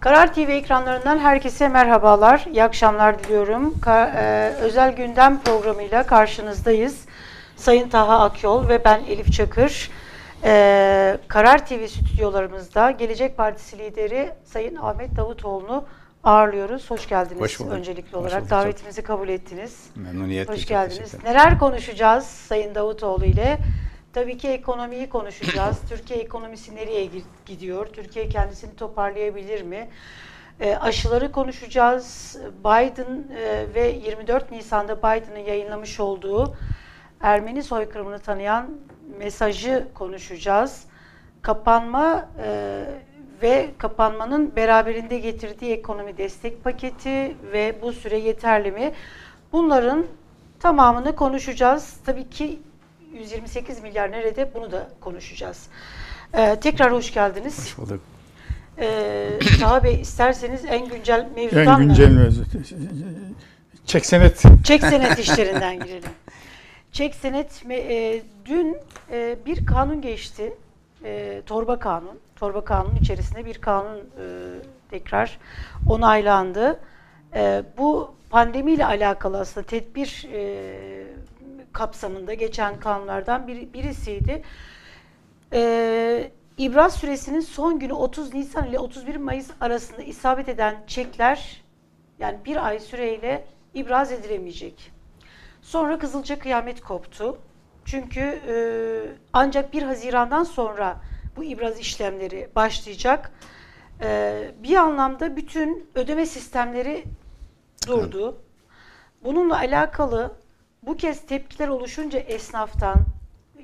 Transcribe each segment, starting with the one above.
Karar TV ekranlarından herkese merhabalar, iyi akşamlar diliyorum. Ka- e, özel gündem programıyla karşınızdayız. Sayın Taha Akyol ve ben Elif Çakır. E, Karar TV stüdyolarımızda Gelecek Partisi lideri Sayın Ahmet Davutoğlu'nu ağırlıyoruz. Hoş geldiniz Hoş bulduk. öncelikli Hoş olarak. bulduk. Davetimizi kabul ettiniz. Memnuniyetle. Hoş geldiniz. Neler konuşacağız Sayın Davutoğlu ile? Tabii ki ekonomiyi konuşacağız. Türkiye ekonomisi nereye gi- gidiyor? Türkiye kendisini toparlayabilir mi? E, aşıları konuşacağız. Biden e, ve 24 Nisan'da Biden'ın yayınlamış olduğu Ermeni soykırımını tanıyan mesajı konuşacağız. Kapanma e, ve kapanmanın beraberinde getirdiği ekonomi destek paketi ve bu süre yeterli mi? Bunların tamamını konuşacağız. Tabii ki 128 milyar nerede bunu da konuşacağız. Ee, tekrar hoş geldiniz. Hoş bulduk. Ee, Taha Bey isterseniz en güncel En mevzudan güncel mı? mevzu. Çek senet. Çek senet işlerinden girelim. Çek senet e, dün e, bir kanun geçti. E, torba kanun. Torba kanunun içerisinde bir kanun e, tekrar onaylandı. E, bu pandemiyle alakalı aslında tedbir e, kapsamında geçen kanunlardan biri, birisiydi. Ee, İbraz süresinin son günü 30 Nisan ile 31 Mayıs arasında isabet eden çekler yani bir ay süreyle ibraz edilemeyecek. Sonra Kızılca kıyamet koptu. Çünkü e, ancak 1 Haziran'dan sonra bu ibraz işlemleri başlayacak. E, bir anlamda bütün ödeme sistemleri durdu. Bununla alakalı bu kez tepkiler oluşunca esnaftan,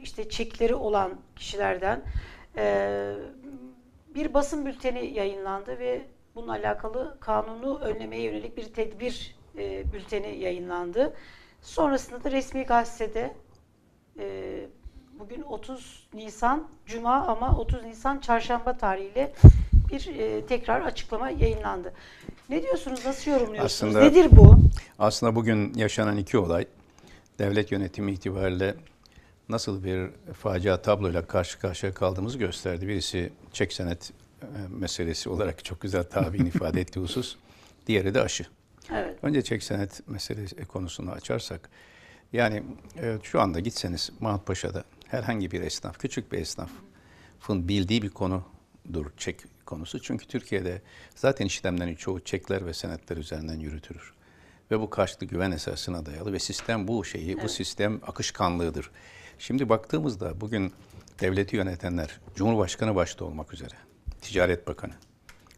işte çekleri olan kişilerden eee, bir basın bülteni yayınlandı ve bununla alakalı kanunu önlemeye yönelik bir tedbir eee, bülteni yayınlandı. Sonrasında da resmi gazetede eee, bugün 30 Nisan Cuma ama 30 Nisan Çarşamba tarihiyle bir eee, tekrar açıklama yayınlandı. Ne diyorsunuz? Nasıl yorumluyorsunuz? Aslında- Nedir bu? Aslında bugün yaşanan iki olay devlet yönetimi itibariyle nasıl bir facia tabloyla karşı karşıya kaldığımızı gösterdi. Birisi çek senet e, meselesi olarak çok güzel tabini ifade ettiği husus. Diğeri de aşı. Evet. Önce çek senet meselesi konusunu açarsak, yani e, şu anda gitseniz Mahmutpaşa'da herhangi bir esnaf, küçük bir esnafın bildiği bir konudur çek konusu. Çünkü Türkiye'de zaten işlemlerin çoğu çekler ve senetler üzerinden yürütülür. Ve bu karşılıklı güven esasına dayalı ve sistem bu şeyi, bu sistem akışkanlığıdır. Şimdi baktığımızda bugün devleti yönetenler, Cumhurbaşkanı başta olmak üzere, Ticaret Bakanı,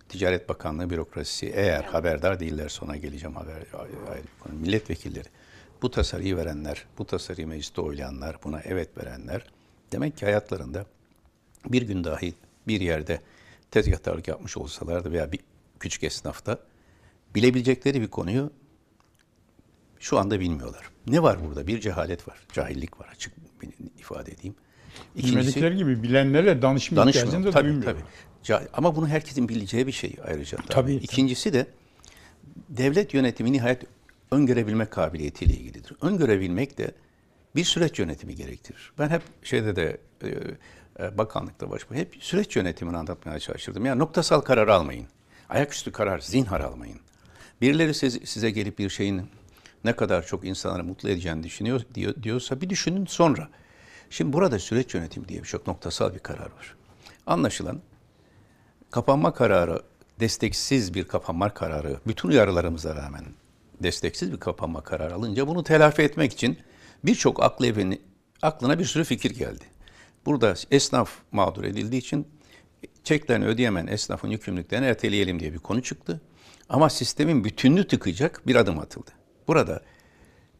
Ticaret Bakanlığı bürokrasisi eğer haberdar değiller sonra geleceğim haber ayrı bir konu. milletvekilleri bu tasarıyı verenler, bu tasarıyı mecliste oylayanlar, buna evet verenler demek ki hayatlarında bir gün dahi bir yerde tezgahtarlık yapmış olsalardı veya bir küçük esnafta bilebilecekleri bir konuyu şu anda bilmiyorlar. Ne var burada? Bir cehalet var, cahillik var açık ifade edeyim. Bilmedikleri gibi bilenlerle danışma ihtiyacını da Tabii duymuyor. tabii. Ama bunu herkesin bileceği bir şey ayrıca. Tabii. Tabii, İkincisi de devlet yönetimi nihayet öngörebilme kabiliyetiyle ilgilidir. Öngörebilmek de bir süreç yönetimi gerektirir. Ben hep şeyde de e, e, bakanlıkta baş hep süreç yönetimini anlatmaya çalışırdım. Yani noktasal karar almayın. Ayaküstü karar zinhar almayın. Birileri siz, size gelip bir şeyin ne kadar çok insanları mutlu edeceğini düşünüyor diyor, diyorsa bir düşünün sonra. Şimdi burada süreç yönetimi diye bir çok noktasal bir karar var. Anlaşılan kapanma kararı desteksiz bir kapanma kararı bütün uyarılarımıza rağmen desteksiz bir kapanma kararı alınca bunu telafi etmek için birçok aklı evini, aklına bir sürü fikir geldi. Burada esnaf mağdur edildiği için çeklerini ödeyemeyen esnafın yükümlülüklerini erteleyelim diye bir konu çıktı. Ama sistemin bütününü tıkayacak bir adım atıldı. Burada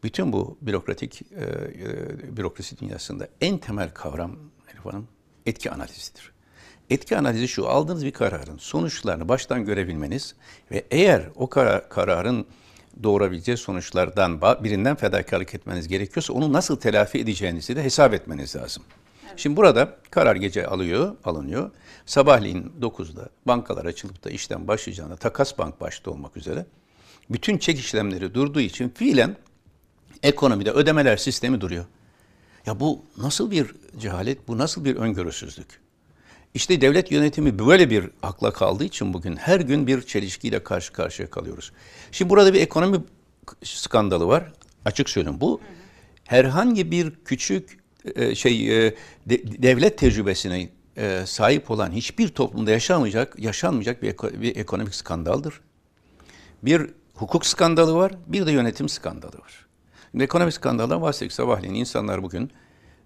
bütün bu bürokratik e, e, bürokrasi dünyasında en temel kavram Elif Hanım etki analizidir. Etki analizi şu, aldığınız bir kararın sonuçlarını baştan görebilmeniz ve eğer o kara- kararın doğurabileceği sonuçlardan birinden fedakarlık etmeniz gerekiyorsa onu nasıl telafi edeceğinizi de hesap etmeniz lazım. Şimdi burada karar gece alıyor, alınıyor. Sabahleyin 9'da bankalar açılıp da işlem başlayacağında takas bank başta olmak üzere bütün çek işlemleri durduğu için fiilen ekonomide ödemeler sistemi duruyor. Ya bu nasıl bir cehalet, bu nasıl bir öngörüsüzlük? İşte devlet yönetimi böyle bir akla kaldığı için bugün her gün bir çelişkiyle karşı karşıya kalıyoruz. Şimdi burada bir ekonomi skandalı var. Açık söyleyeyim bu herhangi bir küçük e, şey e, de- devlet tecrübesine e, sahip olan hiçbir toplumda yaşamayacak, yaşanmayacak bir ekonomik skandaldır. Bir hukuk skandalı var, bir de yönetim skandalı var. Şimdi ekonomik skandaldan bahsettik sabahleyin. insanlar bugün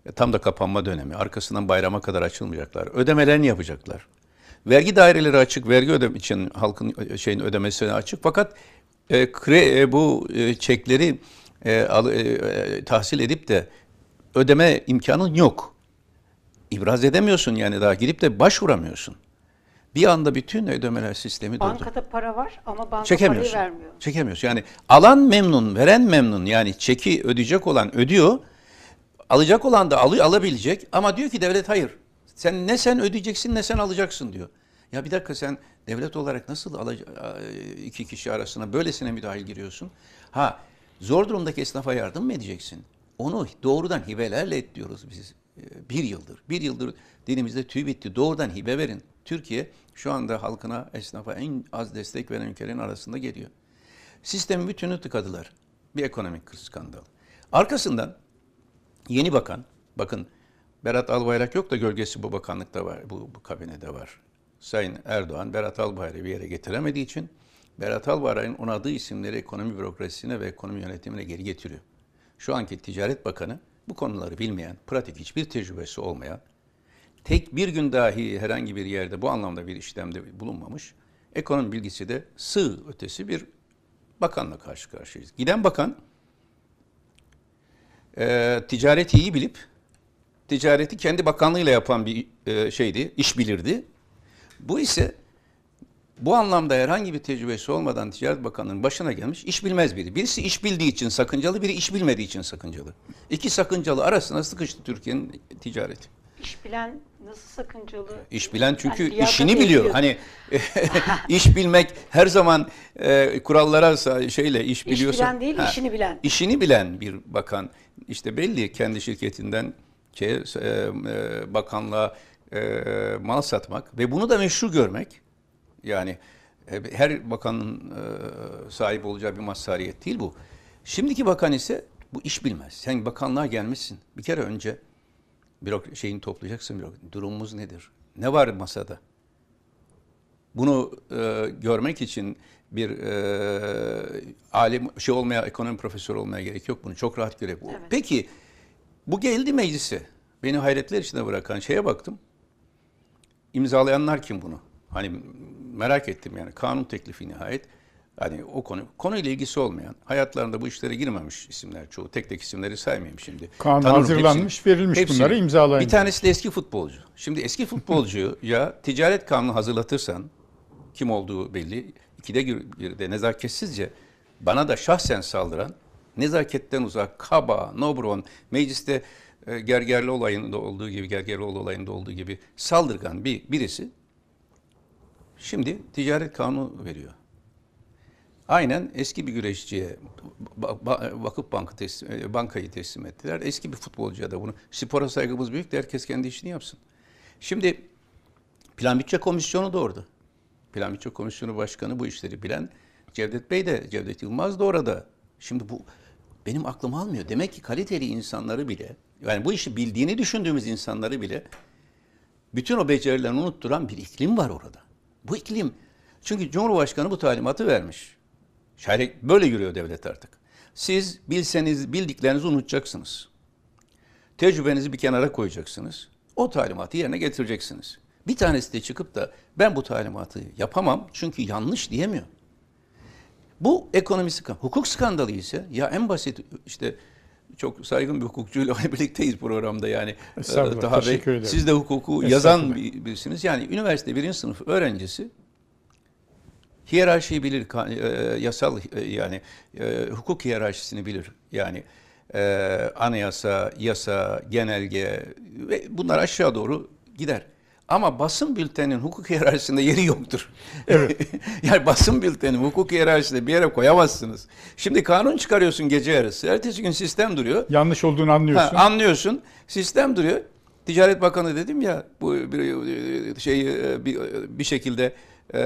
e, tam da kapanma dönemi, arkasından bayrama kadar açılmayacaklar. Ödemelerini yapacaklar. Vergi daireleri açık, vergi ödem için halkın şeyin ödemesine açık. Fakat e, kre, e, bu e, çekleri e, al, e, e, tahsil edip de ödeme imkanın yok. İbraz edemiyorsun yani daha girip de başvuramıyorsun. Bir anda bütün ödemeler sistemi durdu. Bankada para var ama banka parayı Çekemiyorsun. vermiyor. Çekemiyorsun. Yani alan memnun, veren memnun. Yani çeki ödeyecek olan ödüyor. Alacak olan da alıyor, alabilecek. Ama diyor ki devlet hayır. Sen ne sen ödeyeceksin ne sen alacaksın diyor. Ya bir dakika sen devlet olarak nasıl iki kişi arasına böylesine müdahil giriyorsun? Ha zor durumdaki esnafa yardım mı edeceksin? Onu doğrudan hibelerle et diyoruz biz. Ee, Bir yıldır. Bir yıldır dilimizde tüy bitti. Doğrudan hibe verin. Türkiye şu anda halkına, esnafa en az destek veren ülkelerin arasında geliyor. Sistemin bütünü tıkadılar. Bir ekonomik skandal. Arkasından yeni bakan, bakın Berat Albayrak yok da gölgesi bu bakanlıkta var, bu, bu kabinede var. Sayın Erdoğan, Berat Albayrak'ı bir yere getiremediği için Berat Albayrak'ın onadığı isimleri ekonomi bürokrasisine ve ekonomi yönetimine geri getiriyor. Şu anki Ticaret Bakanı bu konuları bilmeyen, pratik hiçbir tecrübesi olmayan, tek bir gün dahi herhangi bir yerde bu anlamda bir işlemde bulunmamış, ekonomi bilgisi de sığ ötesi bir bakanla karşı karşıyayız. Giden bakan e, ticareti iyi bilip ticareti kendi bakanlığıyla yapan bir e, şeydi, iş bilirdi. Bu ise bu anlamda herhangi bir tecrübesi olmadan Ticaret Bakanlığı'nın başına gelmiş iş bilmez biri. Birisi iş bildiği için sakıncalı, biri iş bilmediği için sakıncalı. İki sakıncalı arasına sıkıştı Türkiye'nin ticareti. İş bilen nasıl sakıncalı? İş bilen çünkü Yani işini biliyor. ediyor. Hani iş bilmek her zaman e, kurallara şeyle iş İş biliyorsa bilen değil, işini bilen. işini bilen bir bakan işte belli kendi şirketinden şey, e, bakanlığa e, mal satmak ve bunu da meşru görmek yani e, her bakanın e, sahip olacağı bir mazhariyet değil bu. Şimdiki bakan ise bu iş bilmez. Sen bakanlığa gelmişsin. Bir kere önce bürok şeyini toplayacaksın. Bürok durumumuz nedir? Ne var masada? Bunu e, görmek için bir e, alim şey olmaya, ekonomi profesörü olmaya gerek yok. Bunu çok rahat görebiliyor. Evet. Peki bu geldi meclise. Beni hayretler içinde bırakan şeye baktım. İmzalayanlar kim bunu? Hani merak ettim yani kanun teklifi nihayet. Hani o konu konuyla ilgisi olmayan, hayatlarında bu işlere girmemiş isimler çoğu. Tek tek isimleri saymayayım şimdi. Kanun Tanırım hazırlanmış, hepsini. verilmiş Hepsini. bunları imzalayın. Bir tanesi de eski futbolcu. Şimdi eski futbolcuyu ya ticaret kanunu hazırlatırsan kim olduğu belli. İkide bir de nezaketsizce bana da şahsen saldıran nezaketten uzak, kaba, nobron, mecliste e, Gergerli olayında olduğu gibi, Gergerlioğlu olayında olduğu gibi saldırgan bir birisi şimdi ticaret kanunu veriyor. Aynen eski bir güreşçiye Vakıf Bankı teslim, e, bankayı teslim ettiler. Eski bir futbolcuya da bunu. Spora saygımız büyük de herkes kendi işini yapsın. Şimdi Plan Bütçe Komisyonu da orada. Plan Bütçe Komisyonu Başkanı bu işleri bilen Cevdet Bey de, Cevdet Yılmaz da orada. Şimdi bu benim aklım almıyor. Demek ki kaliteli insanları bile, yani bu işi bildiğini düşündüğümüz insanları bile bütün o becerilerini unutturan bir iklim var orada. Bu iklim, çünkü Cumhurbaşkanı bu talimatı vermiş. Şayet böyle yürüyor devlet artık. Siz bilseniz bildiklerinizi unutacaksınız. Tecrübenizi bir kenara koyacaksınız. O talimatı yerine getireceksiniz. Bir tanesi de çıkıp da ben bu talimatı yapamam çünkü yanlış diyemiyor. Bu ekonomi skandal. Hukuk skandalı ise ya en basit işte çok saygın bir hukukçuyla birlikteyiz programda yani. Ee, Taha Bey, ederim. Siz de hukuku yazan bir- birisiniz. Yani üniversite birinci sınıf öğrencisi hiyerarşiyi bilir, e, yasal e, yani e, hukuk hiyerarşisini bilir. Yani anayasa, yasa, genelge ve bunlar aşağı doğru gider. Ama basın bülteninin hukuk hiyerarşisinde yeri yoktur. Evet. yani basın bülteni hukuk hiyerarşisinde bir yere koyamazsınız. Şimdi kanun çıkarıyorsun gece yarısı. Ertesi gün sistem duruyor. Yanlış olduğunu anlıyorsun. Ha, anlıyorsun. Sistem duruyor. Ticaret Bakanı dedim ya bu bir şey bir, bir şekilde e,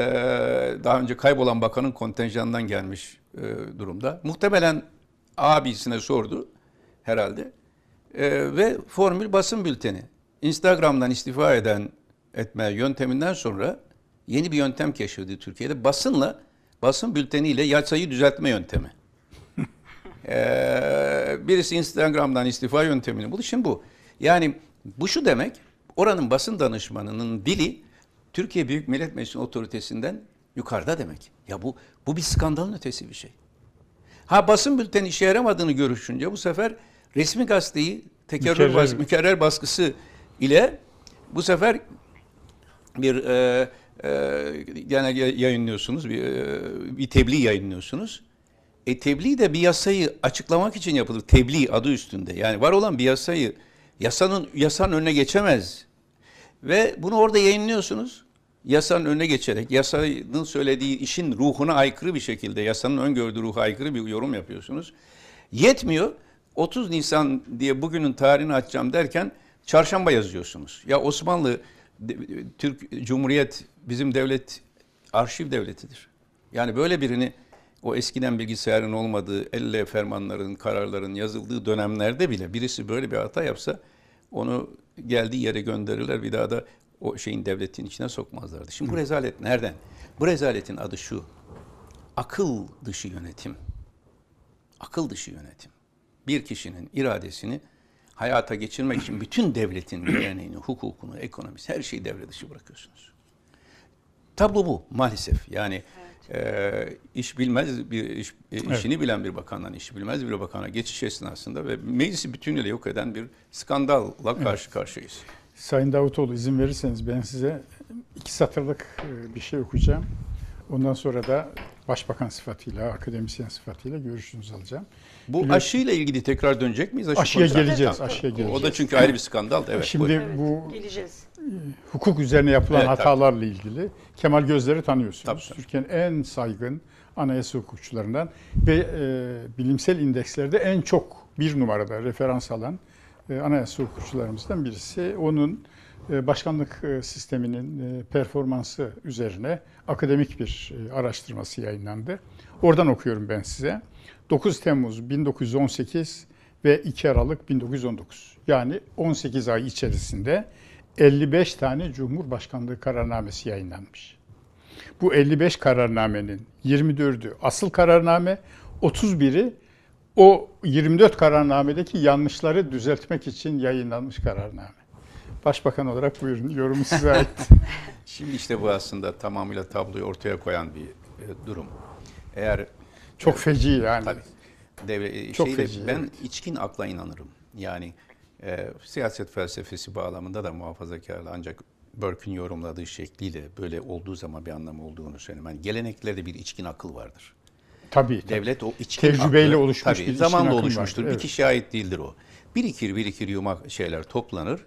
daha önce kaybolan bakanın kontenjanından gelmiş e, durumda. Muhtemelen abisine sordu herhalde. E, ve formül basın bülteni. Instagram'dan istifa eden etme yönteminden sonra yeni bir yöntem keşfedildi Türkiye'de. Basınla, basın bülteniyle yasayı düzeltme yöntemi. Ee, birisi Instagram'dan istifa yöntemini buldu. Şimdi bu. Yani bu şu demek, oranın basın danışmanının dili Türkiye Büyük Millet Meclisi otoritesinden yukarıda demek. Ya bu bu bir skandalın ötesi bir şey. Ha basın bülteni işe yaramadığını görüşünce bu sefer resmi gazeteyi tekerrür Mükerrer. bas, mükerrer baskısı ile bu sefer bir e, e, gene yayınlıyorsunuz, bir, e, bir tebliğ yayınlıyorsunuz. E tebliğ de bir yasayı açıklamak için yapılır. Tebliğ adı üstünde. Yani var olan bir yasayı yasanın yasanın önüne geçemez. Ve bunu orada yayınlıyorsunuz. Yasanın önüne geçerek, yasanın söylediği işin ruhuna aykırı bir şekilde, yasanın öngördüğü ruha aykırı bir yorum yapıyorsunuz. Yetmiyor. 30 Nisan diye bugünün tarihini açacağım derken çarşamba yazıyorsunuz. Ya Osmanlı, Türk Cumhuriyet bizim devlet arşiv devletidir. Yani böyle birini o eskiden bilgisayarın olmadığı, elle fermanların, kararların yazıldığı dönemlerde bile birisi böyle bir hata yapsa onu geldiği yere gönderirler. Bir daha da o şeyin devletin içine sokmazlardı. Şimdi bu rezalet nereden? Bu rezaletin adı şu. Akıl dışı yönetim. Akıl dışı yönetim. Bir kişinin iradesini hayata geçirmek için bütün devletin geleneğini, hukukunu, ekonomisi her şeyi devre dışı bırakıyorsunuz. Tablo bu maalesef. Yani e, iş bilmez bir iş, e, işini bilen bir bakandan işi bilmez bir bakana geçiş esnasında ve meclisi bütünüyle yok eden bir skandalla karşı karşıyayız. Sayın Davutoğlu izin verirseniz ben size iki satırlık e, bir şey okuyacağım. Ondan sonra da başbakan sıfatıyla, akademisyen sıfatıyla görüşünüzü alacağım. Bu Biliyorsun- aşıyla ilgili tekrar dönecek miyiz? Aşı Aşıya geleceğiz, Tamam. aşıya O geleceğiz. da çünkü ayrı bir skandal. Evet. Şimdi buyurun. Bu geleceğiz. hukuk üzerine yapılan Evet, tabii. hatalarla ilgili Kemal Gözler'i tanıyorsunuz. Tabii, tabii. Türkiye'nin en saygın anayasa hukukçularından ve e, bilimsel indekslerde en çok bir numarada referans alan e, anayasa hukukçularımızdan birisi. Onun e, başkanlık e, sisteminin e, performansı üzerine akademik bir e, araştırması yayınlandı. Oradan okuyorum ben size. 9 Temmuz 1918 ve 2 Aralık 1919. Yani 18 ay içerisinde 55 tane Cumhurbaşkanlığı kararnamesi yayınlanmış. Bu 55 kararnamenin 24'ü asıl kararname, 31'i o 24 kararnamedeki yanlışları düzeltmek için yayınlanmış kararname. Başbakan olarak buyurun, yorumu size ait. Şimdi işte bu aslında tamamıyla tabloyu ortaya koyan bir e, durum. Eğer Çok feci yani. Tabii. Devre, Çok şeyde, feci, ben evet. içkin akla inanırım. Yani e, siyaset felsefesi bağlamında da muhafazakarlı ancak Burke'ün yorumladığı şekliyle böyle olduğu zaman bir anlamı olduğunu söyleyeyim. Yani geleneklerde bir içkin akıl vardır. Tabii. tabii. Devlet o içkin Tecrübeyle aklı, oluşmuş tabii, bir zamanla oluşmuştur. Bir evet. kişiye ait değildir o. Birikir birikir yumak şeyler toplanır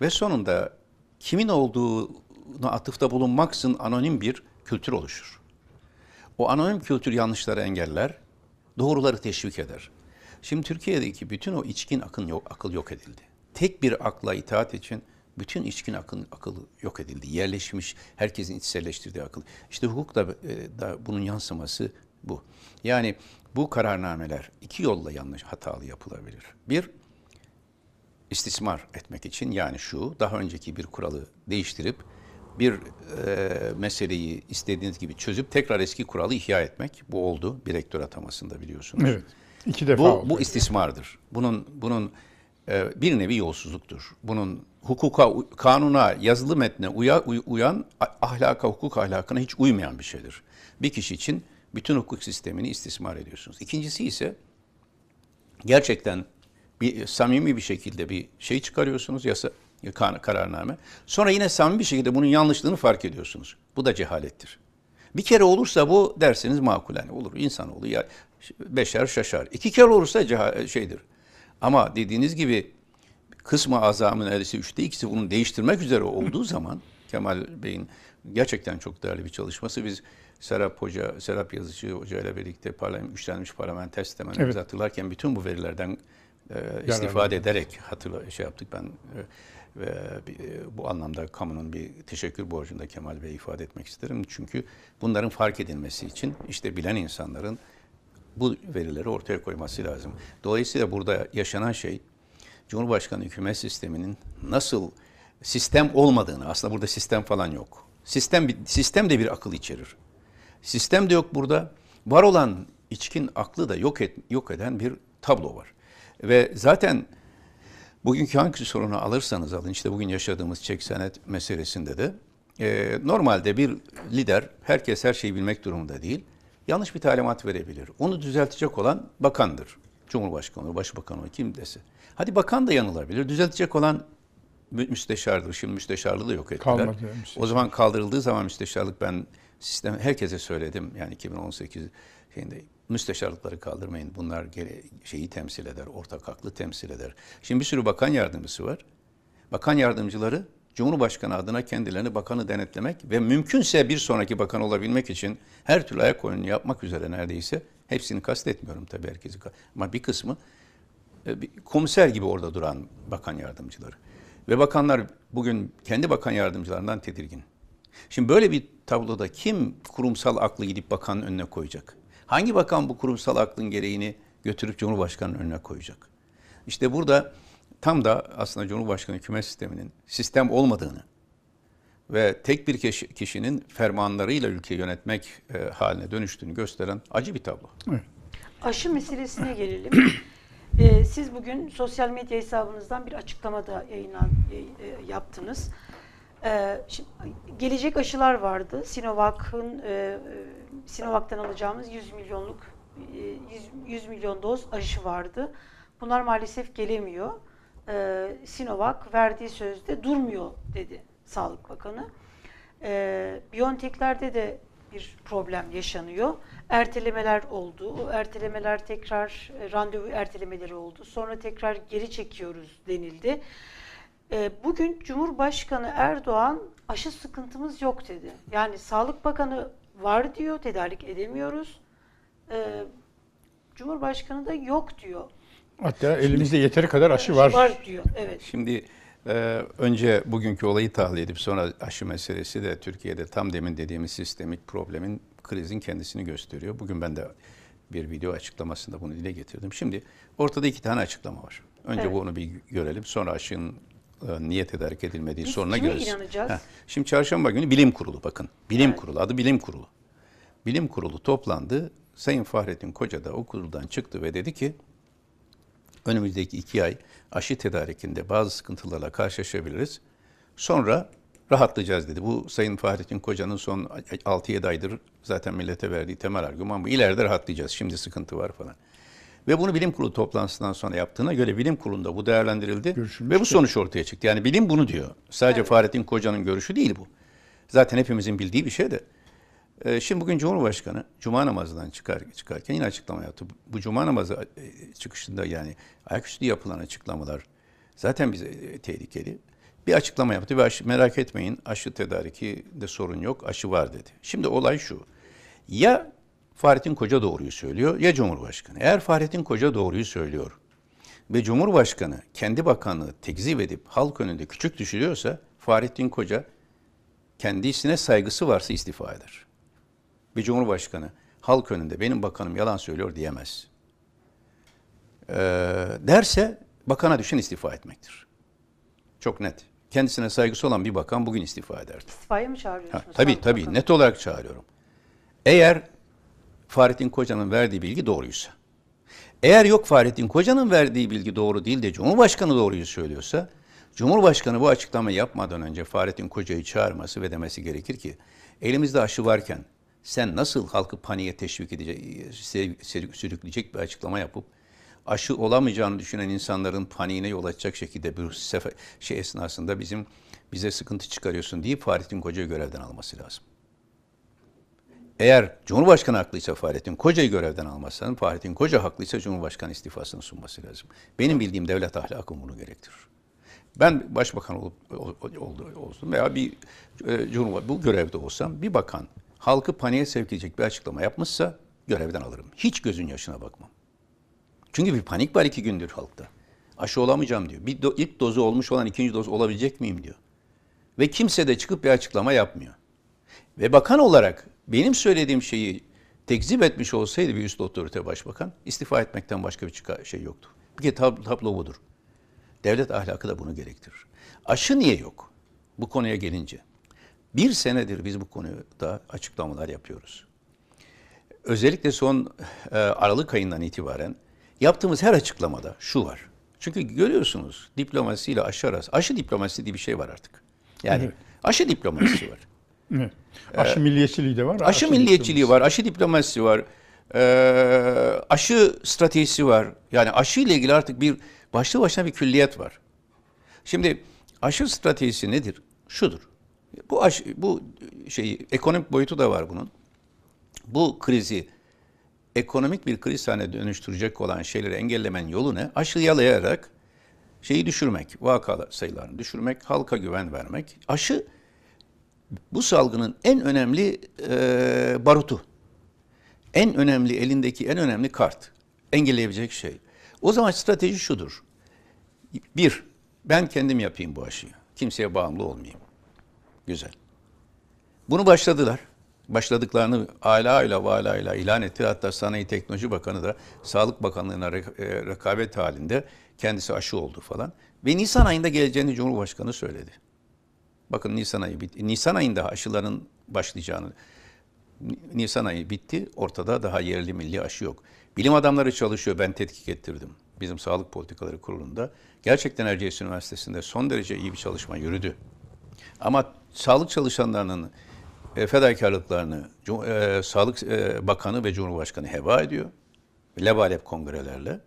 ve sonunda kimin olduğuna atıfta bulunmaksın anonim bir kültür oluşur. O anonim kültür yanlışları engeller, doğruları teşvik eder. Şimdi Türkiye'deki bütün o içkin akıl yok, akıl yok edildi. Tek bir akla itaat için bütün içkin akıl, akıl yok edildi. Yerleşmiş, herkesin içselleştirdiği akıl. İşte hukuk da, e, da bunun yansıması bu. Yani bu kararnameler iki yolla yanlış hatalı yapılabilir. Bir, istismar etmek için yani şu daha önceki bir kuralı değiştirip bir e, meseleyi istediğiniz gibi çözüp tekrar eski kuralı ihya etmek. Bu oldu bir rektör atamasında biliyorsunuz. Evet. İki defa Bu, oldu. bu istismardır. Bunun bunun e, bir nevi yolsuzluktur. Bunun hukuka, kanuna, yazılı metne uya, uy- uyan, ahlaka, hukuk ahlakına hiç uymayan bir şeydir. Bir kişi için bütün hukuk sistemini istismar ediyorsunuz. İkincisi ise gerçekten bir samimi bir şekilde bir şey çıkarıyorsunuz yasa kararname. Sonra yine samimi bir şekilde bunun yanlışlığını fark ediyorsunuz. Bu da cehalettir. Bir kere olursa bu derseniz makul yani olur insanoğlu ya beşer şaşar. İki kere olursa ceha- şeydir. Ama dediğiniz gibi kısmı azamın neredeyse üçte ikisi bunu değiştirmek üzere olduğu zaman Kemal Bey'in gerçekten çok değerli bir çalışması. Biz Serap Hoca, Serap Yazıcı Hoca ile birlikte parlament, güçlenmiş parlamenter sistem Evet. hatırlarken bütün bu verilerden e, istifade ederek hatırla şey yaptık ben e, ve e, bu anlamda kamunun bir teşekkür borcunda Kemal Bey ifade etmek isterim. Çünkü bunların fark edilmesi için işte bilen insanların bu verileri ortaya koyması lazım. Dolayısıyla burada yaşanan şey Cumhurbaşkanı hükümet sisteminin nasıl sistem olmadığını aslında burada sistem falan yok. Sistem sistem de bir akıl içerir. Sistem de yok burada. Var olan içkin aklı da yok et, yok eden bir tablo var. Ve zaten bugünkü hangi sorunu alırsanız alın işte bugün yaşadığımız çek senet meselesinde de e, normalde bir lider herkes her şeyi bilmek durumunda değil. Yanlış bir talimat verebilir. Onu düzeltecek olan bakandır. Cumhurbaşkanı, başbakanı, kim dese. Hadi bakan da yanılabilir. Düzeltecek olan mü- müsteşardır. Şimdi müsteşarlığı yok ettiler. Kalmadı. O zaman kaldırıldığı zaman müsteşarlık ben sistem herkese söyledim. Yani 2018 şeyinde müsteşarlıkları kaldırmayın. Bunlar şeyi temsil eder, ortak aklı temsil eder. Şimdi bir sürü bakan yardımcısı var. Bakan yardımcıları Cumhurbaşkanı adına kendilerini bakanı denetlemek ve mümkünse bir sonraki bakan olabilmek için her türlü ayak oyununu yapmak üzere neredeyse hepsini kastetmiyorum tabii herkesi ama bir kısmı e, komiser gibi orada duran bakan yardımcıları. Ve bakanlar bugün kendi bakan yardımcılarından tedirgin. Şimdi böyle bir tabloda kim kurumsal aklı gidip bakanın önüne koyacak? Hangi bakan bu kurumsal aklın gereğini götürüp Cumhurbaşkanı'nın önüne koyacak? İşte burada tam da aslında Cumhurbaşkanı hükümet sisteminin sistem olmadığını ve tek bir kişi- kişinin fermanlarıyla ülkeyi yönetmek e, haline dönüştüğünü gösteren acı bir tablo. Evet. Aşı meselesine gelelim. Ee, siz bugün sosyal medya hesabınızdan bir açıklama da yayınlan, e, e, yaptınız. Ee, şimdi, gelecek aşılar vardı. Sinovac'ın e, e, Sinovac'tan alacağımız 100 milyonluk e, 100, 100 milyon doz aşı vardı. Bunlar maalesef gelemiyor. Ee, Sinovac verdiği sözde durmuyor dedi Sağlık Bakanı. Ee, Biontech'lerde de bir problem yaşanıyor. Ertelemeler oldu. O ertelemeler tekrar e, randevu ertelemeleri oldu. Sonra tekrar geri çekiyoruz denildi. Ee, bugün Cumhurbaşkanı Erdoğan aşı sıkıntımız yok dedi. Yani Sağlık Bakanı var diyor, tedarik edemiyoruz. Ee, Cumhurbaşkanı da yok diyor. Hatta elimizde yeteri kadar aşı var. Var diyor. Evet. Şimdi e, önce bugünkü olayı tahlil edip sonra aşı meselesi de Türkiye'de tam demin dediğimiz sistemik problemin krizin kendisini gösteriyor. Bugün ben de bir video açıklamasında bunu dile getirdim. Şimdi ortada iki tane açıklama var. Önce Evet. bunu bir görelim. Sonra aşının e, niye tedarik edilmediği Biz soruna inanacağız? Heh, Şimdi çarşamba günü bilim kurulu bakın. Bilim Evet. kurulu adı bilim kurulu. Bilim kurulu toplandı. Sayın Fahrettin Koca da o kuruldan çıktı ve dedi ki önümüzdeki iki ay aşı tedarikinde bazı sıkıntılarla karşılaşabiliriz. Sonra rahatlayacağız dedi. Bu Sayın Fahrettin Koca'nın son 6-7 aydır zaten millete verdiği temel argüman bu. İleride rahatlayacağız. Şimdi sıkıntı var falan. Ve bunu bilim kurulu toplantısından sonra yaptığına göre bilim kurulunda bu değerlendirildi Görüşülmüş ve bu sonuç ortaya çıktı. Yani bilim bunu diyor. Sadece Fahrettin Koca'nın görüşü değil bu. Zaten hepimizin bildiği bir şey de. Ee, Şimdi bugün Cumhurbaşkanı Cuma namazından çıkar, çıkarken yine açıklama yaptı. Bu Cuma namazı e, çıkışında yani ayaküstü yapılan açıklamalar zaten bize e, tehlikeli. Bir açıklama yaptı ve aşı, merak etmeyin aşı tedariki de sorun yok, aşı var dedi. Şimdi olay şu. Ya Fahrettin Koca doğruyu söylüyor ya Cumhurbaşkanı. Eğer Fahrettin Koca doğruyu söylüyor ve Cumhurbaşkanı kendi bakanlığı tekzip edip halk önünde küçük düşürüyorsa Fahrettin Koca kendisine saygısı varsa istifa eder. Bir cumhurbaşkanı halk önünde benim bakanım yalan söylüyor diyemez. Ee, derse bakana düşen istifa etmektir. Çok net. Kendisine saygısı olan bir bakan bugün istifa ederdi. İstifaya mı Ha, çağırıyorsunuz? tabii Sağlık tabii Bakanı? net olarak çağırıyorum. Eğer Fahrettin Koca'nın verdiği bilgi doğruysa, eğer yok Fahrettin Koca'nın verdiği bilgi doğru değil de Cumhurbaşkanı doğruyu söylüyorsa, Cumhurbaşkanı bu açıklamayı yapmadan önce Fahrettin Koca'yı çağırması ve demesi gerekir ki, elimizde aşı varken sen nasıl halkı paniğe teşvik edecek, sürükleyecek bir açıklama yapıp aşı olamayacağını düşünen insanların paniğine yol açacak şekilde bir sefer, şey esnasında bizim bize sıkıntı çıkarıyorsun deyip Fahrettin Koca'yı görevden alması lazım. Eğer Cumhurbaşkanı haklıysa Fahrettin Koca'yı görevden almazsan, Fahrettin Koca haklıysa Cumhurbaşkanı istifasını sunması lazım. Benim bildiğim devlet ahlakı bunu gerektirir. Ben başbakan olup ol- oldu olsun veya bir e, cumhurbaşkanı bu görevde olsam bir bakan halkı paniğe sevk edecek bir açıklama yapmışsa görevden alırım. Hiç gözün yaşına bakmam. Çünkü bir panik var iki gündür halkta. Aşı olamayacağım diyor. Bir do- ilk dozu olmuş olan ikinci doz olabilecek miyim diyor. Ve kimse de çıkıp bir açıklama yapmıyor. Ve bakan olarak benim söylediğim şeyi tekzip etmiş olsaydı bir üst otorite başbakan istifa etmekten başka bir şey yoktu. Bir kere tab- tablo budur. Devlet ahlakı da bunu gerektirir. Aşı niye yok? Bu konuya gelince. Bir senedir biz bu konuda açıklamalar yapıyoruz. Özellikle son e, Aralık ayından itibaren yaptığımız her açıklamada şu var. Çünkü görüyorsunuz diplomasiyle aşı arası. Aşı diplomasi diye bir şey var artık. Yani Evet. aşı diplomasisi var. Evet. Aşı milliyetçiliği de var. Aşı milliyetçiliği var, aşı diplomasisi var, aşı stratejisi var. Yani aşı ile ilgili artık bir başlı başına bir külliyet var. Şimdi aşı stratejisi nedir? Şudur. Bu aşı, bu şeyi ekonomik boyutu da var bunun. Bu krizi ekonomik bir kriz haline dönüştürecek olan şeyleri engellemenin yolu ne? Aşı yalayarak şeyi düşürmek, vaka sayılarını düşürmek, halka güven vermek. Aşı bu salgının en önemli e, barutu. En önemli elindeki en önemli kart. Engelleyebilecek şey. O zaman strateji şudur. Bir, ben kendim yapayım bu aşıyı. Kimseye bağımlı olmayayım. Güzel. Bunu başladılar. Başladıklarını ala ile vala ile ilan etti. Hatta Sanayi Teknoloji Bakanı da Sağlık Bakanlığı'na e, rekabet halinde kendisi aşı oldu falan. Ve Nisan ayında geleceğini Cumhurbaşkanı söyledi. Bakın Nisan ayı bitti. Nisan ayında aşıların başlayacağını Ni- Nisan ayı bitti. Ortada daha yerli milli aşı yok. Bilim adamları çalışıyor. Ben tetkik ettirdim. Bizim Sağlık Politikaları Kurulu'nda. Gerçekten Erciyes Üniversitesi'nde son derece iyi bir çalışma yürüdü. Ama sağlık çalışanlarının e, fedakarlıklarını e, Sağlık e, Bakanı ve Cumhurbaşkanı heba ediyor. Lebalep kongrelerle.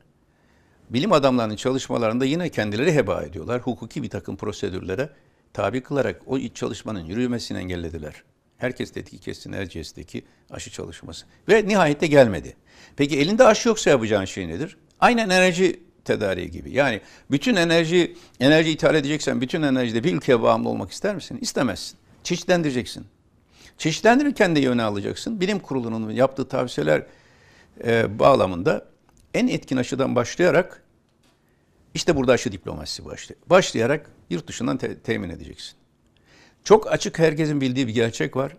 Bilim adamlarının çalışmalarında yine kendileri heba ediyorlar. Hukuki bir takım prosedürlere tabi kılarak o iç çalışmanın yürümesini engellediler. Herkes tetkik etsin Erciyes'teki aşı çalışması. Ve nihayette gelmedi. Peki elinde aşı yoksa yapacağın şey nedir? Aynen enerji tedariği gibi. Yani bütün enerji enerji ithal edeceksen bütün enerjide bir ülkeye bağımlı olmak ister misin? İstemezsin. Çeşitlendireceksin. Çeşitlendirirken de yöne alacaksın. Bilim kurulunun yaptığı tavsiyeler e, bağlamında en etkin aşıdan başlayarak işte burada aşı diplomasisi başlıyor. Başlayarak yurt dışından te- temin edeceksin. Çok açık herkesin bildiği bir gerçek var.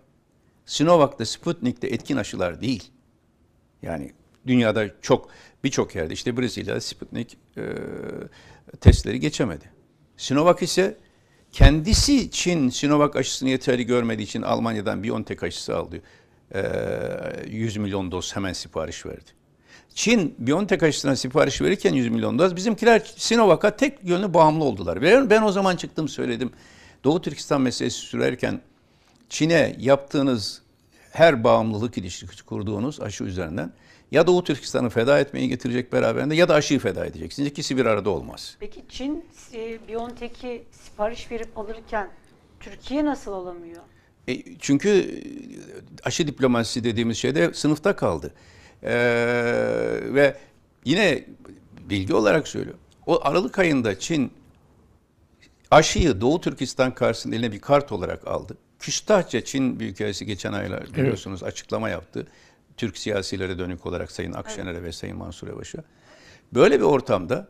Sinovac'ta, Sputnik'te etkin aşılar değil. Yani dünyada çok birçok yerde işte Brezilya'da Sputnik e, testleri geçemedi. Sinovac ise kendisi için Sinovac aşısını yeterli görmediği için Almanya'dan BioNTech aşısı aldı. E, 100 milyon doz hemen sipariş verdi. Çin BioNTech aşısına sipariş verirken 100 milyon doz bizimkiler Sinovac'a tek yönlü bağımlı oldular. Ve ben o zaman çıktım söyledim. Doğu Türkistan meselesi sürerken Çin'e yaptığınız her bağımlılık ilişkisi kurduğunuz aşı üzerinden ya Doğu Türkistan'ı feda etmeyi getirecek beraberinde ya da aşıyı feda edeceksiniz. İkisi bir arada olmaz. Peki Çin e, BioNTech'i sipariş verip alırken Türkiye nasıl alamıyor? E, çünkü aşı diplomasisi dediğimiz şey de sınıfta kaldı. E, ve yine bilgi olarak söylüyorum. O Aralık ayında Çin aşıyı Doğu Türkistan karşısında eline bir kart olarak aldı. Küstahça Çin Büyükelçisi geçen aylar biliyorsunuz açıklama yaptı. Türk siyasilere dönük olarak Sayın Akşener'e ve Sayın Mansur Yavaş'a. Böyle bir ortamda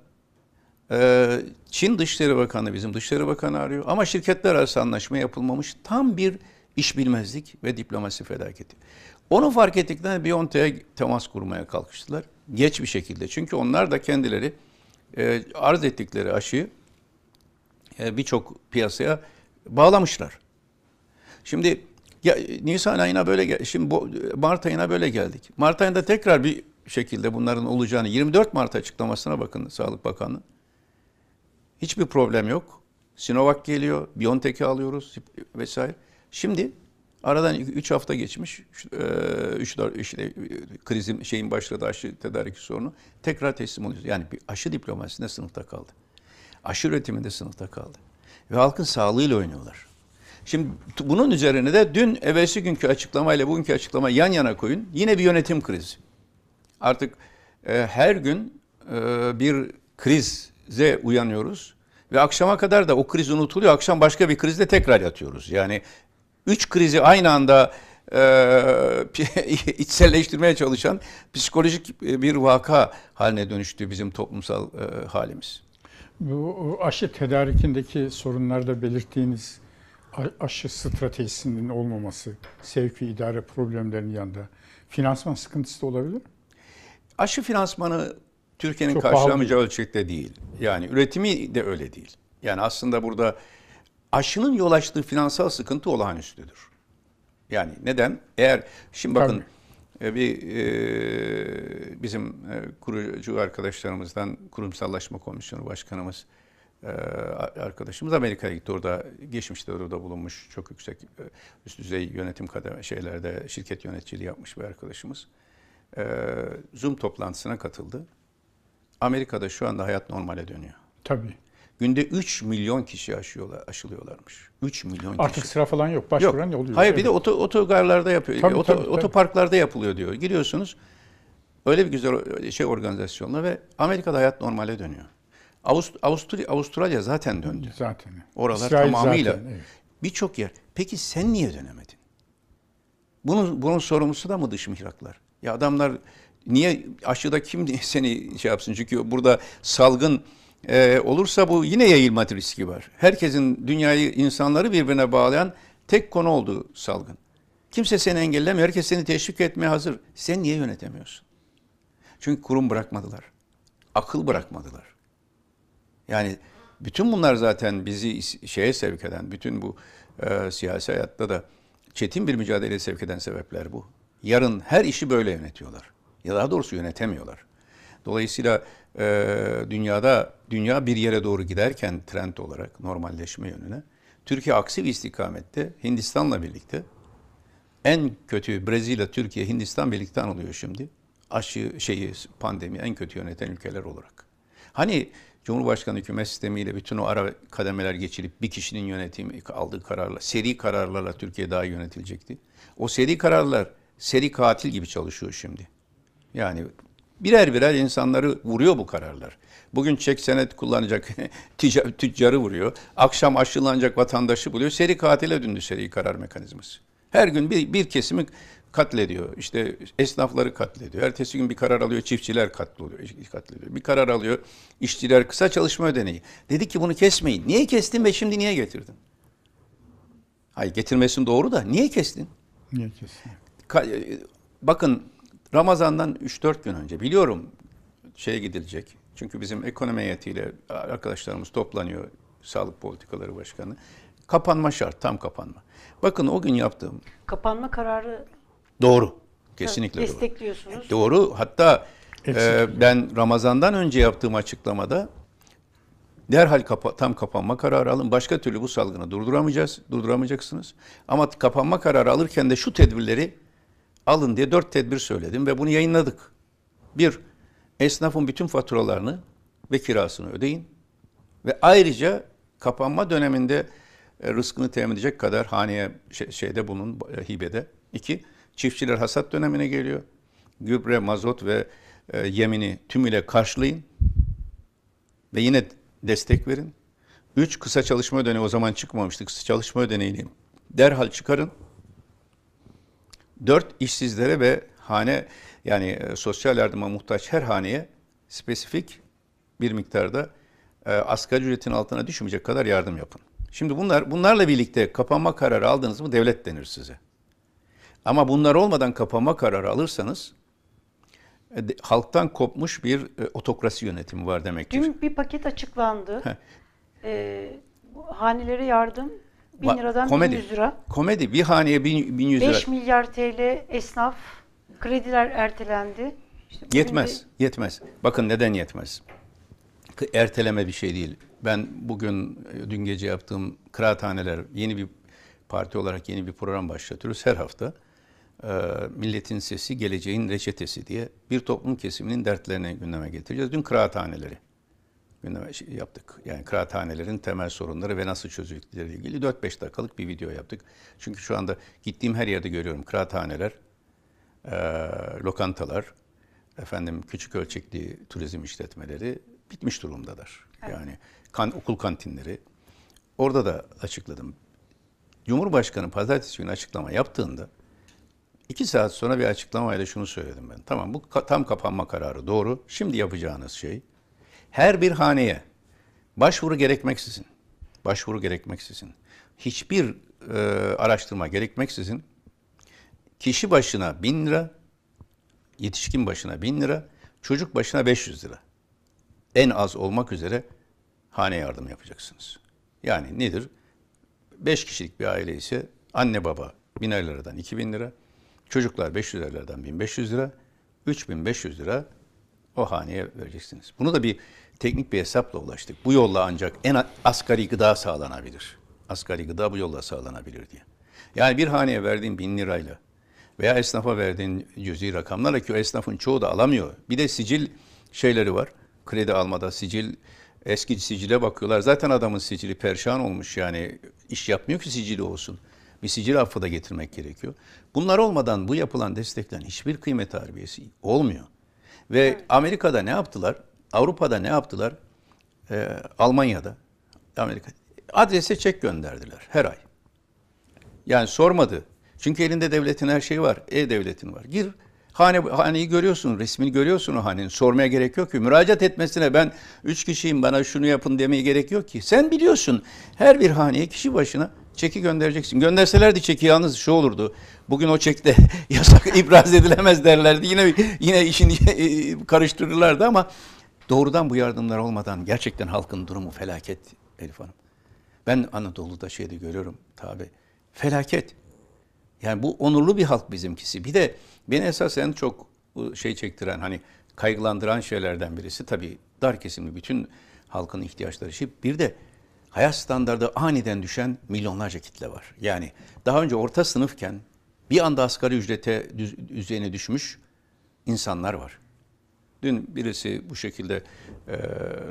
e, Çin Dışişleri Bakanı bizim Dışişleri Bakanı arıyor ama şirketler arası anlaşma yapılmamış. Tam bir iş bilmezlik ve diplomasi felaketi. Onu fark ettikten BioNTech'e temas kurmaya kalkıştılar. Geç bir şekilde. Çünkü onlar da kendileri e, arz ettikleri aşıyı e, birçok piyasaya bağlamışlar. Şimdi ya, Nisan ayına böyle gel şimdi bu, Mart ayına böyle geldik. Mart ayında tekrar bir şekilde bunların olacağını 24 Mart açıklamasına bakın Sağlık Bakanı. Hiçbir problem yok. Sinovac geliyor, BioNTech'i alıyoruz vesaire. Şimdi aradan 3 hafta geçmiş. 3 4 işte e, krizin şeyin başladı aşı tedariki sorunu. Tekrar teslim oluyoruz. Yani bir aşı diplomasisinde sınıfta kaldı. Aşı üretiminde sınıfta kaldı. Ve halkın sağlığıyla oynuyorlar. Şimdi bunun üzerine de dün evvelsi günkü açıklamayla bugünkü açıklama yan yana koyun. Yine bir yönetim krizi. Artık e, her gün e, bir krize uyanıyoruz ve akşama kadar da o kriz unutuluyor. Akşam başka bir krizde tekrar yatıyoruz. Yani üç krizi aynı anda e, içselleştirmeye çalışan psikolojik bir vaka haline dönüştü bizim toplumsal e, halimiz. Bu aşı tedarikindeki sorunlarda belirttiğiniz aşı stratejisinin olmaması, sevki idare problemlerinin yanında finansman sıkıntısı da olabilir mi? Aşı finansmanı Türkiye'nin karşılamayacağı ölçekte değil. Yani üretimi de öyle değil. Yani aslında burada aşının yol açtığı finansal sıkıntı olağanüstüdür. Yani neden? Eğer şimdi bakın e, bir e, bizim e, kurucu arkadaşlarımızdan kurumsallaşma komisyonu başkanımız e, arkadaşımız Amerika'ya gitti. Orada geçmişte orada bulunmuş çok yüksek e, üst düzey yönetim kademe şeylerde şirket yöneticiliği yapmış bir arkadaşımız. E, Zoom toplantısına katıldı. Amerika'da şu anda hayat normale dönüyor. Tabii. Günde 3 milyon kişi aşıyorlar, aşılıyorlarmış. 3 milyon kişi. Artık sıra falan yok. Yok. Başvuran oluyor. Hayır bir de oto, otogarlarda yapıyor. Tabii, oto, tabii, tabii. Otoparklarda yapılıyor diyor. Giriyorsunuz öyle bir güzel şey organizasyonla ve Amerika'da hayat normale dönüyor. Avust Avusturya, Avustralya zaten döndü. Zaten. Oralar İsrail tamamıyla zaten, evet. birçok yer. Peki sen niye dönemedin? Bunun bunun sorumlusu da mı dış mihraklar? Ya adamlar niye aşıda kim seni şey yapsın? Çünkü burada salgın e, olursa bu yine yayılma riski var. Herkesin dünyayı insanları birbirine bağlayan tek konu oldu salgın. Kimse seni engellemiyor. Herkes seni teşvik etmeye hazır. Sen niye yönetemiyorsun? Çünkü kurum bırakmadılar. Akıl bırakmadılar. Yani bütün bunlar zaten bizi şeye sevk eden, bütün bu e, siyasi hayatta da çetin bir mücadeleye sevk eden sebepler bu. Yarın her işi böyle yönetiyorlar. Ya daha doğrusu yönetemiyorlar. Dolayısıyla dünyada dünya bir yere doğru giderken trend olarak normalleşme yönüne Türkiye aksi bir istikamette Hindistan'la birlikte en kötü Brezilya, Türkiye, Hindistan birlikte anılıyor şimdi. Aşı şeyi pandemi en kötü yöneten ülkeler olarak. Hani Cumhurbaşkanı hükümet sistemiyle bütün o ara kademeler geçilip bir kişinin yönetimi aldığı kararla, seri kararlarla Türkiye daha iyi yönetilecekti. O seri kararlar seri katil gibi çalışıyor şimdi. Yani birer birer insanları vuruyor bu kararlar. Bugün çek senet kullanacak tica- tüccarı vuruyor. Akşam aşılanacak vatandaşı buluyor. Seri katile döndü seri karar mekanizması. Her gün bir, bir kesimi katlediyor. İşte esnafları katlediyor. Ertesi gün bir karar alıyor, çiftçiler katlediyor. katlediyor. Bir karar alıyor, işçiler kısa çalışma ödeneği. Dedi ki bunu kesmeyin. Niye kestin ve şimdi niye getirdin? Hayır getirmesin doğru da niye kestin? Niye kesin? Ka- e, Bakın Ramazan'dan 3-4 gün önce biliyorum şeye gidilecek. Çünkü bizim ekonomi heyetiyle arkadaşlarımız toplanıyor. Sağlık Politikaları Başkanı. Kapanma şart, tam kapanma. Bakın o gün yaptığım Kapanma kararı doğru. Kesinlikle doğru. destekliyorsunuz. Doğru. Hatta Eksik. e, ben Ramazan'dan önce yaptığım açıklamada derhal kapa- tam kapanma kararı alın. Başka türlü bu salgını durduramayacağız, durduramayacaksınız. Ama kapanma kararı alırken de şu tedbirleri alın diye dört tedbir söyledim ve bunu yayınladık. Bir, esnafın bütün faturalarını ve kirasını ödeyin. Ve ayrıca kapanma döneminde e, rızkını temin edecek kadar haneye şey- şeyde bunun e, hibede. İki, çiftçiler hasat dönemine geliyor. Gübre, mazot ve e, yemini tümüyle karşılayın ve yine destek verin. Üç, kısa çalışma ödeneği o zaman çıkmamıştı. Kısa çalışma ödeneğini derhal çıkarın. Dört, işsizlere ve hane yani e, sosyal yardıma muhtaç her haneye spesifik bir miktarda e, asgari ücretin altına düşmeyecek kadar yardım yapın. Şimdi bunlar bunlarla birlikte kapanma kararı aldınız mı devlet denir size. Ama bunlar olmadan kapanma kararı alırsanız e, de- halktan kopmuş bir e, otokrasi yönetimi var demektir. Dün bir paket açıklandı. Bu hanelere yardım 1000 Ba- liradan komedi. 1100 lira. Komedi bir haneye bin- 1100 lira 5 milyar TL esnaf krediler ertelendi. İşte bugün de- Yetmez, yetmez. Bakın neden yetmez? Erteleme bir şey değil. Ben bugün, e, dün gece yaptığım kıraathaneler, yeni bir parti olarak yeni bir program başlatıyoruz her hafta. Ee, Milletin Sesi, Geleceğin Reçetesi diye bir toplum kesiminin dertlerini gündeme getireceğiz. Dün kıraathaneleri gündeme şey yaptık. Yani kıraathanelerin temel sorunları ve nasıl çözüldükleri ilgili 4-5 dakikalık bir video yaptık. Çünkü şu anda gittiğim her yerde görüyorum kıraathaneler, e, lokantalar, efendim küçük ölçekli turizm işletmeleri bitmiş durumdalar. Yani kan, okul kantinleri. Orada da açıkladım. Cumhurbaşkanı pazartesi günü açıklama yaptığında iki saat sonra bir açıklamayla şunu söyledim ben. Tamam bu ka- tam kapanma kararı doğru. Şimdi yapacağınız şey her bir haneye Başvuru gerekmeksizin, başvuru gerekmeksizin, hiçbir e, araştırma gerekmeksizin kişi başına 1000 lira, yetişkin başına 1000 lira, çocuk başına 500 lira. En az olmak üzere hane yardım yapacaksınız. Yani nedir? 5 kişilik bir aile ise anne baba 1000 liradan 2000 lira, çocuklar 500 liradan 1500 lira, 3500 lira o haneye vereceksiniz. Bunu da bir teknik bir hesapla ulaştık. Bu yolla ancak en asgari gıda sağlanabilir. Asgari gıda bu yolla sağlanabilir diye. Yani bir haneye verdiğin bin lirayla veya esnafa verdiğin cüzi rakamlarla ki o esnafın çoğu da alamıyor. Bir de sicil şeyleri var. Kredi almada sicil eski sicile bakıyorlar. Zaten adamın sicili perşan olmuş yani iş yapmıyor ki sicili olsun. Bir sicil affı da getirmek gerekiyor. Bunlar olmadan bu yapılan desteklerin hiçbir kıymet harbiyesi olmuyor. Ve Amerika'da ne yaptılar? Avrupa'da ne yaptılar? Ee, Almanya'da, Amerika adrese çek gönderdiler her ay. Yani sormadı. Çünkü elinde devletin her şeyi var. E-devletin var. Gir hane haneyi görüyorsun, resmini görüyorsun o hanenin. Sormaya gerek yok ki. Müracaat etmesine ben üç kişiyim bana şunu yapın demeye gerek yok ki. Sen biliyorsun her bir haneye kişi başına çeki göndereceksin. Gönderselerdi çeki yalnız şu olurdu. Bugün o çekte yasak ibraz edilemez derlerdi. Yine yine işini karıştırırlardı ama doğrudan bu yardımlar olmadan gerçekten halkın durumu felaket Elif Hanım. Ben Anadolu'da şeyde görüyorum tabi. Felaket. Yani bu onurlu bir halk bizimkisi. Bir de beni esas en çok bu şey çektiren hani kaygılandıran şeylerden birisi tabii dar kesimli bütün halkın ihtiyaçları şey. Bir de hayat standardı aniden düşen milyonlarca kitle var. Yani daha önce orta sınıfken bir anda asgari ücrete düz- düzeyine düşmüş insanlar var. Dün birisi bu şekilde e,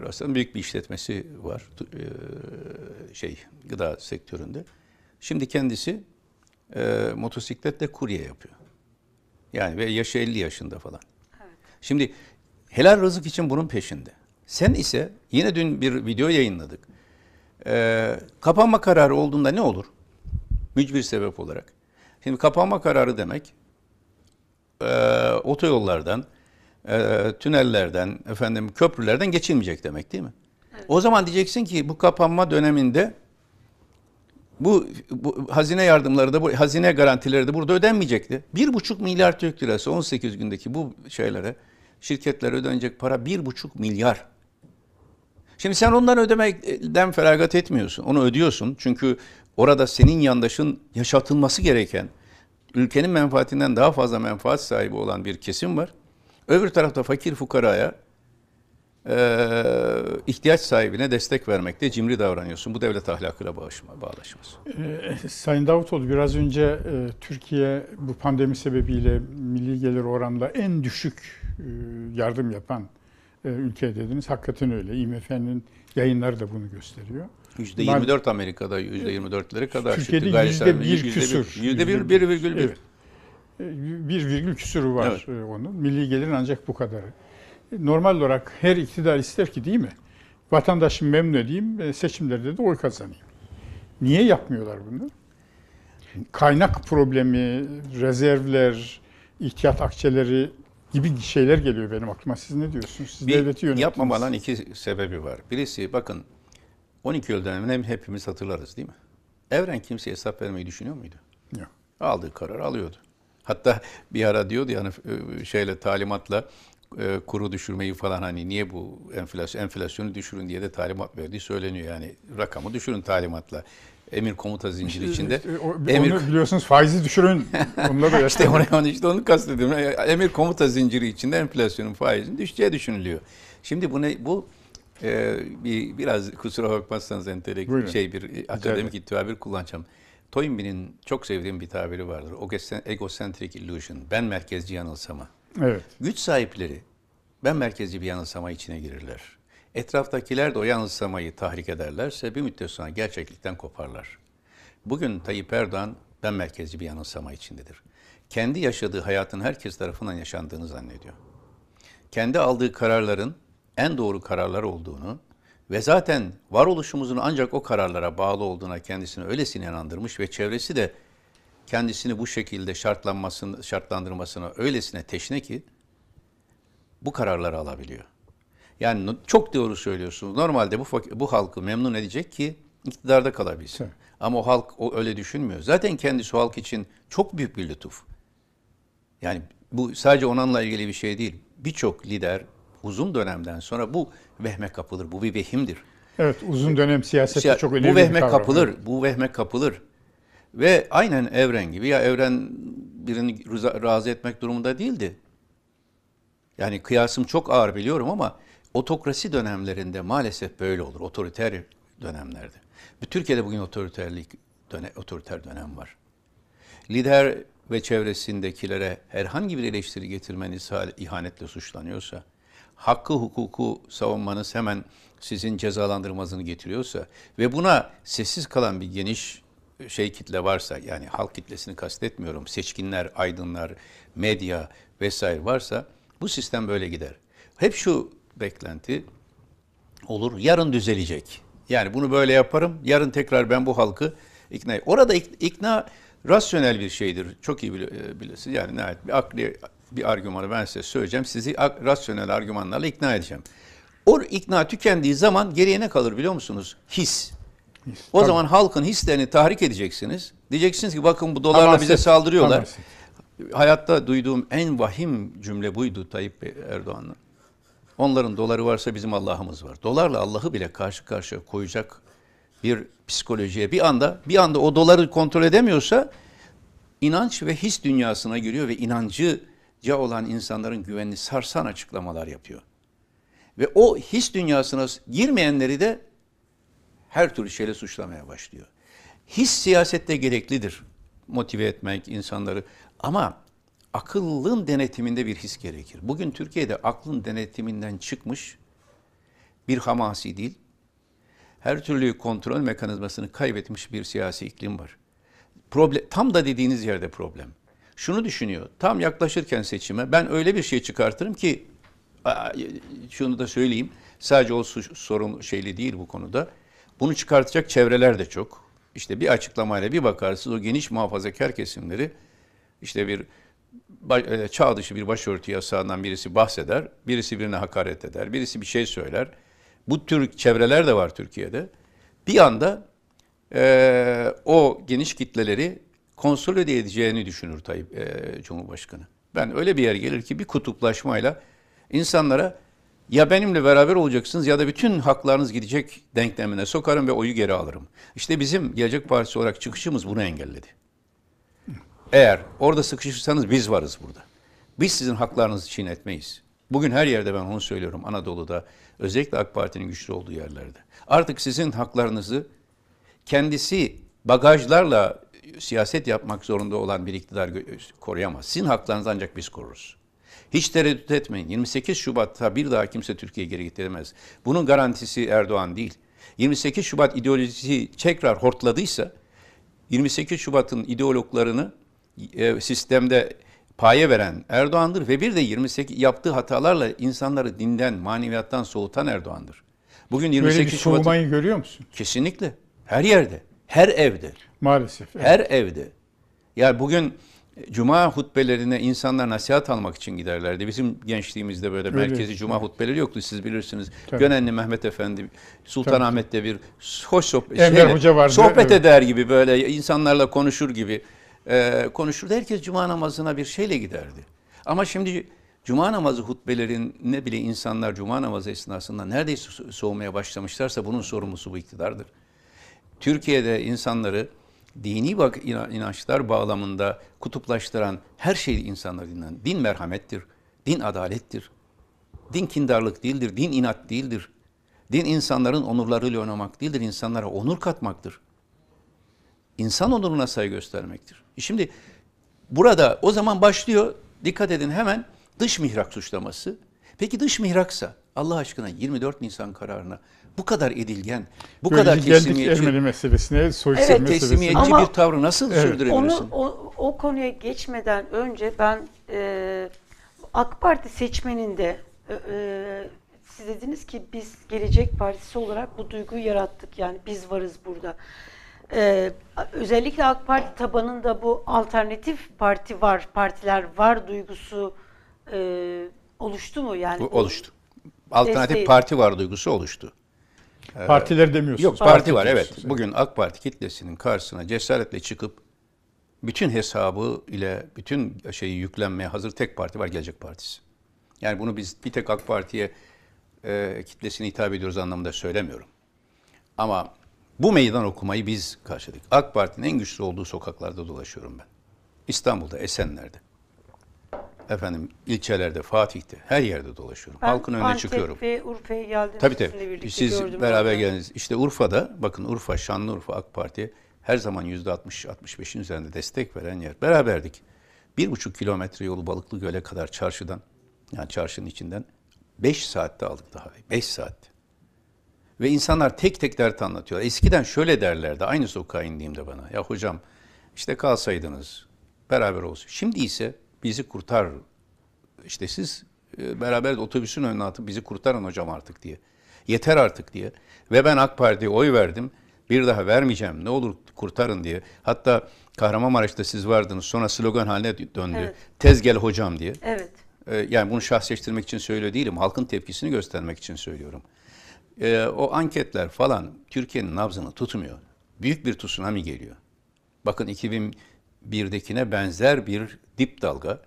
rastladım. Büyük bir işletmesi var. e, şey gıda sektöründe. Şimdi kendisi e, motosikletle kurye yapıyor. Yani ve yaşı 50 yaşında falan. Şimdi helal rızık için bunun peşinde. Sen ise yine dün bir video yayınladık. E, kapanma kararı olduğunda ne olur? Mücbir sebep olarak. Şimdi kapanma kararı demek e, otoyollardan, e, tünellerden, efendim köprülerden geçilmeyecek demek değil mi? O zaman diyeceksin ki bu kapanma döneminde bu, bu hazine yardımları da bu hazine garantileri de burada ödenmeyecekti. Bir buçuk milyar Türk lirası 18 gündeki bu şeylere şirketlere ödenecek para bir buçuk milyar. Şimdi sen ondan ödemekten feragat etmiyorsun. Onu ödüyorsun. Çünkü orada senin yandaşın yaşatılması gereken, ülkenin menfaatinden daha fazla menfaat sahibi olan bir kesim var. Öbür tarafta fakir fukaraya eee, ihtiyaç sahibine destek vermekte cimri davranıyorsun. Bu devlet ahlakıyla bağlaşmaz. Ee, Sayın Davutoğlu biraz önce e, Türkiye bu pandemi sebebiyle milli gelir oranla en düşük e, yardım yapan e, ülke dediniz. Hakikaten öyle. IMF'nin yayınları da bunu gösteriyor. %24 Amerika'da %24'leri kadar. Türkiye'de çıktı. Gayri yüzde sahibi bir yüzde küsur. Yüzde bir, bir virgül bir. Evet. E, Bir virgül küsürü var Evet. e, onun. Milli gelirin ancak bu kadarı. E, Normal olarak her iktidar ister ki değil mi? Vatandaşımı memnun edeyim, e, seçimlerde de oy kazanayım. Niye yapmıyorlar bunu? Kaynak problemi, rezervler, ihtiyat akçeleri gibi şeyler geliyor benim aklıma. Siz ne diyorsunuz? Siz Bir devleti yönetiyorsunuz. yapmamaların iki sebebi var. Birisi bakın 12 Eylül dönemini hepimiz hatırlarız değil mi? Evren kimseye hesap vermeyi düşünüyor muydu? Yok. Aldığı karar alıyordu. Hatta bir ara diyordu yani e, şeyle talimatla e, kuru düşürmeyi falan hani niye bu enflasyon enflasyonu düşürün diye de talimat verdiği söyleniyor yani rakamı düşürün talimatla. Emir komuta zinciri içinde. E, o- emir Onu biliyorsunuz faizi düşürün. Onunla da işte onu, onu işte onu kastediyorum. Emir komuta zinciri içinde enflasyonun faizinin düşeceği düşünülüyor. Şimdi bu ne bu e, bir biraz kusura bakmazsanız entelek Buyurun. şey bir akademik tabir kullanacağım. Toynbee'nin çok sevdiğim bir tabiri vardır. Egocentric illusion. Ben merkezci yanılsama. Evet. Güç sahipleri ben merkezci bir yanılsama içine girirler. Etraftakiler de o yanılsamayı tahrik ederlerse bir müddet sonra gerçeklikten koparlar. Bugün Tayyip Erdoğan ben merkezci bir yanılsama içindedir. Kendi yaşadığı hayatın herkes tarafından yaşandığını zannediyor. Kendi aldığı kararların en doğru kararlar olduğunu ve zaten varoluşumuzun ancak o kararlara bağlı olduğuna kendisini öylesine inandırmış ve çevresi de kendisini bu şekilde şartlanmasını, şartlandırmasına öylesine teşne ki bu kararları alabiliyor. Yani çok doğru söylüyorsunuz. Normalde bu bu halkı memnun edecek ki iktidarda kalabilsin. Evet. Ama o halk o öyle düşünmüyor. Zaten kendisi o halk için çok büyük bir lütuf. Yani bu sadece onunla ilgili bir şey değil. Birçok lider uzun dönemden sonra bu vehme kapılır. Bu bir vehimdir. Evet uzun dönem siyasette Ya, çok önemli bu bir vehme kavram. kapılır. Bu vehme kapılır. Ve aynen evren gibi ya evren birini razı etmek durumunda değildi. Yani kıyasım çok ağır biliyorum ama otokrasi dönemlerinde maalesef böyle olur. Otoriter dönemlerde. Türkiye'de bugün otoriterlik döne, otoriter dönem var. Lider ve çevresindekilere herhangi bir eleştiri getirmeniz ihanetle suçlanıyorsa, hakkı hukuku savunmanız hemen sizin cezalandırmanızı getiriyorsa ve buna sessiz kalan bir geniş şey kitle varsa yani halk kitlesini kastetmiyorum seçkinler, aydınlar, medya vesaire varsa bu sistem böyle gider. Hep şu beklenti olur. Yarın düzelecek. Yani bunu böyle yaparım. Yarın tekrar ben bu halkı ikna Orada ik- ikna rasyonel bir şeydir. Çok iyi e, bilirsiniz. Yani nihayet bir akli bir argümanı ben size söyleyeceğim. Sizi rasyonel argümanlarla ikna edeceğim. O ikna tükendiği zaman geriye ne kalır biliyor musunuz? His. His, O tabii. zaman halkın hislerini tahrik edeceksiniz. Diyeceksiniz ki bakın bu dolarla bize Hamaset, saldırıyorlar. Hayatta duyduğum en vahim cümle buydu Tayyip Erdoğan'ın. Onların doları varsa bizim Allah'ımız var. Dolarla Allah'ı bile karşı karşıya koyacak bir psikolojiye bir anda bir anda o doları kontrol edemiyorsa inanç ve his dünyasına giriyor ve inancıca olan insanların güvenini sarsan açıklamalar yapıyor. Ve o his dünyasına girmeyenleri de her türlü şeyle suçlamaya başlıyor. His siyasette gereklidir. Motive etmek insanları ama akıllın denetiminde bir his gerekir. Bugün Türkiye'de aklın denetiminden çıkmış bir hamasi değil, her türlü kontrol mekanizmasını kaybetmiş bir siyasi iklim var. Problem, tam da dediğiniz yerde problem. Şunu düşünüyor, tam yaklaşırken seçime ben öyle bir şey çıkartırım ki, şunu da söyleyeyim, sadece o sorun şeyli değil bu konuda. Bunu çıkartacak çevreler de çok. İşte bir açıklamayla bir bakarsınız o geniş muhafazakar kesimleri, işte bir çağ dışı bir başörtü yasağından birisi bahseder, birisi birine hakaret eder, birisi bir şey söyler. Bu tür çevreler de var Türkiye'de. Bir anda e, o geniş kitleleri konsolide edeceğini düşünür Tayyip e, Cumhurbaşkanı. Ben öyle bir yer gelir ki bir kutuplaşmayla insanlara ya benimle beraber olacaksınız ya da bütün haklarınız gidecek denklemine sokarım ve oyu geri alırım. İşte bizim Gelecek Partisi olarak çıkışımız bunu engelledi. Eğer orada sıkışırsanız biz varız burada. Biz sizin haklarınızı çiğnetmeyiz. Bugün her yerde ben onu söylüyorum Anadolu'da özellikle AK Parti'nin güçlü olduğu yerlerde. Artık sizin haklarınızı kendisi bagajlarla siyaset yapmak zorunda olan bir iktidar koruyamaz. Sizin haklarınızı ancak biz koruruz. Hiç tereddüt etmeyin. 28 Şubat'ta bir daha kimse Türkiye'yi geri getiremez. Bunun garantisi Erdoğan değil. 28 Şubat ideolojisi tekrar hortladıysa 28 Şubat'ın ideologlarını e, sistemde paye veren Erdoğan'dır ve bir de 28 yaptığı hatalarla insanları dinden, maneviyattan soğutan Erdoğan'dır. Bugün Böyle 28 bir Şubat'ın soğumayı görüyor musun? kesinlikle her yerde, her evde, Maalesef. evet. her evde. Yani bugün cuma hutbelerine insanlar nasihat almak için giderlerdi. Bizim gençliğimizde böyle Öyle, merkezi cuma hutbeleri yoktu siz bilirsiniz. Tabii. Gönenli Mehmet Efendi, Sultanahmet'te bir hoş sohbet, şeyle, Hoca vardı, sohbet evet. eder gibi böyle insanlarla konuşur gibi e, konuşurdu. Herkes cuma namazına bir şeyle giderdi. Ama şimdi cuma namazı hutbelerine bile insanlar cuma namazı esnasında neredeyse so- soğumaya başlamışlarsa bunun sorumlusu bu iktidardır. Türkiye'de insanları dini bak ina- inançlar bağlamında kutuplaştıran her şey insanları dinlen. Din merhamettir, din adalettir, din kindarlık değildir, din inat değildir. Din insanların onurlarıyla oynamak değildir, insanlara onur katmaktır. İnsan onuruna saygı göstermektir. E Şimdi burada o zaman başlıyor, dikkat edin hemen dış mihrak suçlaması. Peki dış mihraksa Allah aşkına 24 Nisan kararına bu kadar edilgen, bu Böylece kadar teslimiyetçi, Ermeni meselesine, soykırım Evet, meselesine. teslimiyetçi Ama- bir tavrı nasıl Evet. sürdürebilirsin? Onu o, o konuya geçmeden önce ben e, AK Parti seçmeninde e, e, siz dediniz ki biz Gelecek Partisi olarak bu duyguyu yarattık. Yani biz varız burada. E, özellikle AK Parti tabanında bu alternatif parti var, partiler var duygusu e, oluştu mu? Yani Bu oluştu. alternatif Desteği. parti var duygusu oluştu. Partiler demiyorsunuz. Yok parti var diyorsunuz. evet. Bugün AK Parti kitlesinin karşısına cesaretle çıkıp bütün hesabı ile bütün şeyi yüklenmeye hazır tek parti var Gelecek Partisi. Yani bunu biz bir tek AK Parti'ye e, kitlesine hitap ediyoruz anlamında söylemiyorum. Ama bu meydan okumayı biz karşıladık. AK Parti'nin en güçlü olduğu sokaklarda dolaşıyorum ben. İstanbul'da, Esenler'de. Efendim ilçelerde, Fatih'te, her yerde dolaşıyorum. Ben Halkın önüne Antep çıkıyorum. ve Urfa'ya geldim. Tabii tabii. birlikte Siz gördüm beraber orada. geldiniz. İşte Urfa'da, bakın Urfa, Şanlıurfa AK Parti her zaman %60-65'in üzerinde destek veren yer. Beraberdik. Bir buçuk kilometre yolu Balıklı Göl'e kadar çarşıdan, yani çarşının içinden 5 saatte aldık daha. 5 saatte. Ve insanlar tek tek dert anlatıyor. Eskiden şöyle derlerdi aynı sokağa indiğimde bana. Ya hocam işte kalsaydınız beraber olsun. Şimdi ise bizi kurtar. İşte siz e, beraber otobüsün önüne atıp bizi kurtarın hocam artık diye. Yeter artık diye. Ve ben AK Parti'ye oy verdim. Bir daha vermeyeceğim. Ne olur kurtarın diye. Hatta Kahramanmaraş'ta siz vardınız. Sonra slogan haline döndü. Evet. Tez gel hocam diye. Evet. Ee, yani bunu şahsleştirmek için söylüyor değilim. Halkın tepkisini göstermek için söylüyorum. Ee, o anketler falan Türkiye'nin nabzını tutmuyor. Büyük bir tsunami geliyor. Bakın 2001'dekine benzer bir dip dalga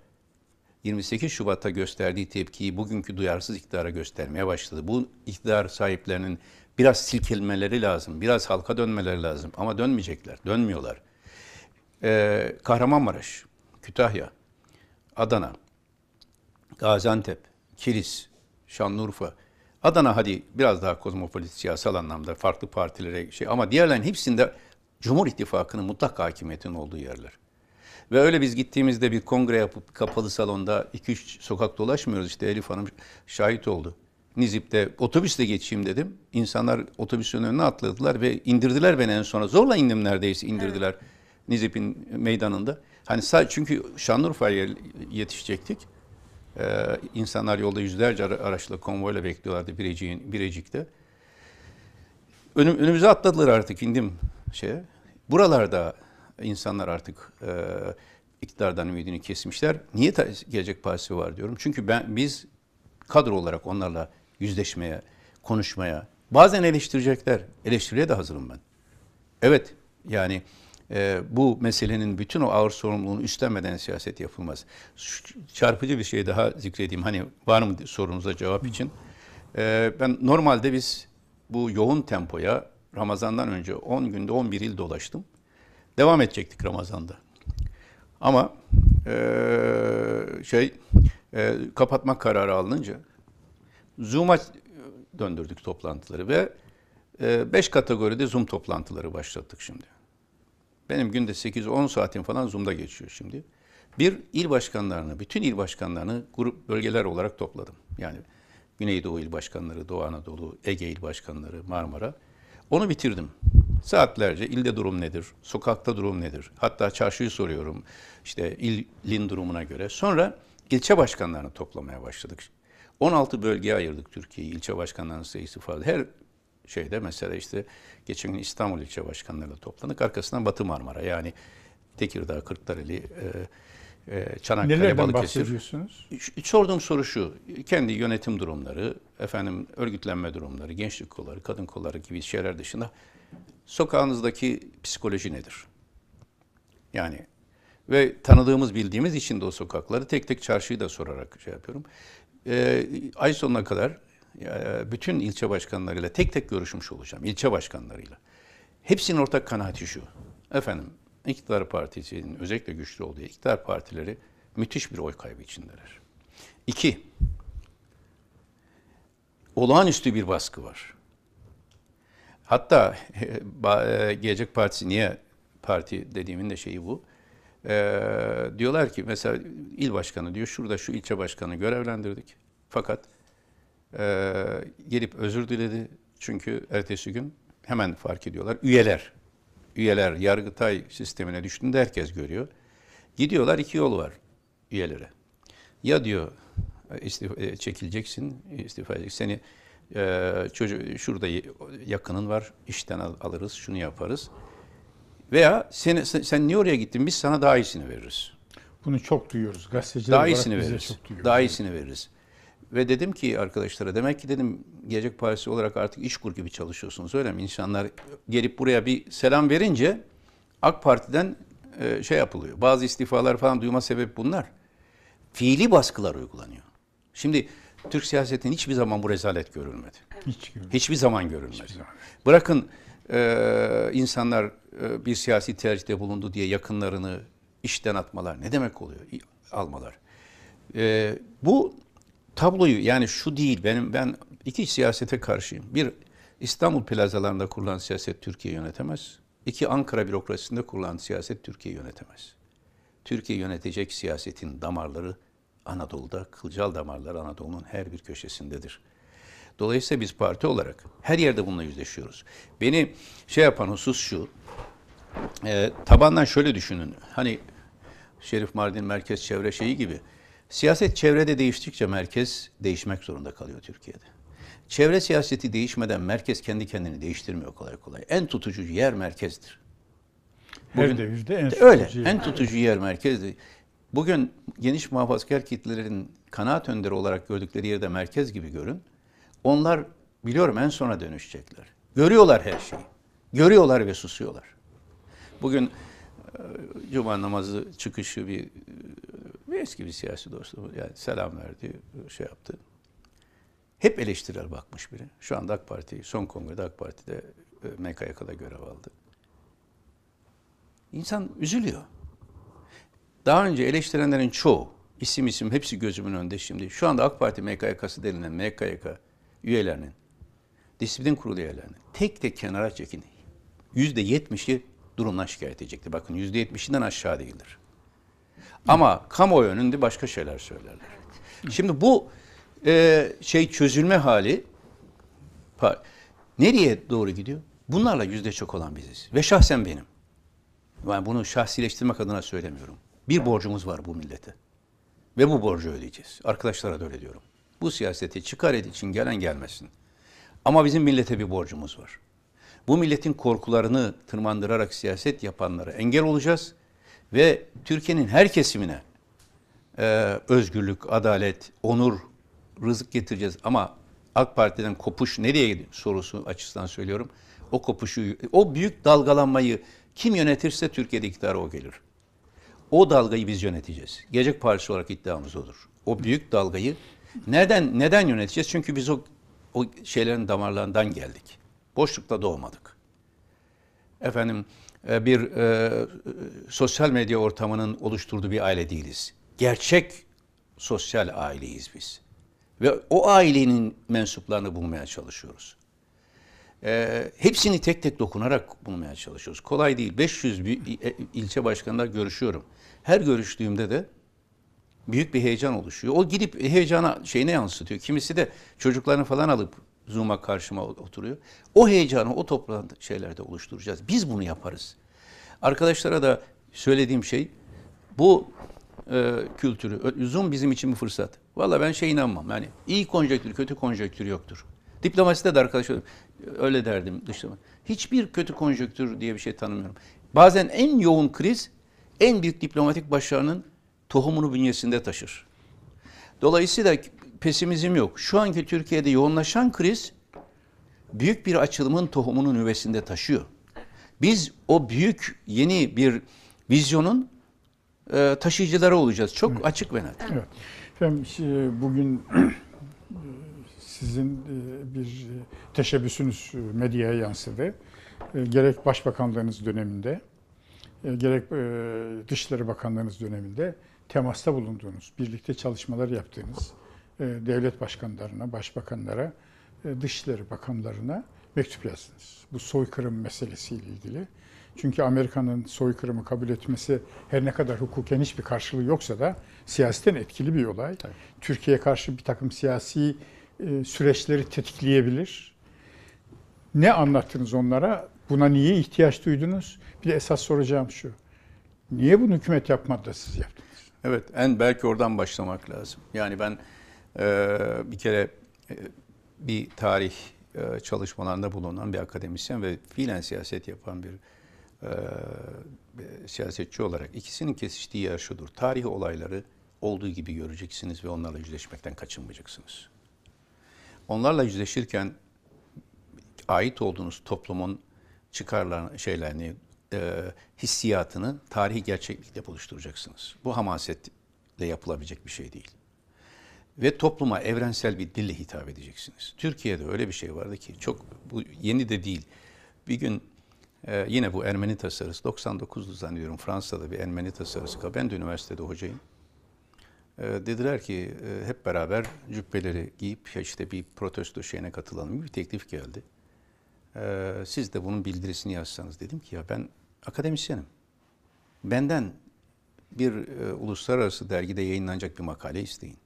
28 Şubat'ta gösterdiği tepkiyi bugünkü duyarsız iktidara göstermeye başladı. Bu iktidar sahiplerinin biraz silkelmeleri lazım, biraz halka dönmeleri lazım ama dönmeyecekler, dönmüyorlar. Ee, Kahramanmaraş, Kütahya, Adana, Gaziantep, Kilis, Şanlıurfa, Adana hadi biraz daha kozmopolit siyasal anlamda farklı partilere şey ama diğerlerin hepsinde Cumhur İttifakı'nın mutlak hakimiyetinin olduğu yerler. Ve öyle biz gittiğimizde bir kongre yapıp kapalı salonda 2-3 sokak dolaşmıyoruz işte Elif Hanım şahit oldu. Nizip'te otobüsle geçeyim dedim. İnsanlar otobüsün önüne atladılar ve indirdiler beni en sona. Zorla indim neredeyse indirdiler Nizip'in meydanında. Hani sadece çünkü Şanlıurfa'ya yetişecektik. Ee, insanlar yolda yüzlerce ara- araçla konvoyla bekliyorlardı Birecik'in, Birecik'te. Önüm, önümüze atladılar artık indim şeye. Buralarda insanlar artık e, iktidardan ümidini kesmişler. Niye Gelecek Partisi var diyorum. Çünkü ben biz kadro olarak onlarla yüzleşmeye, konuşmaya, bazen eleştirecekler. Eleştiriye de hazırım ben. Evet yani e, bu meselenin bütün o ağır sorumluluğunu üstlenmeden siyaset yapılmaz. Şu- çarpıcı bir şey daha zikredeyim. Hani var mı sorunuza cevap için. E, ben normalde biz bu yoğun tempoya Ramazan'dan önce 10 günde 11 il dolaştım. Devam edecektik Ramazan'da. Ama e, şey e, kapatmak kararı alınınca Zoom'a döndürdük toplantıları ve 5 kategoride Zoom toplantıları başlattık şimdi. Benim günde 8-10 saatim falan Zoom'da geçiyor şimdi. Bir, il başkanlarını, bütün il başkanlarını grup bölgeler olarak topladım. Yani Güneydoğu il başkanları, Doğu Anadolu, Ege il başkanları, Marmara. Onu bitirdim. Saatlerce ilde durum nedir, sokakta durum nedir? Hatta çarşıyı soruyorum işte ilin durumuna göre. Sonra ilçe başkanlarını toplamaya başladık. 16 bölgeye ayırdık Türkiye'yi. İlçe başkanlarının sayısı fazla. Her şeyde mesela işte geçen gün İstanbul ilçe başkanlarıyla toplandık. Arkasından Batı Marmara yani Tekirdağ, Kırklareli, e, e, Çanakkale, Nelerden Balıkesir. bahsediyorsunuz? Sorduğum soru şu, kendi yönetim durumları, efendim örgütlenme durumları, gençlik kolları, kadın kolları gibi şeyler dışında sokağınızdaki psikoloji nedir? Yani ve tanıdığımız, bildiğimiz için de o sokakları tek tek çarşıyı da sorarak şey yapıyorum. Ee, ay sonuna kadar bütün ilçe başkanlarıyla tek tek görüşmüş olacağım, ilçe başkanlarıyla. Hepsinin ortak kanaati şu. Efendim, iktidar partisinin özellikle güçlü olduğu iktidar partileri müthiş bir oy kaybı içindeler. İki, olağanüstü bir baskı var. Hatta ba- e, Gelecek Partisi niye parti dediğimin de şeyi bu. Ee, diyorlar ki mesela il başkanı diyor şurada şu ilçe başkanı görevlendirdik. Fakat e, gelip özür diledi. Çünkü ertesi gün hemen fark ediyorlar. Üyeler, üyeler Yargıtay sistemine düştüğünde herkes görüyor. Gidiyorlar iki yol var üyelere. Ya diyor istifa, e, çekileceksin, istifa edeceksin. Seni e, çocuğu şurada yakının var, işten al- alırız, şunu yaparız. Veya sen, sen niye oraya gittin? Biz sana daha iyisini veririz. Bunu çok duyuyoruz. Gazeteciler Daha olarak iyisini veririz. çok duyuyoruz. Daha iyisini veririz. Ve dedim ki arkadaşlara demek ki dedim Gelecek Partisi olarak artık işkur gibi çalışıyorsunuz öyle mi? İnsanlar gelip buraya bir selam verince AK Parti'den e, şey yapılıyor. Bazı istifalar falan duyma sebebi bunlar. Fiili baskılar uygulanıyor. Şimdi Türk siyasetinin hiçbir zaman bu rezalet görülmedi. Hiç görmedim. Hiçbir zaman görülmedi. zaman. Bırakın e, insanlar e, bir siyasi tercihte bulundu diye yakınlarını işten atmalar ne demek oluyor? Almalar. E, bu tabloyu yani şu değil benim ben iki siyasete karşıyım. Bir İstanbul plazalarında kurulan siyaset Türkiye yönetemez. İki Ankara bürokrasisinde kurulan siyaset Türkiye yönetemez. Türkiye yönetecek siyasetin damarları Anadolu'da, kılcal damarlar Anadolu'nun her bir köşesindedir. Dolayısıyla biz parti olarak her yerde bununla yüzleşiyoruz. Beni şey yapan husus şu, e, tabandan şöyle düşünün. Hani Şerif Mardin merkez çevre şeyi gibi. Siyaset çevrede değiştikçe merkez değişmek zorunda kalıyor Türkiye'de. Çevre siyaseti değişmeden merkez kendi kendini değiştirmiyor kolay kolay. En tutucu yer merkezdir. Her Bugün- devirde en Öyle. tutucu En yer. tutucu yer merkezdi. Bugün geniş muhafazakar kitlelerin kanaat önderi olarak gördükleri yerde merkez gibi görün. Onlar biliyorum en sona dönüşecekler. Görüyorlar her şeyi. Görüyorlar ve susuyorlar. Bugün e, cuma namazı çıkışı bir, bir eski bir siyasi dostum yani selam verdi, şey yaptı. Hep eleştirel bakmış biri. Şu anda AK Parti, son kongrede AK Parti'de e, MKYK'da görev aldı. İnsan üzülüyor. Daha önce eleştirenlerin çoğu, isim isim hepsi gözümün önünde şimdi. Şu anda AK Parti MKYK'sı denilen MKYK üyelerinin, disiplin kurulu üyelerinin tek tek kenara çekin. Yüzde yetmişi durumdan şikayet edecektir. Bakın yüzde yetmişinden aşağı değildir. Ama kamuoyu önünde başka şeyler söylerler. Şimdi bu e, şey çözülme hali nereye doğru gidiyor? Bunlarla yüzde çok olan biziz. Ve şahsen benim. Ben bunu şahsileştirmek adına söylemiyorum. Bir borcumuz var bu millete. Ve bu borcu ödeyeceğiz. Arkadaşlara da öyle diyorum. Bu siyaseti çıkar için gelen gelmesin. Ama bizim millete bir borcumuz var. Bu milletin korkularını tırmandırarak siyaset yapanlara engel olacağız. Ve Türkiye'nin her kesimine e, özgürlük, adalet, onur, rızık getireceğiz. Ama AK Parti'den kopuş nereye gidiyor sorusu açısından söylüyorum. O kopuşu, o büyük dalgalanmayı kim yönetirse Türkiye'de iktidara o gelir. O dalgayı biz yöneteceğiz. Gelecek Partisi olarak iddiamız odur. O büyük dalgayı nereden neden yöneteceğiz? Çünkü biz o o şeylerin damarlarından geldik. Boşlukta doğmadık. Efendim bir e, sosyal medya ortamının oluşturduğu bir aile değiliz. Gerçek sosyal aileyiz biz. Ve o ailenin mensuplarını bulmaya çalışıyoruz. E, hepsini tek tek dokunarak bulmaya çalışıyoruz. Kolay değil. 500 bir e, ilçe başkanıyla görüşüyorum. Her görüştüğümde de büyük bir heyecan oluşuyor. O gidip heyecana şeyine yansıtıyor. Kimisi de çocuklarını falan alıp Zoom'a karşıma oturuyor. O heyecanı o toplantı şeylerde oluşturacağız. Biz bunu yaparız. Arkadaşlara da söylediğim şey bu e, kültürü. Zoom bizim için bir fırsat. Valla ben şey inanmam. Yani iyi konjonktür, kötü konjonktür yoktur. Diplomaside de arkadaşlar öyle derdim dışlama. Hiçbir kötü konjonktür diye bir şey tanımıyorum. Bazen en yoğun kriz en büyük diplomatik başarının tohumunu bünyesinde taşır. Dolayısıyla pesimizm yok. Şu anki Türkiye'de yoğunlaşan kriz büyük bir açılımın tohumunu nüvesinde taşıyor. Biz o büyük yeni bir vizyonun e, taşıyıcıları olacağız. Çok açık ve net. Evet. Efendim şi- bugün sizin e, bir e, teşebbüsünüz e, medyaya yansıdı. E, Gerek Başbakanlığınız döneminde, e, gerek e, Dışişleri Bakanlığınız döneminde temasta bulunduğunuz, birlikte çalışmalar yaptığınız e, devlet başkanlarına, başbakanlara, e, Dışişleri Bakanlarına mektup yazdınız. Bu soykırım meselesiyle ilgili. Çünkü Amerika'nın soykırımı kabul etmesi her ne kadar hukuken hiçbir karşılığı yoksa da siyaseten etkili bir olay. Türkiye'ye karşı bir takım siyasi e, süreçleri tetikleyebilir. Ne anlattınız onlara? Buna niye ihtiyaç duydunuz? Bir de esas soracağım şu. Niye bunu hükümet yapmadı da siz yaptınız? Evet, en belki oradan başlamak lazım. Yani ben e, bir kere e, bir tarih e, çalışmalarında bulunan bir akademisyen ve fiilen siyaset yapan bir e, siyasetçi olarak ikisinin kesiştiği yer şudur. Tarih olayları olduğu gibi göreceksiniz ve onlarla yüzleşmekten kaçınmayacaksınız. Onlarla yüzleşirken ait olduğunuz toplumun çıkarlarını, şeylerini, e, hissiyatını tarihi gerçeklikle buluşturacaksınız. Bu hamasetle yapılabilecek bir şey değil. Ve topluma evrensel bir dille hitap edeceksiniz. Türkiye'de öyle bir şey vardı ki çok bu yeni de değil. Bir gün e, yine bu Ermeni tasarısı 99'du zannediyorum Fransa'da bir Ermeni tasarısı. Ben de üniversitede hocayım. E, dediler ki e, hep beraber cübbeleri giyip işte bir protesto şeyine katılalım. Bir teklif geldi. E, siz de bunun bildirisini yazsanız dedim ki ya ben akademisyenim. Benden bir e, uluslararası dergide yayınlanacak bir makale isteyin.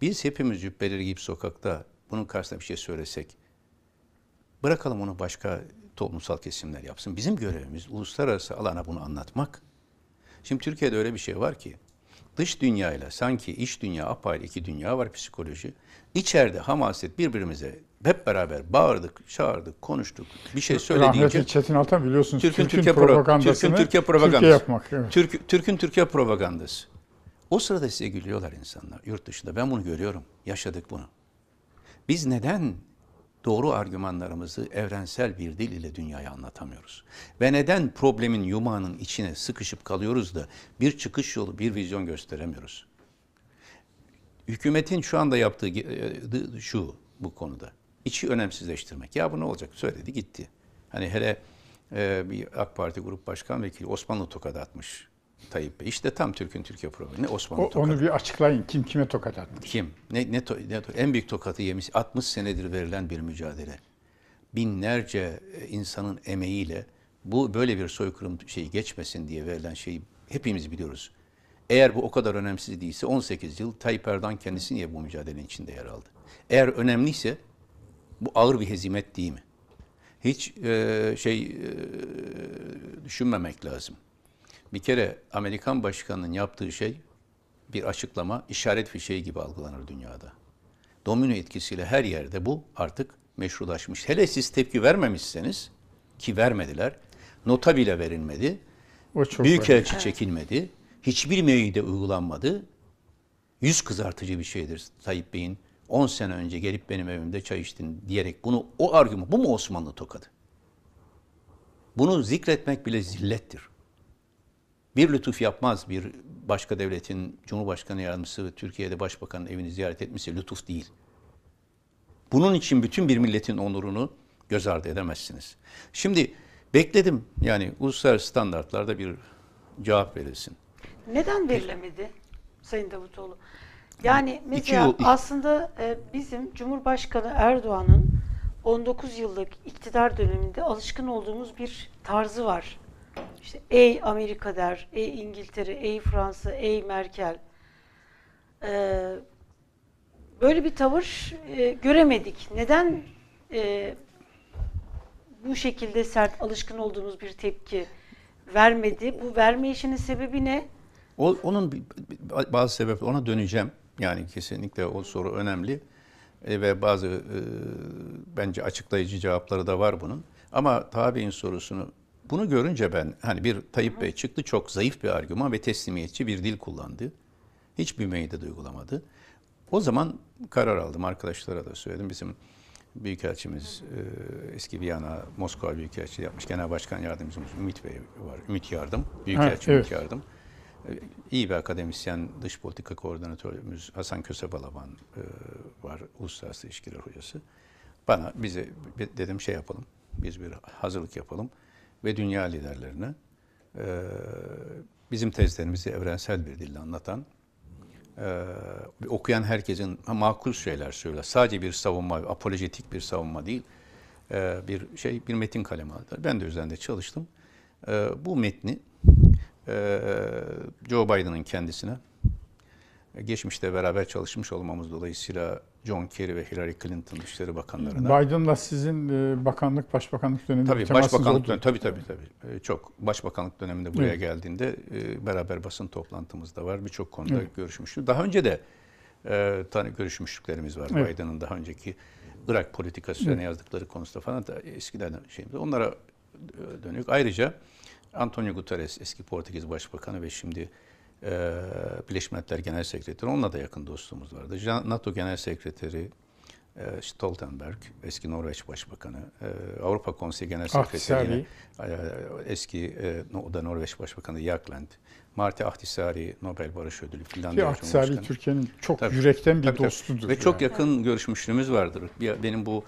Biz hepimiz cübbeleri giyip sokakta bunun karşısında bir şey söylesek, bırakalım onu başka toplumsal kesimler yapsın. Bizim görevimiz uluslararası alana bunu anlatmak. Şimdi Türkiye'de öyle bir şey var ki, dış dünyayla sanki iç dünya apayrı iki dünya var psikoloji. İçeride hamaset birbirimize hep beraber bağırdık, çağırdık, konuştuk. Bir şey söylediğince Rahmetli Çetin Altan biliyorsunuz Türk'ün Türkiye pro- propagandasını Türk'ün Türkiye propagandası. Türkiye yapmak. Evet. Türk, Türk'ün Türkiye propagandası. O sırada size gülüyorlar insanlar yurt dışında. Ben bunu görüyorum. Yaşadık bunu. Biz neden doğru argümanlarımızı evrensel bir dil ile dünyaya anlatamıyoruz? Ve neden problemin yumağının içine sıkışıp kalıyoruz da bir çıkış yolu, bir vizyon gösteremiyoruz? Hükümetin şu anda yaptığı e, şu bu konuda. İçi önemsizleştirmek. Ya bu ne olacak? Söyledi gitti. Hani hele e, bir AK Parti Grup Başkan Vekili Osmanlı tokadı atmış Tayyip Bey. İşte tam Türk'ün Türkiye problemi. Ne Osmanlı O, tokadı. onu bir açıklayın. Kim kime tokat atmış? Kim? Ne, ne, to- ne to- en büyük tokatı yemiş. 60 senedir verilen bir mücadele. Binlerce e, insanın emeğiyle bu böyle bir soykırım şeyi geçmesin diye verilen şeyi hepimiz biliyoruz. Eğer bu o kadar önemsiz değilse 18 yıl Tayyip Erdoğan kendisi niye bu mücadelenin içinde yer aldı? Eğer önemliyse bu ağır bir hezimet değil mi? Hiç e, şey e, düşünmemek lazım. Bir kere Amerikan başkanının yaptığı şey bir açıklama işaret fişeği gibi algılanır dünyada. Domino etkisiyle her yerde bu artık meşrulaşmış. Hele siz tepki vermemişseniz ki vermediler. Nota bile verilmedi. O çok Büyükelçi çekilmedi. Hiçbir meyide uygulanmadı. Yüz kızartıcı bir şeydir Tayyip Bey'in 10 sene önce gelip benim evimde çay içtin diyerek bunu o argüman bu mu Osmanlı tokadı? Bunu zikretmek bile zillettir. Bir lütuf yapmaz bir başka devletin Cumhurbaşkanı yardımcısı Türkiye'de başbakanın evini ziyaret etmesi lütuf değil. Bunun için bütün bir milletin onurunu göz ardı edemezsiniz. Şimdi bekledim yani uluslararası standartlarda bir cevap verilsin. Neden verilemedi Sayın Davutoğlu? Yani mesela yıl- aslında e, bizim Cumhurbaşkanı Erdoğan'ın 19 yıllık iktidar döneminde alışkın olduğumuz bir tarzı var. İşte ey Amerika der, ey İngiltere, ey Fransa, ey Merkel. Ee, böyle bir tavır e, göremedik. Neden e, bu şekilde sert alışkın olduğumuz bir tepki vermedi? Bu verme işinin sebebi ne? O, onun bazı sebepler ona döneceğim. Yani kesinlikle o soru önemli E, ve bazı e, bence açıklayıcı cevapları da var bunun. Ama tabi'in sorusunu bunu görünce ben hani bir Tayyip Bey çıktı çok zayıf bir argüman ve teslimiyetçi bir dil kullandı. Hiçbir meyde uygulamadı. O zaman karar aldım. Arkadaşlara da söyledim. Bizim Büyükelçimiz e, eski Viyana, Moskova Büyükelçiliği yapmış. Genel Başkan Yardımcımız Ümit Bey var. Ümit Yardım. Büyükelçi Ha, Ümit evet. Yardım. E, İyi bir akademisyen, dış politika koordinatörümüz Hasan Kösebalaban e, var. Uluslararası İlişkiler Hocası. Bana, bize dedim şey yapalım. Biz bir hazırlık yapalım. Ve dünya liderlerine e, bizim tezlerimizi evrensel bir dille anlatan ee, okuyan herkesin makul şeyler söyler. Sadece bir savunma, apolojetik bir savunma değil, ee, bir şey, bir metin kaleme aldı. Ben de üzerinde çalıştım. Ee, bu metni e, Joe Biden'ın kendisine e, geçmişte beraber çalışmış olmamız dolayısıyla John Kerry ve Hillary Clinton Dışişleri Bakanlarına Biden'la sizin e, bakanlık, başbakanlık döneminde Tabii başbakanlık dönemi, tabii tabii tabii. Ee, çok başbakanlık döneminde buraya Evet. geldiğinde e, beraber basın toplantımız da var. Birçok konuda Evet. görüşmüştük. Daha önce de e, tanı görüşmüşlüklerimiz var. Evet. Biden'ın daha önceki Irak politikası üzerine yazdıkları konusunda falan da eskiden şeyimde. Onlara e, dönük. Ayrıca Antonio Guterres eski Portekiz Başbakanı ve şimdi e, Birleşmiş Milletler Genel Sekreteri, onunla da yakın dostluğumuz vardı. NATO Genel Sekreteri e, Stoltenberg, eski Norveç Başbakanı, e, Avrupa Konseyi Genel Sekreteri, yine, e, eski e, o da Norveç Başbakanı Jagland, Marti Ahtisaari, Nobel Barış Ödülü, Finlandiya Ahtisari. Türkiye'nin çok Tabii. yürekten bir Tabii, tabii. dostudur. Ve çok yani. yakın görüşmüşlüğümüz vardır. Benim bu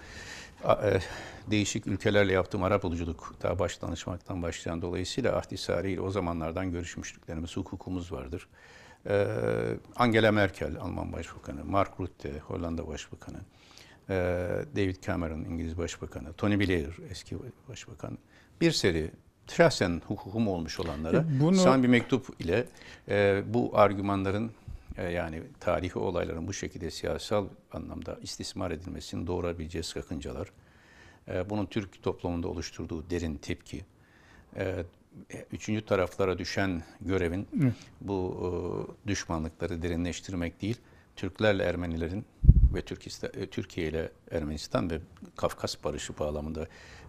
değişik ülkelerle yaptığım Arap oluculuk daha baş danışmaktan başlayan dolayısıyla Ahtisari ile o zamanlardan görüşmüşlüklerimiz, hukukumuz vardır. Ee, Angela Merkel, Alman Başbakanı, Mark Rutte, Hollanda Başbakanı, ee, David Cameron, İngiliz Başbakanı, Tony Blair, eski Başbakan. Bir seri şahsen hukukum olmuş olanlara E, bunu- sana bir mektup ile e, bu argümanların e, yani tarihi olayların bu şekilde siyasal anlamda istismar edilmesini doğurabileceği sakıncalar, e, bunun Türk toplumunda oluşturduğu derin tepki, e, üçüncü taraflara düşen görevin bu e, düşmanlıkları derinleştirmek değil, Türklerle Ermenilerin ve e, Türkiye ile Ermenistan ve Kafkas barışı bağlamında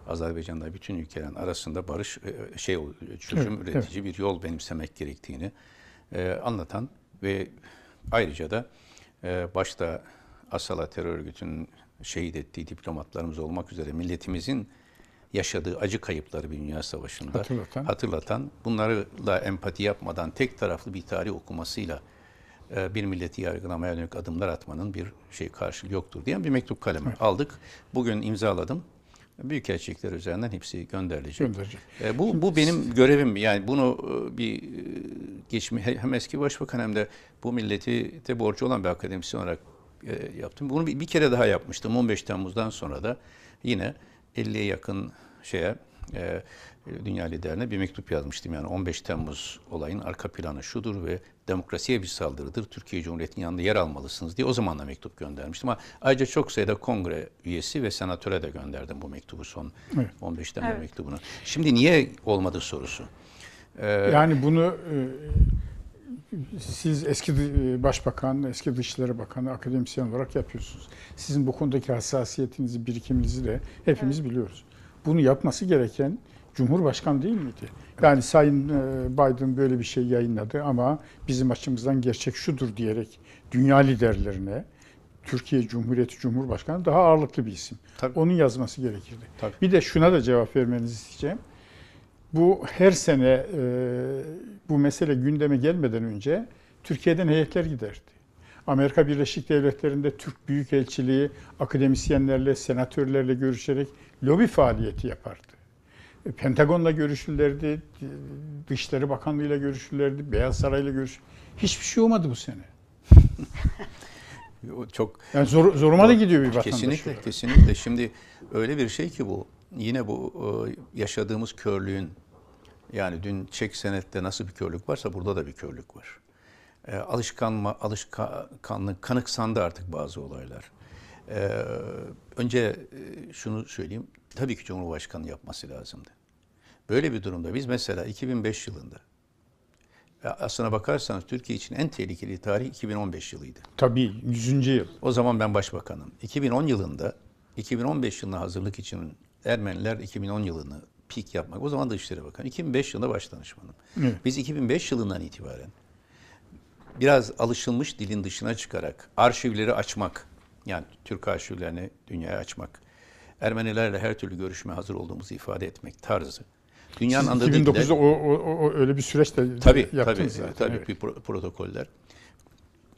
Azerbaycan'da bütün ülkelerin arasında barış e, şey çözüm Evet, üretici bir yol benimsemek gerektiğini e, anlatan ve ayrıca da e, başta Asala terör örgütünün şehit ettiği diplomatlarımız olmak üzere milletimizin yaşadığı acı kayıpları bir dünya savaşında Hatırlatan. hatırlatan, bunlarla empati yapmadan tek taraflı bir tarih okumasıyla e, bir milleti yargılamaya dönük adımlar atmanın bir şey karşılığı yoktur diyen bir mektup kalemi aldık. Bugün imzaladım. Büyükelçilikler üzerinden hepsi gönderilecek. Gönderecek. E, bu bu benim görevim. Yani bunu e, bir e, geçmi hem eski başbakan hem de bu milleti de borcu olan bir akademisyen olarak e, yaptım. Bunu bir, bir kere daha yapmıştım. 15 Temmuz'dan sonra da yine 50'ye yakın şeye e, dünya liderine bir mektup yazmıştım. Yani 15 Temmuz olayın arka planı şudur ve demokrasiye bir saldırıdır. Türkiye Cumhuriyeti'nin yanında yer almalısınız diye o zaman da mektup göndermiştim. Ama ayrıca çok sayıda kongre üyesi ve senatöre de gönderdim bu mektubu son Evet. 15 Temmuz Evet. mektubunu. Şimdi niye olmadı sorusu. Ee, Yani bunu e, siz eski e, başbakan, eski dışişleri bakanı, akademisyen olarak yapıyorsunuz. Sizin bu konudaki hassasiyetinizi, birikiminizi de hepimiz biliyoruz. Bunu yapması gereken Cumhurbaşkanı değil miydi? Yani Sayın e, Biden böyle bir şey yayınladı ama bizim açımızdan gerçek şudur diyerek dünya liderlerine Türkiye Cumhuriyeti Cumhurbaşkanı daha ağırlıklı bir isim. Tabii. Onun yazması gerekirdi. Tabii. Bir de şuna da cevap vermenizi isteyeceğim. Bu her sene e, bu mesele gündeme gelmeden önce Türkiye'den heyetler giderdi. Amerika Birleşik Devletleri'nde Türk Büyükelçiliği akademisyenlerle, senatörlerle görüşerek lobi faaliyeti yapardı. Pentagon'la görüşürlerdi, e, Dışişleri Bakanlığı'yla görüşürlerdi, Beyaz Saray'la görüş. Hiçbir şey olmadı bu sene. çok Yani zor, zoruma da gidiyor bir vatandaş. Kesinlikle, olarak. kesinlikle. Şimdi öyle bir şey ki bu. Yine bu e, yaşadığımız körlüğün yani dün çek senette nasıl bir körlük varsa burada da bir körlük var. E, alışkanma, alışkanlık, kanıksandı artık bazı olaylar. E, önce e, şunu söyleyeyim. Tabii ki Cumhurbaşkanı yapması lazımdı. Böyle bir durumda biz mesela 2005 yılında e, aslına bakarsanız Türkiye için en tehlikeli tarih 2015 yılıydı. Tabii 100. yıl. O zaman ben başbakanım. 2010 yılında, 2015 yılına hazırlık için Ermeniler 2010 yılını pik yapmak. O zaman Dışişleri Bakanı. 2005 yılında başdanışmanım. Evet. Biz 2005 yılından itibaren biraz alışılmış dilin dışına çıkarak arşivleri açmak, yani Türk arşivlerini dünyaya açmak, Ermenilerle her türlü görüşme hazır olduğumuzu ifade etmek tarzı. Dünyanın Siz anladığı 2009'da dille- o, o, o öyle bir süreçte Tabii, yaptınız tabii, zaten. tabii evet. bir pro- protokoller.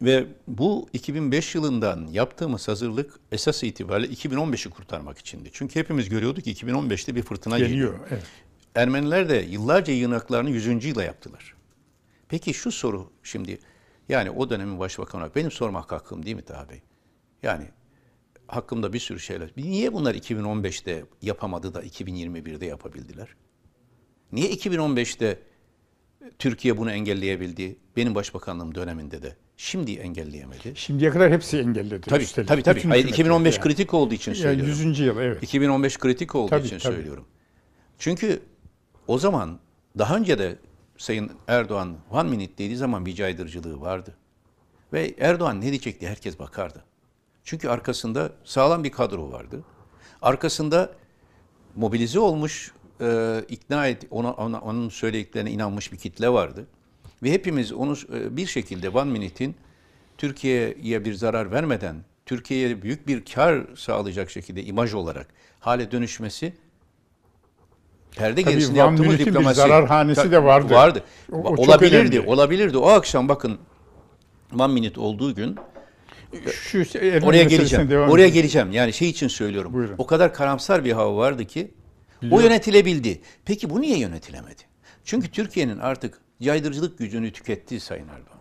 Ve bu 2005 yılından yaptığımız hazırlık esas itibariyle 2015'i kurtarmak içindi. Çünkü hepimiz görüyorduk ki 2015'te bir fırtına geliyor. Geliyor. Evet. Ermeniler de yıllarca yığınaklarını 100. yıla yaptılar. Peki şu soru şimdi yani o dönemin başbakanı benim sormak hakkım değil mi Taha Bey? Yani hakkımda bir sürü şeyler. Niye bunlar 2015'te yapamadı da 2021'de yapabildiler? Niye 2015'te Türkiye bunu engelleyebildi? Benim başbakanlığım döneminde de. Şimdi engelleyemedi. Şimdiye kadar hepsi engelledi. Tabii üstelik. tabii tabii. Bütün Hayır, hükümetler 2015 yani. kritik olduğu için Yani söylüyorum. 100. yıl evet. 2015 kritik olduğu Tabii, için tabii. söylüyorum. Çünkü o zaman daha önce de Sayın Erdoğan one minute dediği zaman bir caydırıcılığı vardı. Ve Erdoğan ne diyecekti herkes bakardı. Çünkü arkasında sağlam bir kadro vardı. Arkasında mobilize olmuş, e, ikna et, ona, ona- onun söylediklerine inanmış bir kitle vardı. Ve hepimiz onu e, bir şekilde One Minute'in Türkiye'ye bir zarar vermeden, Türkiye'ye büyük bir kar sağlayacak şekilde imaj olarak hale dönüşmesi perde Tabii gerisinde Van yaptığımız Minute'in bir diplomasi. zararhanesi de vardı. Vardı. O- o olabilirdi, olabilirdi. O akşam bakın One Minute olduğu gün Şu Ermeni Oraya geleceğim. devam Oraya edelim. geleceğim. Yani şey için söylüyorum. Buyurun. O kadar karamsar bir hava vardı ki o Biliyorum. yönetilebildi. Peki bu niye yönetilemedi? Çünkü Türkiye'nin artık caydırıcılık gücünü tüketti Sayın Erdoğan.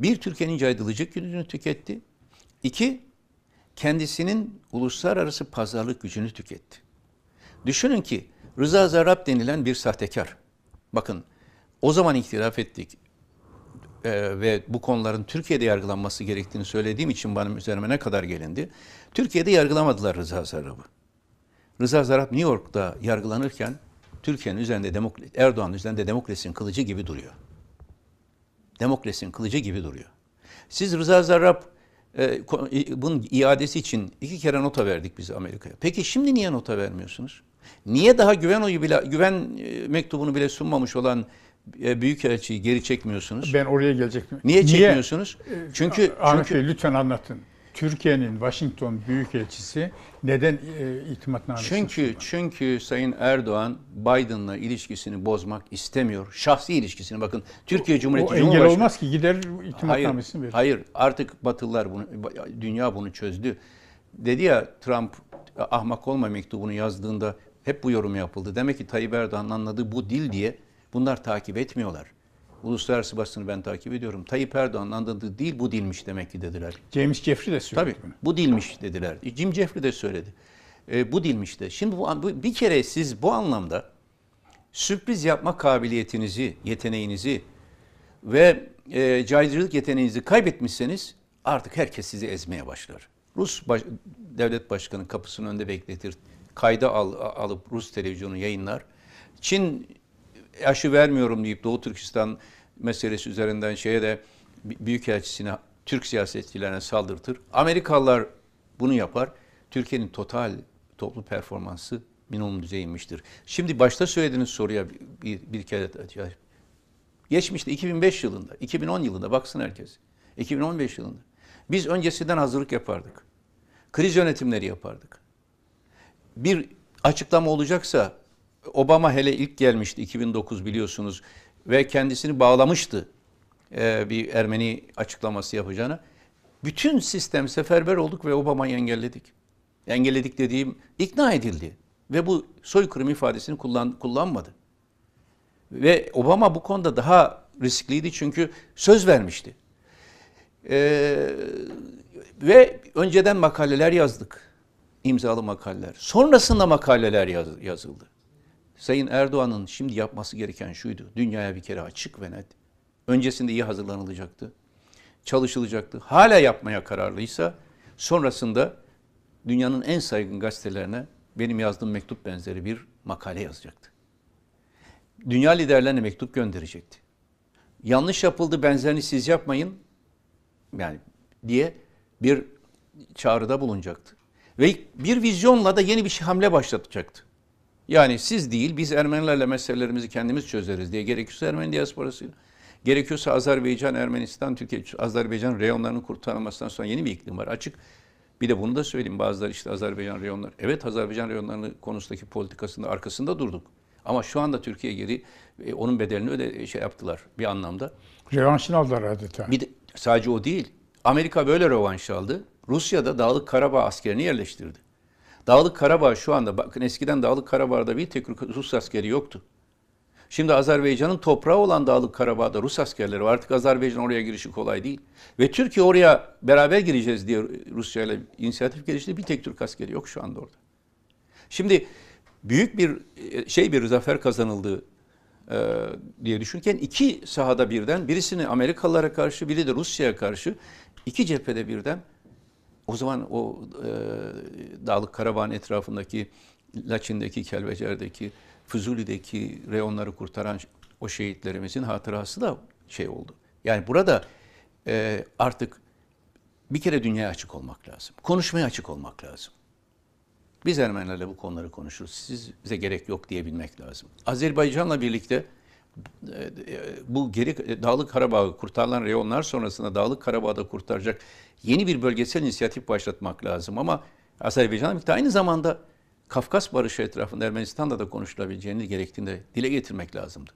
Bir, Türkiye'nin caydırıcılık gücünü tüketti. İki, kendisinin uluslararası pazarlık gücünü tüketti. Düşünün ki Rıza Zarrab denilen bir sahtekar. Bakın o zaman itiraf ettik e, ve bu konuların Türkiye'de yargılanması gerektiğini söylediğim için benim üzerime ne kadar gelindi. Türkiye'de yargılamadılar Rıza Zarrab'ı. Rıza Zarrab New York'ta yargılanırken Türkiye'nin üzerinde demokra- Erdoğan'ın üzerinde demokrasinin kılıcı gibi duruyor. Demokrasinin kılıcı gibi duruyor. Siz Rıza Zarrab e, bunun iadesi için iki kere nota verdik biz Amerika'ya. Peki şimdi niye nota vermiyorsunuz? Niye daha güven oyu bile güven e, mektubunu bile sunmamış olan e, büyükelçiyi geri çekmiyorsunuz? Ben oraya gelecektim. Niye çekmiyorsunuz? Çünkü Ahmet çünkü Bey lütfen anlatın. Türkiye'nin Washington Büyükelçisi neden e, itimatnamesini Çünkü sunmadı? çünkü Sayın Erdoğan Biden'la ilişkisini bozmak istemiyor. Şahsi ilişkisini bakın Türkiye Cumhuriyeti o engel Cumhurbaşkanı olmaz ki gider itimatnamesini verir. hayır. Artık Batılılar bunu, dünya bunu çözdü. Dedi ya Trump ahmak olma mektubunu yazdığında hep bu yorum yapıldı. Demek ki Tayyip Erdoğan'ın anladığı bu dil diye bunlar takip etmiyorlar. Uluslararası basını ben takip ediyorum. Tayyip Erdoğan'ın anladığı dil bu dilmiş demek ki dediler. James Jeffrey de söyledi Tabii bunu. bu dilmiş dediler. Jim Jeffrey de söyledi. E, bu dilmiş de. Şimdi bu, bu- bir kere siz bu anlamda sürpriz yapma kabiliyetinizi, yeteneğinizi ve e, caydırıcılık yeteneğinizi kaybetmişseniz artık herkes sizi ezmeye başlar. Rus baş- devlet başkanı kapısının önünde bekletir. Kayda al, alıp Rus televizyonu yayınlar. Çin aşı vermiyorum deyip Doğu Türkistan meselesi üzerinden şeye de büyükelçisine, Türk siyasetçilerine saldırtır. Amerikalılar bunu yapar. Türkiye'nin total toplu performansı minimum düzeye inmiştir. Şimdi başta söylediğiniz soruya bir, bir, kere Geçmişte 2005 yılında, 2010 yılında baksın herkes. 2015 yılında. Biz öncesinden hazırlık yapardık. Kriz yönetimleri yapardık. Bir açıklama olacaksa Obama hele ilk gelmişti 2009 biliyorsunuz ve kendisini bağlamıştı e, bir Ermeni açıklaması yapacağına. Bütün sistem seferber olduk ve Obama'yı engelledik. Engelledik dediğim ikna edildi ve bu soykırım ifadesini kullan, kullanmadı. Ve Obama bu konuda daha riskliydi çünkü söz vermişti. Ee, ve önceden makaleler yazdık. imzalı makaleler. Sonrasında makaleler yaz- yazıldı. Sayın Erdoğan'ın şimdi yapması gereken şuydu. Dünyaya bir kere açık ve net. Öncesinde iyi hazırlanılacaktı. Çalışılacaktı. Hala yapmaya kararlıysa sonrasında dünyanın en saygın gazetelerine benim yazdığım mektup benzeri bir makale yazacaktı dünya liderlerine mektup gönderecekti. Yanlış yapıldı benzerini siz yapmayın yani diye bir çağrıda bulunacaktı. Ve bir vizyonla da yeni bir hamle başlatacaktı. Yani siz değil biz Ermenilerle meselelerimizi kendimiz çözeriz diye gerekiyorsa Ermeni diasporasıyla. Gerekiyorsa Azerbaycan, Ermenistan, Türkiye, Azerbaycan reyonlarının kurtarılmasından sonra yeni bir iklim var. Açık. Bir de bunu da söyleyeyim. Bazıları işte Azerbaycan reyonları. Evet Azerbaycan reyonlarının konusundaki politikasında arkasında durduk. Ama şu anda Türkiye geri e, onun bedelini öde şey yaptılar bir anlamda. Revanşını aldılar adeta. Bir de sadece o değil. Amerika böyle rövanş aldı. Rusya da Dağlık Karabağ askerini yerleştirdi. Dağlık Karabağ şu anda bakın eskiden Dağlık Karabağ'da bir tek Rus askeri yoktu. Şimdi Azerbaycan'ın toprağı olan Dağlık Karabağ'da Rus askerleri var. Artık Azerbaycan oraya girişi kolay değil. Ve Türkiye oraya beraber gireceğiz diye Rusya ile inisiyatif gelişti. Bir tek Türk askeri yok şu anda orada. Şimdi büyük bir e, şey bir zafer kazanıldı e, diye düşünürken iki sahada birden birisini Amerikalılara karşı biri de Rusya'ya karşı iki cephede birden o zaman o e, Dağlık Karabağ'ın etrafındaki Laçin'deki, Kelbecer'deki, Füzuli'deki reyonları kurtaran o şehitlerimizin hatırası da şey oldu. Yani burada e, artık bir kere dünyaya açık olmak lazım. Konuşmaya açık olmak lazım. Biz Ermenilerle bu konuları konuşuruz. Siz bize gerek yok diyebilmek lazım. Azerbaycan'la birlikte bu geri Dağlık Karabağ'ı kurtarılan reyonlar sonrasında Dağlık Karabağ'da kurtaracak yeni bir bölgesel inisiyatif başlatmak lazım. Ama Azerbaycan'ın birlikte aynı zamanda Kafkas barışı etrafında Ermenistan'da da konuşulabileceğini gerektiğini de dile getirmek lazımdı.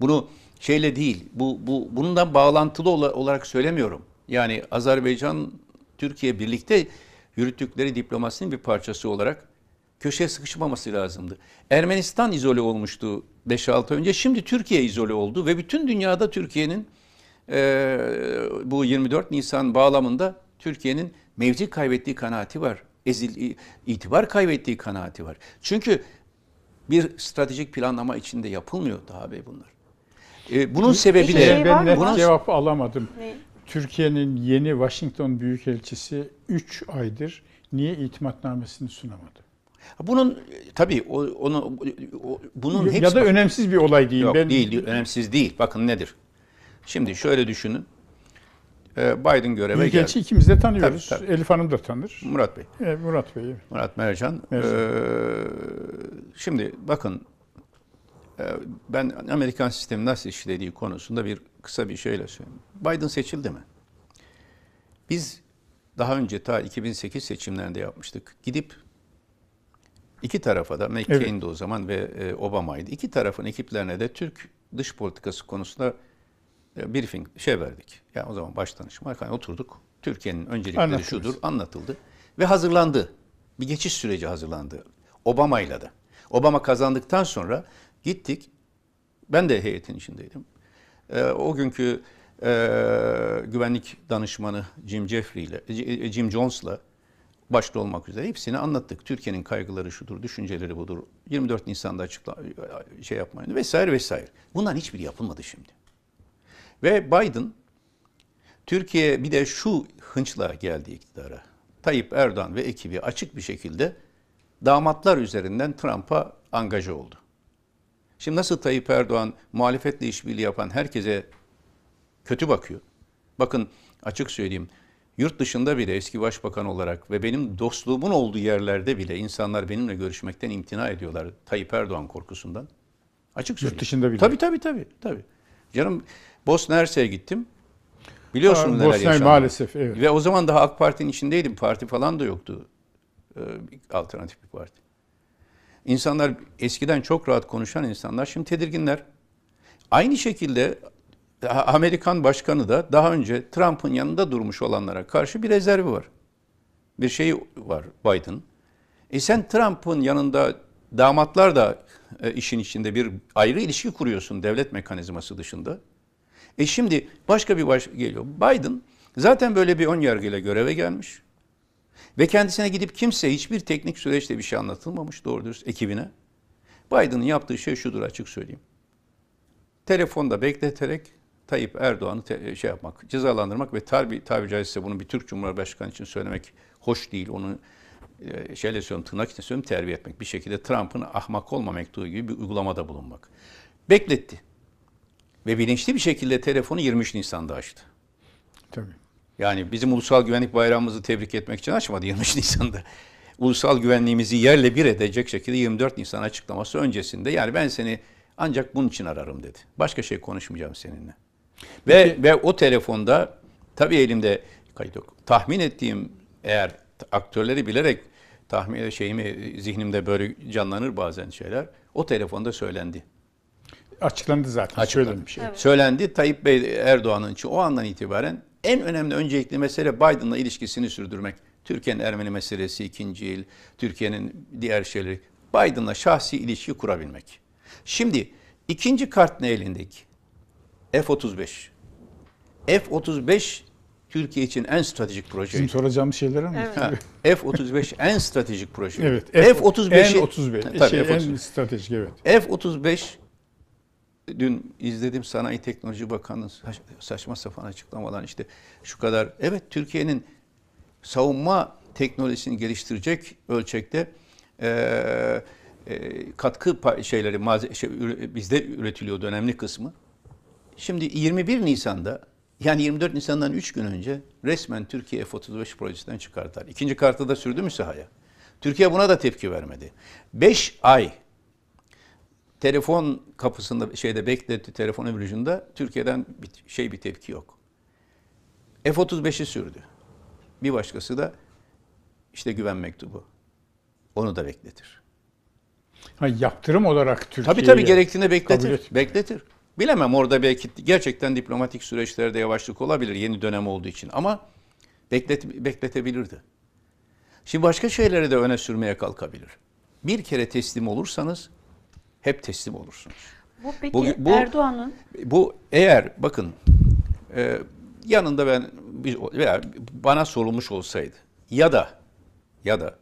Bunu şeyle değil, bu, bu bundan bağlantılı ola- olarak söylemiyorum. Yani Azerbaycan, Türkiye birlikte yürüttükleri diplomasinin bir parçası olarak köşeye sıkışmaması lazımdı. Ermenistan izole olmuştu 5-6 önce. Şimdi Türkiye izole oldu ve bütün dünyada Türkiye'nin eee, bu 24 Nisan bağlamında Türkiye'nin mevzi kaybettiği kanaati var. Ezil, itibar kaybettiği kanaati var. Çünkü bir stratejik planlama içinde yapılmıyor daha bey bunlar. Eee, bunun sebebi de şey ben net Buna- cevap alamadım. Türkiye'nin yeni Washington Büyükelçisi 3 aydır niye itimatnamesini sunamadı? Bunun tabii o, onu o- bunun hepsi ya da önemsiz bir olay değil. Yok ben değil, önemsiz değil. Bakın nedir? Şimdi şöyle düşünün. Ee, Biden göreve Büyükelçi geldi. ikimiz de tanıyoruz. Tabii, tabii. Elif Hanım da tanır. Murat Bey, E, Murat Bey. Murat Mercan. Mercan. Ee, şimdi bakın e, ben Amerikan sistemi nasıl işlediği konusunda bir kısa bir şeyle söyleyeyim. Biden seçildi mi? Biz daha önce ta 2008 seçimlerinde yapmıştık. Gidip iki tarafa da McCain'di o zaman ve e, Obama'ydı. İki tarafın ekiplerine de Türk dış politikası konusunda e, briefing şey verdik. Ya o zaman baş danışma hani oturduk. Türkiye'nin öncelikleri Anlattınız. şudur anlatıldı ve hazırlandı. Bir geçiş süreci hazırlandı. Obama'yla da. Obama kazandıktan sonra gittik. Ben de heyetin içindeydim. Ee, o günkü e, güvenlik danışmanı Jim Jeffrey ile e, Jim Jones'la başta olmak üzere hepsini anlattık. Türkiye'nin kaygıları şudur, düşünceleri budur. 24 Nisan'da açıkla şey yapmayın vesaire vesaire. Bunların hiçbiri yapılmadı şimdi. Ve Biden Türkiye bir de şu hınçla geldi iktidara. Tayyip Erdoğan ve ekibi açık bir şekilde damatlar üzerinden Trump'a angaja oldu. Şimdi nasıl Tayyip Erdoğan muhalefetle işbirliği yapan herkese kötü bakıyor. Bakın açık söyleyeyim. Yurt dışında bile eski başbakan olarak ve benim dostluğumun olduğu yerlerde bile insanlar benimle görüşmekten imtina ediyorlar Tayyip Erdoğan korkusundan. Açık söyleyeyim. dışında bile. Tabii tabii tabii. tabii. Canım Bosna Hersek'e gittim. Biliyorsunuz neler Bosna'yı yaşandı. maalesef, evet. Ve o zaman daha AK Parti'nin içindeydim. Parti falan da yoktu. Ee, alternatif bir parti. İnsanlar eskiden çok rahat konuşan insanlar şimdi tedirginler. Aynı şekilde Amerikan başkanı da daha önce Trump'ın yanında durmuş olanlara karşı bir rezervi var. Bir şey var Biden. E sen Trump'ın yanında damatlar da e, işin içinde bir ayrı ilişki kuruyorsun devlet mekanizması dışında. E şimdi başka bir baş geliyor. Biden zaten böyle bir ön yargıyla göreve gelmiş. Ve kendisine gidip kimse hiçbir teknik süreçte bir şey anlatılmamış doğru dürüst ekibine. Biden'ın yaptığı şey şudur açık söyleyeyim. Telefonda bekleterek Tayyip Erdoğan'ı te- şey yapmak, cezalandırmak ve tabi, tabi caizse bunu bir Türk Cumhurbaşkanı için söylemek hoş değil. Onu e, şeyle söylüyorum, tırnak içinde söylüyorum, terbiye etmek. Bir şekilde Trump'ın ahmak olma mektubu gibi bir uygulamada bulunmak. Bekletti. Ve bilinçli bir şekilde telefonu 23 Nisan'da açtı. Tabii. Yani bizim ulusal güvenlik bayramımızı tebrik etmek için açmadı 23 Nisan'da. Ulusal güvenliğimizi yerle bir edecek şekilde 24 Nisan açıklaması öncesinde yani ben seni ancak bunun için ararım dedi. Başka şey konuşmayacağım seninle. Ve ve o telefonda tabii elimde kayıt yok. Tahmin ettiğim eğer aktörleri bilerek tahmin şeyimi zihnimde böyle canlanır bazen şeyler. O telefonda söylendi. Açıklandı zaten. Açıklandı. Söylenmiş. Evet. Söylendi. Tayyip Bey Erdoğan'ın için o andan itibaren en önemli öncelikli mesele Biden'la ilişkisini sürdürmek. Türkiye'nin Ermeni meselesi ikinci yıl, Türkiye'nin diğer şeyleri. Biden'la şahsi ilişki kurabilmek. Şimdi ikinci kart ne elindeki? F-35. F-35 Türkiye için en stratejik Bizim projeydi. soracağımız şeyler ama. Evet. Ha, F-35 en stratejik proje. Evet. F-35'i N35. Tabii, Şey, F-35. en stratejik evet. F-35 dün izledim Sanayi Teknoloji Bakanı'nın saç- saçma sapan açıklamadan işte şu kadar evet Türkiye'nin savunma teknolojisini geliştirecek ölçekte eee, eee, katkı şeyleri malze- şey, bizde üretiliyordu önemli kısmı. Şimdi 21 Nisan'da yani 24 Nisan'dan 3 gün önce resmen Türkiye F-35 projesinden çıkardılar. İkinci kartı da sürdü mü sahaya? Türkiye buna da tepki vermedi. 5 ay telefon kapısında şeyde bekletti telefon öbür ucunda Türkiye'den bir şey bir tepki yok. F-35'i sürdü. Bir başkası da işte güven mektubu. Onu da bekletir. Ha, yaptırım olarak Türkiye'ye Tabii tabii gerektiğinde bekletir. Bekletir. Bilemem orada belki gerçekten diplomatik süreçlerde yavaşlık olabilir yeni dönem olduğu için ama beklet, bekletebilirdi. Şimdi başka şeyleri de öne sürmeye kalkabilir. Bir kere teslim olursanız hep teslim olursunuz. Bu peki Bu- bu- Erdoğan'ın Bu eğer bakın e, yanında ben veya bana sorulmuş olsaydı ya da ya da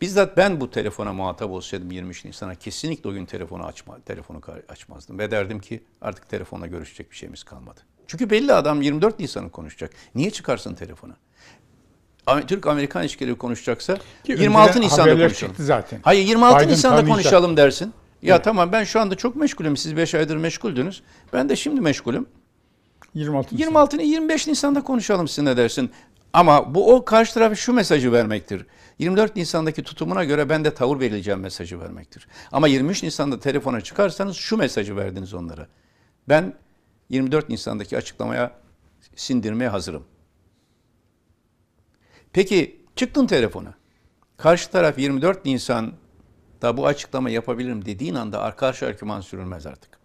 bizzat ben bu telefona muhatap olsaydım 23 Nisan'a kesinlikle o gün telefonu açma telefonu açmazdım ve derdim ki artık telefonla görüşecek bir şeyimiz kalmadı. Çünkü belli adam 24 Nisan'ı konuşacak. Niye çıkarsın telefona? Am- Türk-Amerikan ilişkileri konuşacaksa Ki 26 önceden Nisan'da konuşalım. zaten. Hayır 26 Biden Nisan'da tanıyacak. konuşalım dersin. Ya tamam ben şu anda çok meşgulüm. Siz 5 aydır meşguldünüz. Ben de şimdi meşgulüm. 26 Nisan. 26 Ni- 25 Nisan'da konuşalım siz ne dersin? Ama bu o karşı tarafa şu mesajı vermektir. 24 Nisan'daki tutumuna göre ben de tavır verileceğim mesajı vermektir. Ama 23 Nisan'da telefona çıkarsanız şu mesajı verdiniz onlara. Ben 24 Nisan'daki açıklamaya sindirmeye hazırım. Peki çıktın telefona. Karşı taraf 24 Nisan'da bu açıklama yapabilirim dediğin anda karşı argüman sürülmez artık.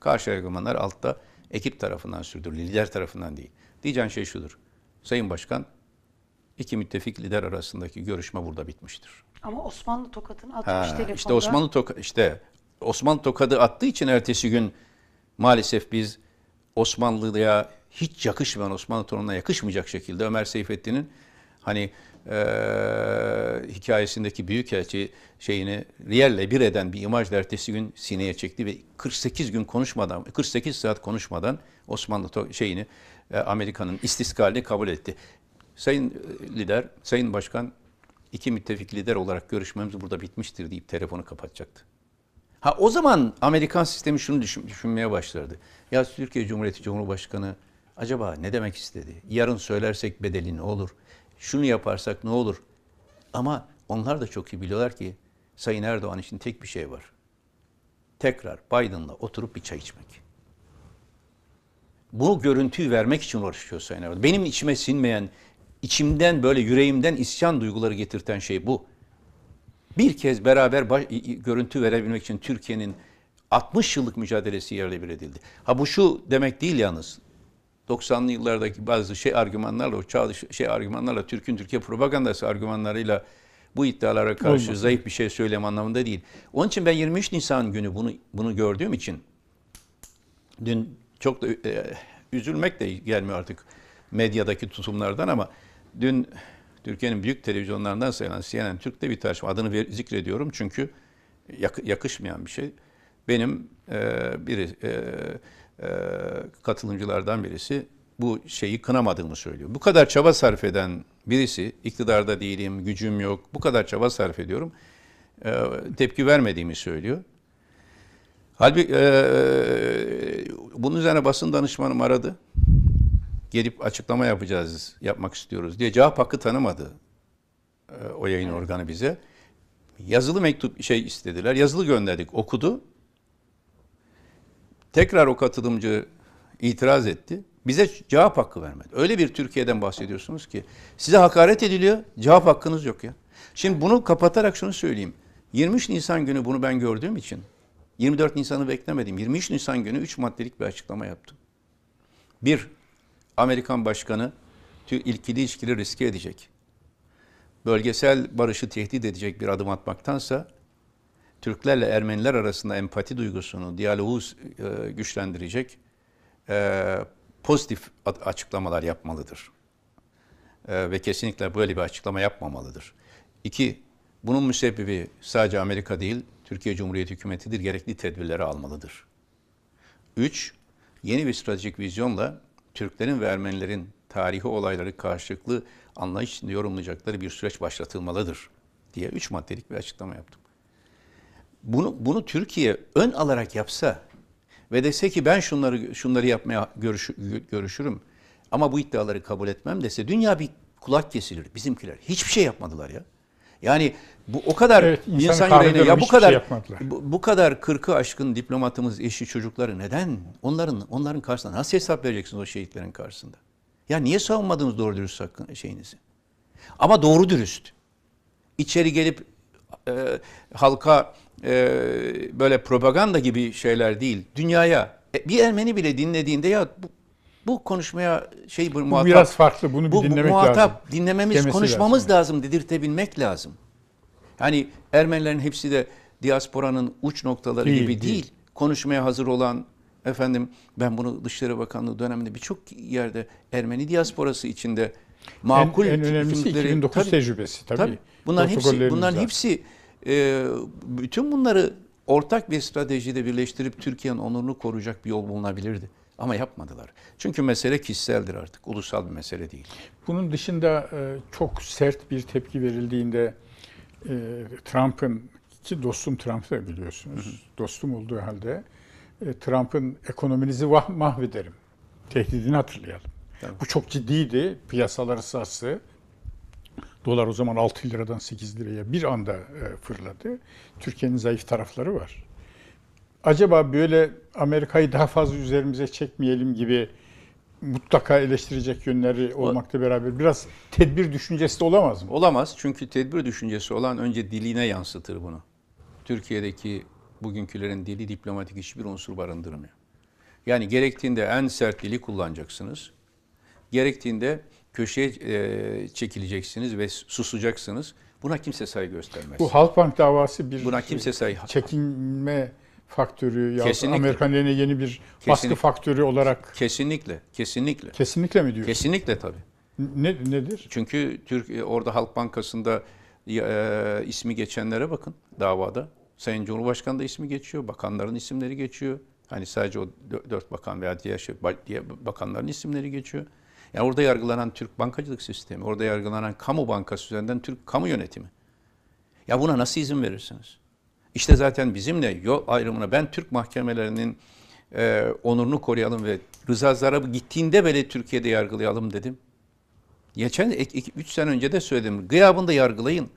Karşı argümanlar altta ekip tarafından sürdürülür, lider tarafından değil. Diyeceğin şey şudur. Sayın Başkan, iki müttefik lider arasındaki görüşme burada bitmiştir. ama Osmanlı tokatını atmış Ha, telefonda. işte Osmanlı toka işte Osmanlı tokadı attığı için ertesi gün maalesef biz Osmanlı'ya hiç yakışmayan Osmanlı torununa yakışmayacak şekilde Ömer Seyfettin'in hani eee hikayesindeki büyükelçi şeyini Riyel'le bir eden bir imajla ertesi gün sineye çekti ve 48 gün konuşmadan 48 saat konuşmadan Osmanlı şeyini e, Amerika'nın istiskalini kabul etti. Sayın lider, sayın başkan iki müttefik lider olarak görüşmemiz burada bitmiştir deyip telefonu kapatacaktı. Ha o zaman Amerikan sistemi şunu düşün- düşünmeye başlardı. Ya Türkiye Cumhuriyeti Cumhurbaşkanı acaba ne demek istedi? Yarın söylersek bedeli ne olur? Şunu yaparsak ne olur? Ama onlar da çok iyi biliyorlar ki Sayın Erdoğan için tek bir şey var. Tekrar Biden'la oturup bir çay içmek. Bu görüntüyü vermek için uğraşıyor Sayın Erdoğan. Benim içime sinmeyen, içimden böyle yüreğimden isyan duyguları getirten şey bu. Bir kez beraber baş- görüntü verebilmek için Türkiye'nin 60 yıllık mücadelesi yerle bir edildi. Ha bu şu demek değil yalnız. 90'lı yıllardaki bazı şey argümanlarla, o çağ dışı şey argümanlarla, Türk'ün Türkiye propagandası argümanlarıyla bu iddialara karşı Olmaz. zayıf bir şey söylem anlamında değil. Onun için ben 23 Nisan günü bunu bunu gördüğüm için dün çok da e, üzülmek de gelmiyor artık medyadaki tutumlardan ama dün Türkiye'nin büyük televizyonlarından sayılan CNN Türk'te bir tartışma adını ver- zikrediyorum çünkü yak- yakışmayan bir şey. Benim e, biri e, e, katılımcılardan birisi bu şeyi kınamadığımı söylüyor. Bu kadar çaba sarf eden birisi iktidarda değilim, gücüm yok. Bu kadar çaba sarf ediyorum. e, tepki vermediğimi söylüyor. Halbuki e, bunun üzerine basın danışmanım aradı. Gelip açıklama yapacağız, yapmak istiyoruz diye cevap hakkı tanımadı e, o yayın organı bize. Yazılı mektup şey istediler. Yazılı gönderdik. Okudu. Tekrar o katılımcı itiraz etti. Bize cevap hakkı vermedi. Öyle bir Türkiye'den bahsediyorsunuz ki size hakaret ediliyor, cevap hakkınız yok ya. Şimdi bunu kapatarak şunu söyleyeyim. 23 Nisan günü bunu ben gördüğüm için 24 Nisan'ı beklemedim. 23 Nisan günü 3 maddelik bir açıklama yaptım. Bir, Amerikan başkanı ilkili ilişkileri riske edecek. Bölgesel barışı tehdit edecek bir adım atmaktansa Türklerle Ermeniler arasında empati duygusunu, diyaloğu e, güçlendirecek e, pozitif açıklamalar yapmalıdır. E, ve kesinlikle böyle bir açıklama yapmamalıdır. İki, bunun müsebbibi sadece Amerika değil, Türkiye Cumhuriyeti hükümetidir, gerekli tedbirleri almalıdır. Üç, yeni bir stratejik vizyonla Türklerin ve Ermenilerin tarihi olayları karşılıklı anlayış içinde yorumlayacakları bir süreç başlatılmalıdır diye üç maddelik bir açıklama yaptım. Bunu, bunu Türkiye ön alarak yapsa ve dese ki ben şunları şunları yapmaya görüş, görüşürüm ama bu iddiaları kabul etmem dese dünya bir kulak kesilir bizimkiler. Hiçbir şey yapmadılar ya. Yani bu o kadar Evet, insan kahreden yüreğine ya bu şey kadar yapmadılar. bu, bu kadar kırkı aşkın diplomatımız, eşi, çocukları neden onların onların karşısında nasıl hesap vereceksiniz o şehitlerin karşısında? Ya niye savunmadınız doğru dürüst hakkın şeyinizi? Ama doğru dürüst. İçeri gelip e, halka e, böyle propaganda gibi şeyler değil. Dünyaya e, bir Ermeni bile dinlediğinde ya bu, bu konuşmaya şey bu Bu muhatap biraz farklı. Bunu bir bu dinlemek muhatap lazım. dinlememiz, Demesi konuşmamız lazım. lazım. dedirtebilmek lazım. Yani Ermenilerin hepsi de diasporanın uç noktaları Değil, gibi değil. değil. Konuşmaya hazır olan efendim ben bunu Dışişleri Bakanlığı döneminde birçok yerde Ermeni diasporası içinde makul en, en önemlisi kimlikleri- 2009 Tabii, tecrübesi tabii. Tabii. Bunların hepsi, bunların var. hepsi e, bütün bunları ortak bir stratejide birleştirip Türkiye'nin onurunu koruyacak bir yol bulunabilirdi. Ama yapmadılar. Çünkü mesele kişiseldir artık. Ulusal bir mesele değil. Bunun dışında e, çok sert bir tepki verildiğinde e, Trump'ın ki dostum Trump da biliyorsunuz. Dostum olduğu halde e, Trump'ın ekonominizi mahvederim tehdidini hatırlayalım. Tabii. Bu çok ciddiydi. Piyasaları sarstı. Dolar o zaman 6 liradan 8 liraya bir anda fırladı. Türkiye'nin zayıf tarafları var. Acaba böyle Amerika'yı daha fazla üzerimize çekmeyelim gibi mutlaka eleştirecek yönleri olmakla beraber biraz tedbir düşüncesi de olamaz mı? Olamaz çünkü tedbir düşüncesi olan önce diline yansıtır bunu. Türkiye'deki bugünkülerin dili diplomatik hiçbir unsur barındırmıyor. Yani gerektiğinde en sert dili kullanacaksınız. Gerektiğinde köşeye e, çekileceksiniz ve susacaksınız. Buna kimse saygı göstermez. Bu Halkbank davası bir Buna kimse saygı çekinme faktörü ya Kesinlikle. Yeni bir baskı Kesinlikle. faktörü olarak Kesinlikle, kesinlikle. kesinlikle mi diyor? Kesinlikle tabii. Ne, nedir? Çünkü Türk e, orada Halk Bankası'nda e, ismi geçenlere bakın davada. Sayın Cumhurbaşkanı da ismi geçiyor, bakanların isimleri geçiyor. Hani sadece o dö- dört bakan veya diğer, şey, diğer bakanların isimleri geçiyor. Yani orada yargılanan Türk bankacılık sistemi, orada yargılanan kamu bankası üzerinden Türk kamu yönetimi. Ya buna nasıl izin verirsiniz? İşte zaten bizimle yol ayrımına ben Türk mahkemelerinin e, onurunu koruyalım ve Rıza Zarrab'ı gittiğinde bile Türkiye'de yargılayalım dedim. Geçen 3 sene önce de söyledim. Gıyabında yargılayın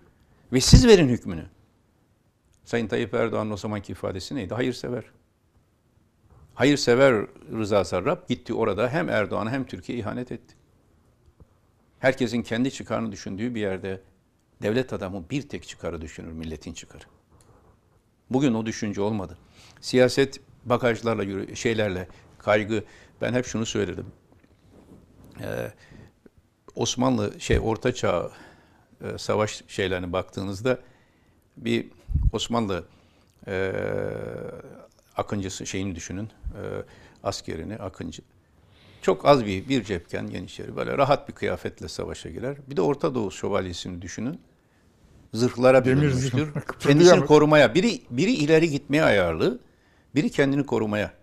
ve siz verin hükmünü. Sayın Tayyip Erdoğan'ın o zamanki ifadesi neydi? Hayırsever. Hayırsever Rıza Zarrab gitti orada hem Erdoğan'a hem Türkiye'ye ihanet etti. Herkesin kendi çıkarını düşündüğü bir yerde devlet adamı bir tek çıkarı düşünür, milletin çıkarı. Bugün o düşünce olmadı. Siyaset bagajlarla, yürü, şeylerle, kaygı. Ben hep şunu söyledim. Ee, Osmanlı şey Orta Çağ e, savaş şeylerine baktığınızda bir Osmanlı e, akıncısı şeyini düşünün. E, askerini, akıncı. Çok az bir bir cepken Yeniçeri böyle rahat bir kıyafetle savaşa girer. Bir de Orta Doğu şövalyesini düşünün. Zırhlara Demir bürünmüştür. zırh. Kendisini korumaya. Biri biri ileri gitmeye ayarlı, biri kendini korumaya.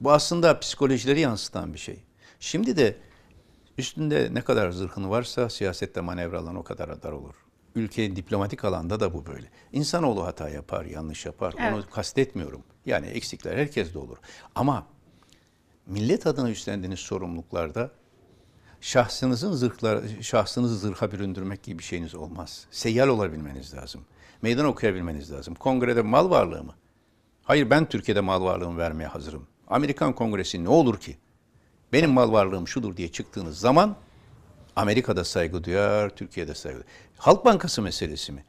Bu aslında psikolojileri yansıtan bir şey. Şimdi de üstünde ne kadar zırhın varsa siyasette manevra alanı o kadar dar olur. Ülke diplomatik alanda da bu böyle. İnsanoğlu hata yapar, yanlış yapar. Onu Evet. kastetmiyorum. Yani eksikler herkes de olur. Ama millet adına üstlendiğiniz sorumluluklarda şahsınızın zırhlar, şahsınızı zırha büründürmek gibi bir şeyiniz olmaz. Seyyal olabilmeniz lazım. Meydan okuyabilmeniz lazım. Kongrede mal varlığı mı? Hayır ben Türkiye'de mal varlığımı vermeye hazırım. Amerikan Kongresi ne olur ki? Benim mal varlığım şudur diye çıktığınız zaman Amerika'da saygı duyar, Türkiye'de saygı duyar. Halk Bankası meselesi mi?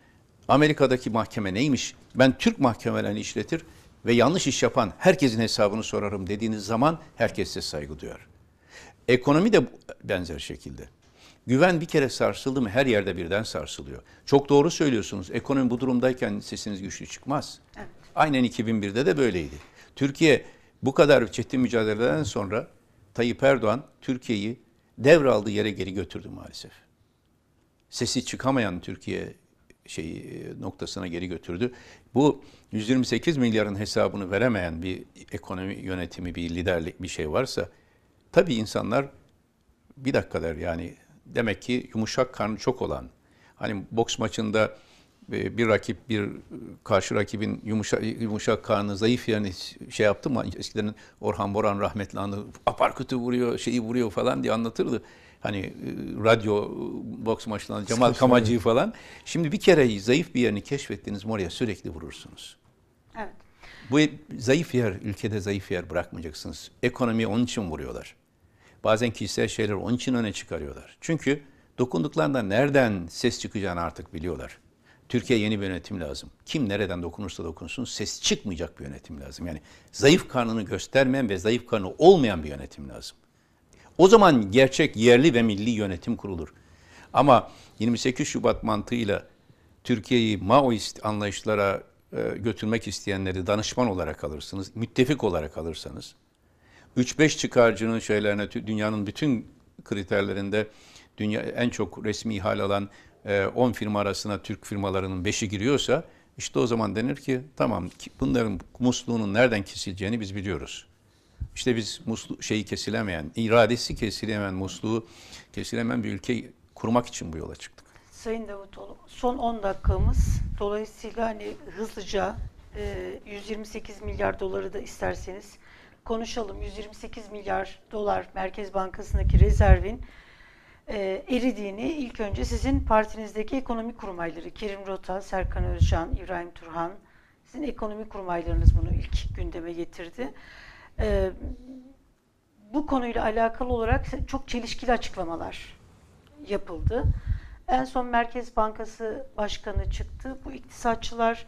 Amerika'daki mahkeme neymiş? Ben Türk mahkemelerini işletir ve yanlış iş yapan herkesin hesabını sorarım dediğiniz zaman herkes size saygı duyar. Ekonomi de benzer şekilde. Güven bir kere sarsıldı mı her yerde birden sarsılıyor. Çok doğru söylüyorsunuz. Ekonomi bu durumdayken sesiniz güçlü çıkmaz. Aynen 2001'de de böyleydi. Türkiye bu kadar çetin mücadeleden sonra Tayyip Erdoğan Türkiye'yi devraldığı yere geri götürdü maalesef. Sesi çıkamayan Türkiye şey noktasına geri götürdü. Bu 128 milyarın hesabını veremeyen bir ekonomi yönetimi, bir liderlik bir şey varsa tabii insanlar bir dakika der yani demek ki yumuşak karnı çok olan hani boks maçında e, bir rakip bir karşı rakibin yumuşak yumuşak karnı zayıf yani şey yaptı mı eskiden Orhan Boran rahmetli anı aparkütü vuruyor şeyi vuruyor falan diye anlatırdı. Hani e, radyo boks maçlarında Cemal Kamacı'yı falan. Şimdi bir kere zayıf bir yerini keşfettiniz oraya sürekli vurursunuz. Evet. Bu zayıf yer, ülkede zayıf yer bırakmayacaksınız. Ekonomiyi onun için vuruyorlar. Bazen kişisel şeyler onun için öne çıkarıyorlar. Çünkü dokunduklarında nereden ses çıkacağını artık biliyorlar. Türkiye yeni bir yönetim lazım. Kim nereden dokunursa dokunsun ses çıkmayacak bir yönetim lazım. Yani zayıf karnını göstermeyen ve zayıf karnı olmayan bir yönetim lazım. O zaman gerçek yerli ve milli yönetim kurulur. Ama 28 Şubat mantığıyla Türkiye'yi Maoist anlayışlara e, götürmek isteyenleri danışman olarak alırsınız, müttefik olarak alırsanız, 3-5 çıkarcının şeylerine, dünyanın bütün kriterlerinde dünya en çok resmi ihale alan e, 10 firma arasına Türk firmalarının 5'i giriyorsa, işte o zaman denir ki tamam bunların musluğunun nereden kesileceğini biz biliyoruz. İşte biz muslu şeyi kesilemeyen, iradesi kesilemeyen, musluğu kesilemeyen bir ülke kurmak için bu yola çıktık. Sayın Davutoğlu, son 10 dakikamız. Dolayısıyla hani hızlıca e, 128 milyar doları da isterseniz konuşalım. 128 milyar dolar Merkez Bankası'ndaki rezervin e, eridiğini ilk önce sizin partinizdeki ekonomi kurmayları, Kerim Rota, Serkan Özcan, İbrahim Turhan, sizin ekonomi kurmaylarınız bunu ilk gündeme getirdi. E, bu konuyla alakalı olarak çok çelişkili açıklamalar yapıldı. En son Merkez Bankası Başkanı çıktı. Bu iktisatçılar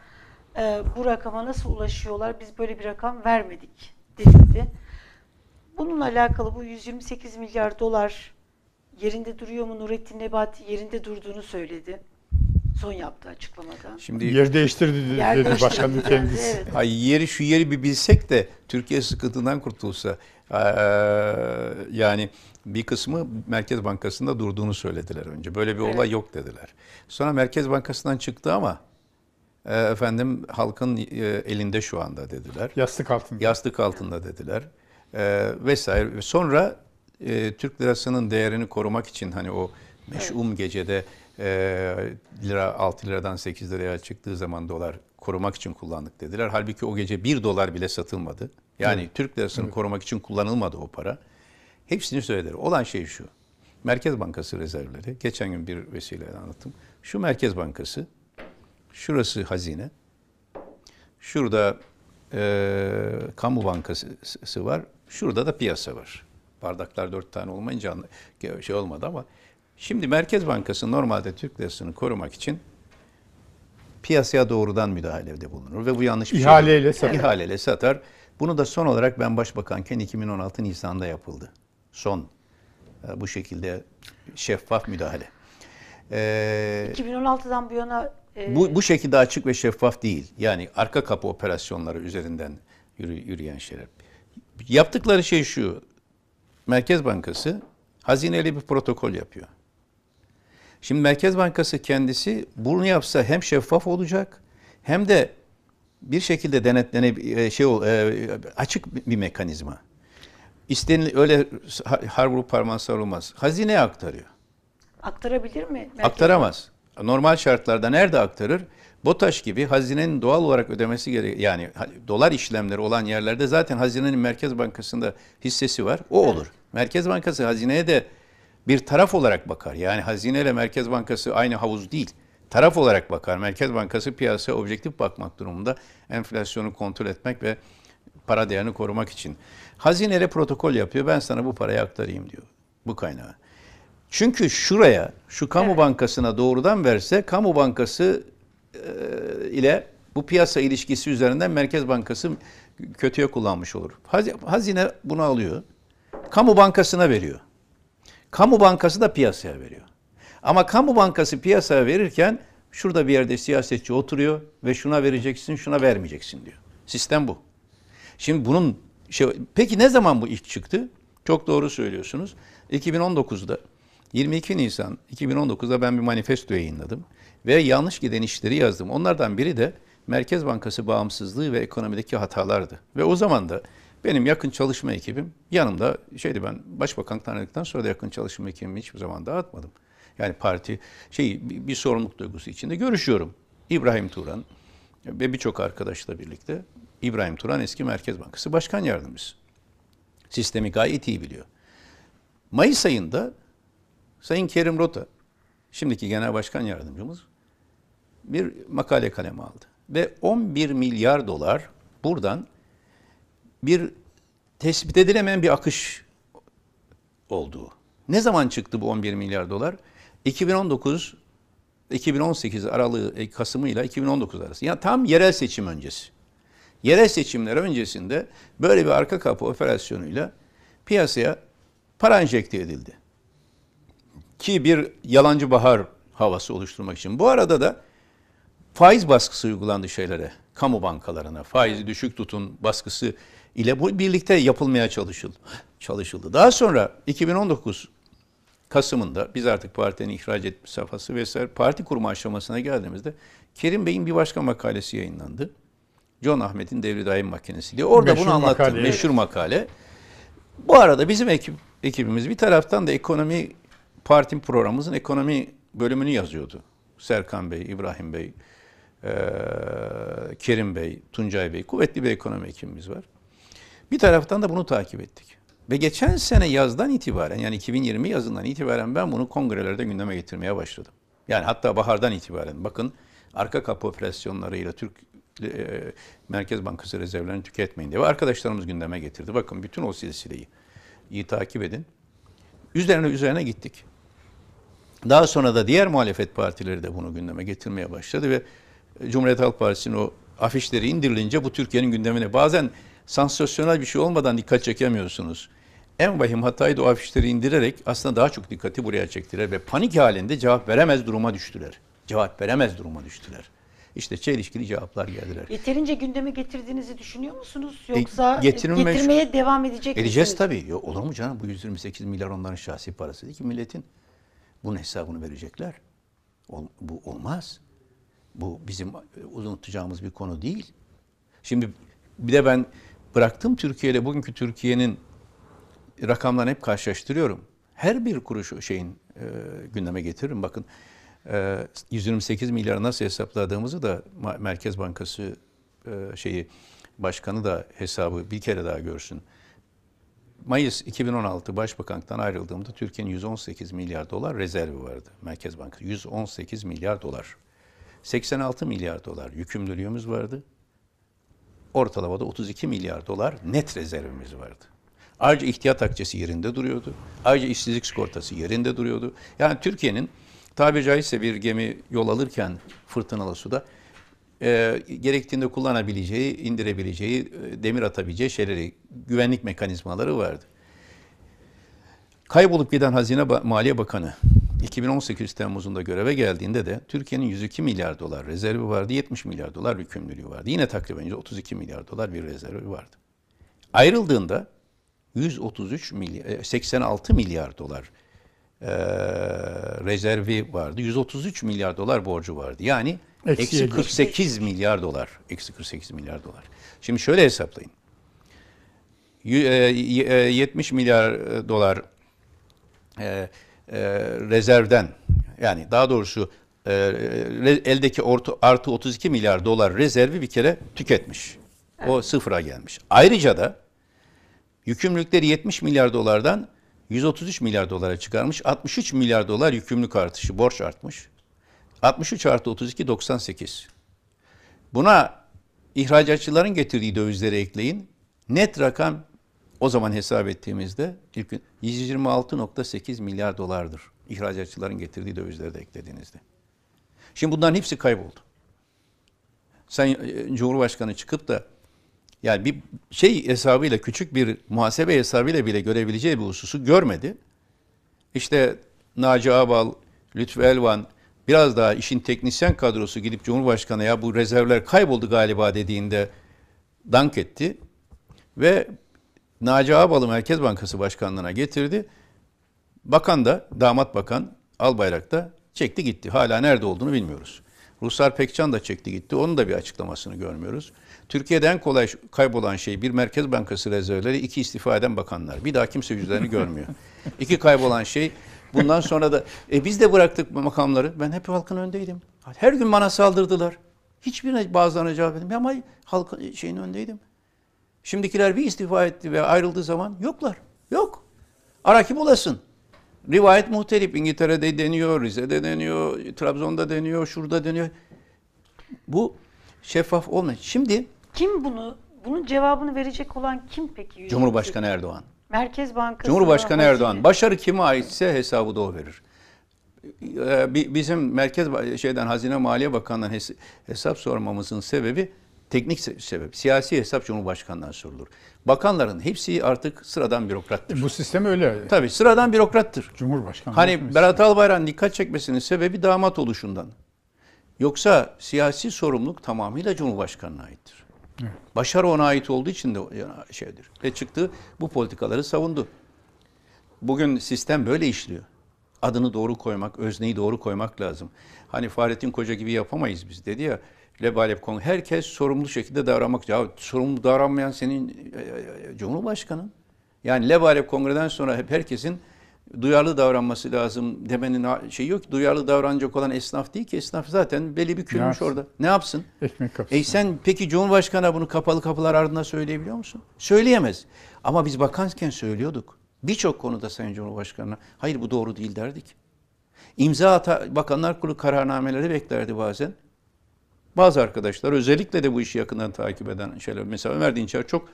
e, bu rakama nasıl ulaşıyorlar? Biz böyle bir rakam vermedik dedi. Bununla alakalı bu 128 milyar dolar yerinde duruyor mu? Nurettin Nebati yerinde durduğunu söyledi. Son yaptığı açıklamada. Şimdi Yer değiştirdi dedi, Yer dedi değiştirdi başkanın dedi, kendisi. evet. Ay yeri şu yeri bir bilsek de Türkiye sıkıntıdan kurtulsa eee, yani bir kısmı Merkez Bankası'nda durduğunu söylediler önce. Böyle bir olay Evet. yok dediler. Sonra Merkez Bankası'ndan çıktı ama e, efendim halkın e, elinde şu anda dediler. Yastık altında. Yastık altında dediler. E, vesaire. Ve Sonra e, Türk lirasının değerini korumak için hani o meşhum gecede e, lira 6 liradan 8 liraya çıktığı zaman dolar korumak için kullandık dediler. Halbuki o gece 1 dolar bile satılmadı. Yani Türk lirasını korumak için kullanılmadı o para. Hepsini söylediler. Olan şey şu. Merkez Bankası rezervleri. Geçen gün bir vesileyle anlattım. Şu Merkez Bankası, şurası hazine, şurada e, kamu bankası var, şurada da piyasa var. Bardaklar dört tane olmayınca şey olmadı ama şimdi Merkez Bankası normalde Türk lirasını korumak için piyasaya doğrudan müdahalede bulunur ve bu yanlış bir İhaleyle şey. satar. İhaleyle satar. Bunu da son olarak ben başbakanken 2016 Nisan'da yapıldı. Son e, bu şekilde şeffaf müdahale. Ee, 2016'dan bu yana e, bu, bu şekilde açık ve şeffaf değil. Yani arka kapı operasyonları üzerinden yürü, yürüyen şeyler. Yaptıkları şey şu. Merkez Bankası hazineyle bir protokol yapıyor. Şimdi Merkez Bankası kendisi bunu yapsa hem şeffaf olacak hem de bir şekilde denetlene şey ol- e, açık bir mekanizma. İstenil öyle har vurup parmağı sarılmaz. Hazineye aktarıyor. aktarabilir mi? Merkez Aktaramaz. Normal şartlarda nerede aktarır? BOTAŞ gibi hazinenin doğal olarak ödemesi gerek yani dolar işlemleri olan yerlerde zaten hazinenin Merkez Bankası'nda hissesi var. O olur. Merkez Bankası hazineye de bir taraf olarak bakar. Yani hazine ile Merkez Bankası aynı havuz değil. Taraf olarak bakar. Merkez Bankası piyasaya objektif bakmak durumunda enflasyonu kontrol etmek ve para değerini korumak için. Hazineyle protokol yapıyor. Ben sana bu parayı aktarayım diyor. Bu kaynağı. Çünkü şuraya, şu kamu Evet. bankasına doğrudan verse, kamu bankası e, ile bu piyasa ilişkisi üzerinden Merkez Bankası kötüye kullanmış olur. Hazi- Hazine bunu alıyor. Kamu bankasına veriyor. Kamu bankası da piyasaya veriyor. Ama kamu bankası piyasaya verirken şurada bir yerde siyasetçi oturuyor ve şuna vereceksin, şuna vermeyeceksin diyor. Sistem bu. Şimdi bunun şey peki ne zaman bu ilk çıktı? Çok doğru söylüyorsunuz. 2019'da 22 Nisan 2019'da ben bir manifesto yayınladım ve yanlış giden işleri yazdım. Onlardan biri de Merkez Bankası bağımsızlığı ve ekonomideki hatalardı. Ve o zaman da benim yakın çalışma ekibim yanımda şeydi ben başbakanlıktan ayrıldıktan sonra da yakın çalışma ekibimi hiçbir zaman dağıtmadım. Yani parti şey bir sorumluluk duygusu içinde görüşüyorum. İbrahim Turan ve birçok arkadaşla birlikte İbrahim Turan eski Merkez Bankası Başkan Yardımcısı. Sistemi gayet iyi biliyor. Mayıs ayında Sayın Kerim Rota, şimdiki Genel Başkan Yardımcımız bir makale kaleme aldı. Ve 11 milyar dolar buradan bir tespit edilemeyen bir akış olduğu. Ne zaman çıktı bu 11 milyar dolar? 2019 2018 aralığı e, Kasım'ı ile 2019 arası. Yani tam yerel seçim öncesi. Yerel seçimler öncesinde böyle bir arka kapı operasyonuyla piyasaya para enjekte edildi. Ki bir yalancı bahar havası oluşturmak için. Bu arada da faiz baskısı uygulandı şeylere, kamu bankalarına. Faizi düşük tutun baskısı ile bu birlikte yapılmaya çalışıldı. çalışıldı. Daha sonra 2019 Kasım'ında biz artık partinin ihraç etme safhası vesaire parti kurma aşamasına geldiğimizde Kerim Bey'in bir başka makalesi yayınlandı. John Ahmet'in devri daim makinesi diye. Orada Meşhur bunu anlattı. makale. Meşhur makale. Bu arada bizim ekip, ekibimiz bir taraftan da ekonomi parti programımızın ekonomi bölümünü yazıyordu. Serkan Bey, İbrahim Bey, eee, Kerim Bey, Tuncay Bey, kuvvetli bir ekonomi ekibimiz var. Bir taraftan da bunu takip ettik. Ve geçen sene yazdan itibaren yani 2020 yazından itibaren ben bunu kongrelerde gündeme getirmeye başladım. Yani hatta bahardan itibaren bakın arka kapı operasyonlarıyla Türk e, Merkez Bankası rezervlerini tüketmeyin diye ve arkadaşlarımız gündeme getirdi. Bakın bütün o silsileyi iyi takip edin. Üzerine üzerine gittik. Daha sonra da diğer muhalefet partileri de bunu gündeme getirmeye başladı ve Cumhuriyet Halk Partisi'nin o afişleri indirilince bu Türkiye'nin gündemine bazen sansasyonel bir şey olmadan dikkat çekemiyorsunuz. En vahim hatayı da o afişleri indirerek aslında daha çok dikkati buraya çektiler ve panik halinde cevap veremez duruma düştüler. Cevap veremez duruma düştüler. İşte çelişkili cevaplar geldiler. Yeterince gündeme getirdiğinizi düşünüyor musunuz? E, Yoksa getirilme- getirmeye devam edecek Edeceğiz misiniz? tabii. Yo, olur mu canım? Bu 128 milyar onların şahsi parası değil ki milletin. Bunun hesabını verecekler. Ol- bu olmaz. Bu bizim e, unutacağımız bir konu değil. Şimdi bir de ben bıraktım Türkiye ile bugünkü Türkiye'nin rakamlarını hep karşılaştırıyorum. Her bir kuruşu şeyin e, gündeme getiririm. Bakın e, 128 milyar nasıl hesapladığımızı da Merkez Bankası e, şeyi başkanı da hesabı bir kere daha görsün. Mayıs 2016 Başbakanlıktan ayrıldığımda Türkiye'nin 118 milyar dolar rezervi vardı. Merkez Bankası 118 milyar dolar. 86 milyar dolar yükümlülüğümüz vardı. Ortalamada 32 milyar dolar net rezervimiz vardı. Ayrıca ihtiyat akçesi yerinde duruyordu. Ayrıca işsizlik sigortası yerinde duruyordu. Yani Türkiye'nin tabiri caizse bir gemi yol alırken fırtınalı suda e, gerektiğinde kullanabileceği, indirebileceği, e, demir atabileceği şeyleri, güvenlik mekanizmaları vardı. Kaybolup giden Hazine Maliye Bakanı 2018 Temmuz'unda göreve geldiğinde de Türkiye'nin 102 milyar dolar rezervi vardı, 70 milyar dolar yükümlülüğü vardı. Yine takriben 32 milyar dolar bir rezervi vardı. Ayrıldığında 133 milyar, e, 86 milyar dolar e, rezervi vardı. 133 milyar dolar borcu vardı. Yani eksi 48 milyar dolar. Eksi 48 milyar dolar. Şimdi şöyle hesaplayın. Yü- e, y- e, 70 milyar e, dolar e, e, rezervden yani daha doğrusu e, eldeki orta, artı 32 milyar dolar rezervi bir kere tüketmiş. O sıfıra gelmiş. Ayrıca da yükümlülükleri 70 milyar dolardan 133 milyar dolara çıkarmış. 63 milyar dolar yükümlülük artışı, borç artmış. 63 artı 32 98. Buna ihracatçıların getirdiği dövizleri ekleyin. Net rakam o zaman hesap ettiğimizde ilk gün 126.8 milyar dolardır. İhracatçıların getirdiği dövizleri de eklediğinizde. Şimdi bunların hepsi kayboldu. Sen e, Cumhurbaşkanı çıkıp da yani bir şey hesabıyla küçük bir muhasebe hesabıyla bile görebileceği bir hususu görmedi. İşte Naci Ağbal, Lütfü Elvan biraz daha işin teknisyen kadrosu gidip Cumhurbaşkanı ya bu rezervler kayboldu galiba dediğinde dank etti. Ve Naci Ağbal'ı Merkez Bankası Başkanlığı'na getirdi. Bakan da, damat bakan Albayrak da çekti gitti. Hala nerede olduğunu bilmiyoruz. Ruslar Pekcan da çekti gitti. Onun da bir açıklamasını görmüyoruz. Türkiye'de en kolay kaybolan şey bir Merkez Bankası rezervleri, iki istifa eden bakanlar. Bir daha kimse yüzlerini görmüyor. İki kaybolan şey bundan sonra da e biz de bıraktık makamları. Ben hep halkın öndeydim. Her gün bana saldırdılar. Hiçbirine bazılarına cevap verdim. Ama halkın şeyin öndeydim. Şimdikiler bir istifa etti ve ayrıldığı zaman yoklar. Yok. Ara kim olasın? Rivayet muhtelif. İngiltere'de deniyor, Rize'de deniyor, Trabzon'da deniyor, şurada deniyor. Bu şeffaf olmuyor. Şimdi Kim bunu, bunun cevabını verecek olan kim peki? Cumhurbaşkanı Erdoğan. Merkez Bankası. Cumhurbaşkanı Erdoğan. Başarı kime aitse hesabı da o verir. Ee, bi- Bizim Merkez şeyden Hazine Maliye Bakanı'ndan hes- hesap sormamızın sebebi teknik se- sebep. Siyasi hesap Cumhurbaşkanı'ndan sorulur. Bakanların hepsi artık sıradan bürokrattır. Bu sistem öyle. Tabii sıradan bürokrattır. Cumhurbaşkanı. Hani Berat Albayrak'ın dikkat çekmesinin sebebi damat oluşundan. Yoksa siyasi sorumluluk tamamıyla Cumhurbaşkanı'na aittir. Başarı ona ait olduğu için de şeydir. Ve çıktı bu politikaları savundu. Bugün sistem böyle işliyor. Adını doğru koymak, özneyi doğru koymak lazım. Hani Fahrettin Koca gibi yapamayız biz dedi ya. Lebalep konu. Herkes sorumlu şekilde davranmak. Ya sorumlu davranmayan senin e, e, Cumhurbaşkanın. Yani Lebalep Kongre'den sonra hep herkesin duyarlı davranması lazım demenin şeyi yok. Duyarlı davranacak olan esnaf değil ki. Esnaf zaten belli bir külmüş yapsın? orada. Ne yapsın? Ekmek kapısı. E sen peki Cumhurbaşkanı bunu kapalı kapılar ardında söyleyebiliyor musun? Söyleyemez. Ama biz bakanken söylüyorduk. Birçok konuda Sayın Cumhurbaşkanı'na hayır bu doğru değil derdik. İmza ata, Bakanlar Kurulu kararnameleri beklerdi bazen. Bazı arkadaşlar özellikle de bu işi yakından takip eden şeyler. Mesela Ömer Dinçer çok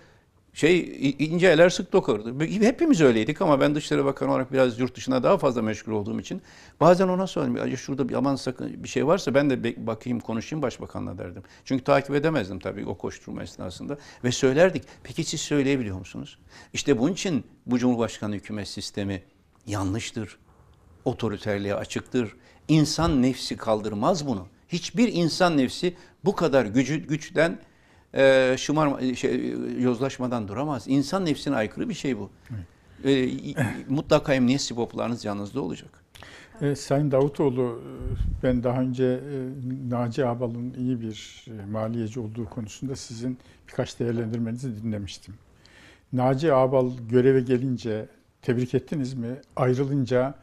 şey ince eller sık dokardı. Hepimiz öyleydik ama ben Dışişleri Bakanı olarak biraz yurt dışına daha fazla meşgul olduğum için bazen ona söyledim. "Ya Şurada bir aman sakın bir şey varsa ben de bakayım konuşayım başbakanla derdim. Çünkü takip edemezdim tabii o koşturma esnasında. Ve söylerdik. Peki siz söyleyebiliyor musunuz? İşte bunun için bu Cumhurbaşkanı hükümet sistemi yanlıştır otoriterliğe açıktır. İnsan nefsi kaldırmaz bunu. Hiçbir insan nefsi bu kadar gücü, güçten e, şımar şey, yozlaşmadan duramaz. İnsan nefsine aykırı bir şey bu. E, y- mutlaka emniyet siboplarınız yanınızda olacak. E, Sayın Davutoğlu, e, ben daha önce e, Naci Ağbal'ın iyi bir e, maliyeci olduğu konusunda sizin birkaç değerlendirmenizi dinlemiştim. Naci Ağbal göreve gelince tebrik ettiniz mi? Ayrılınca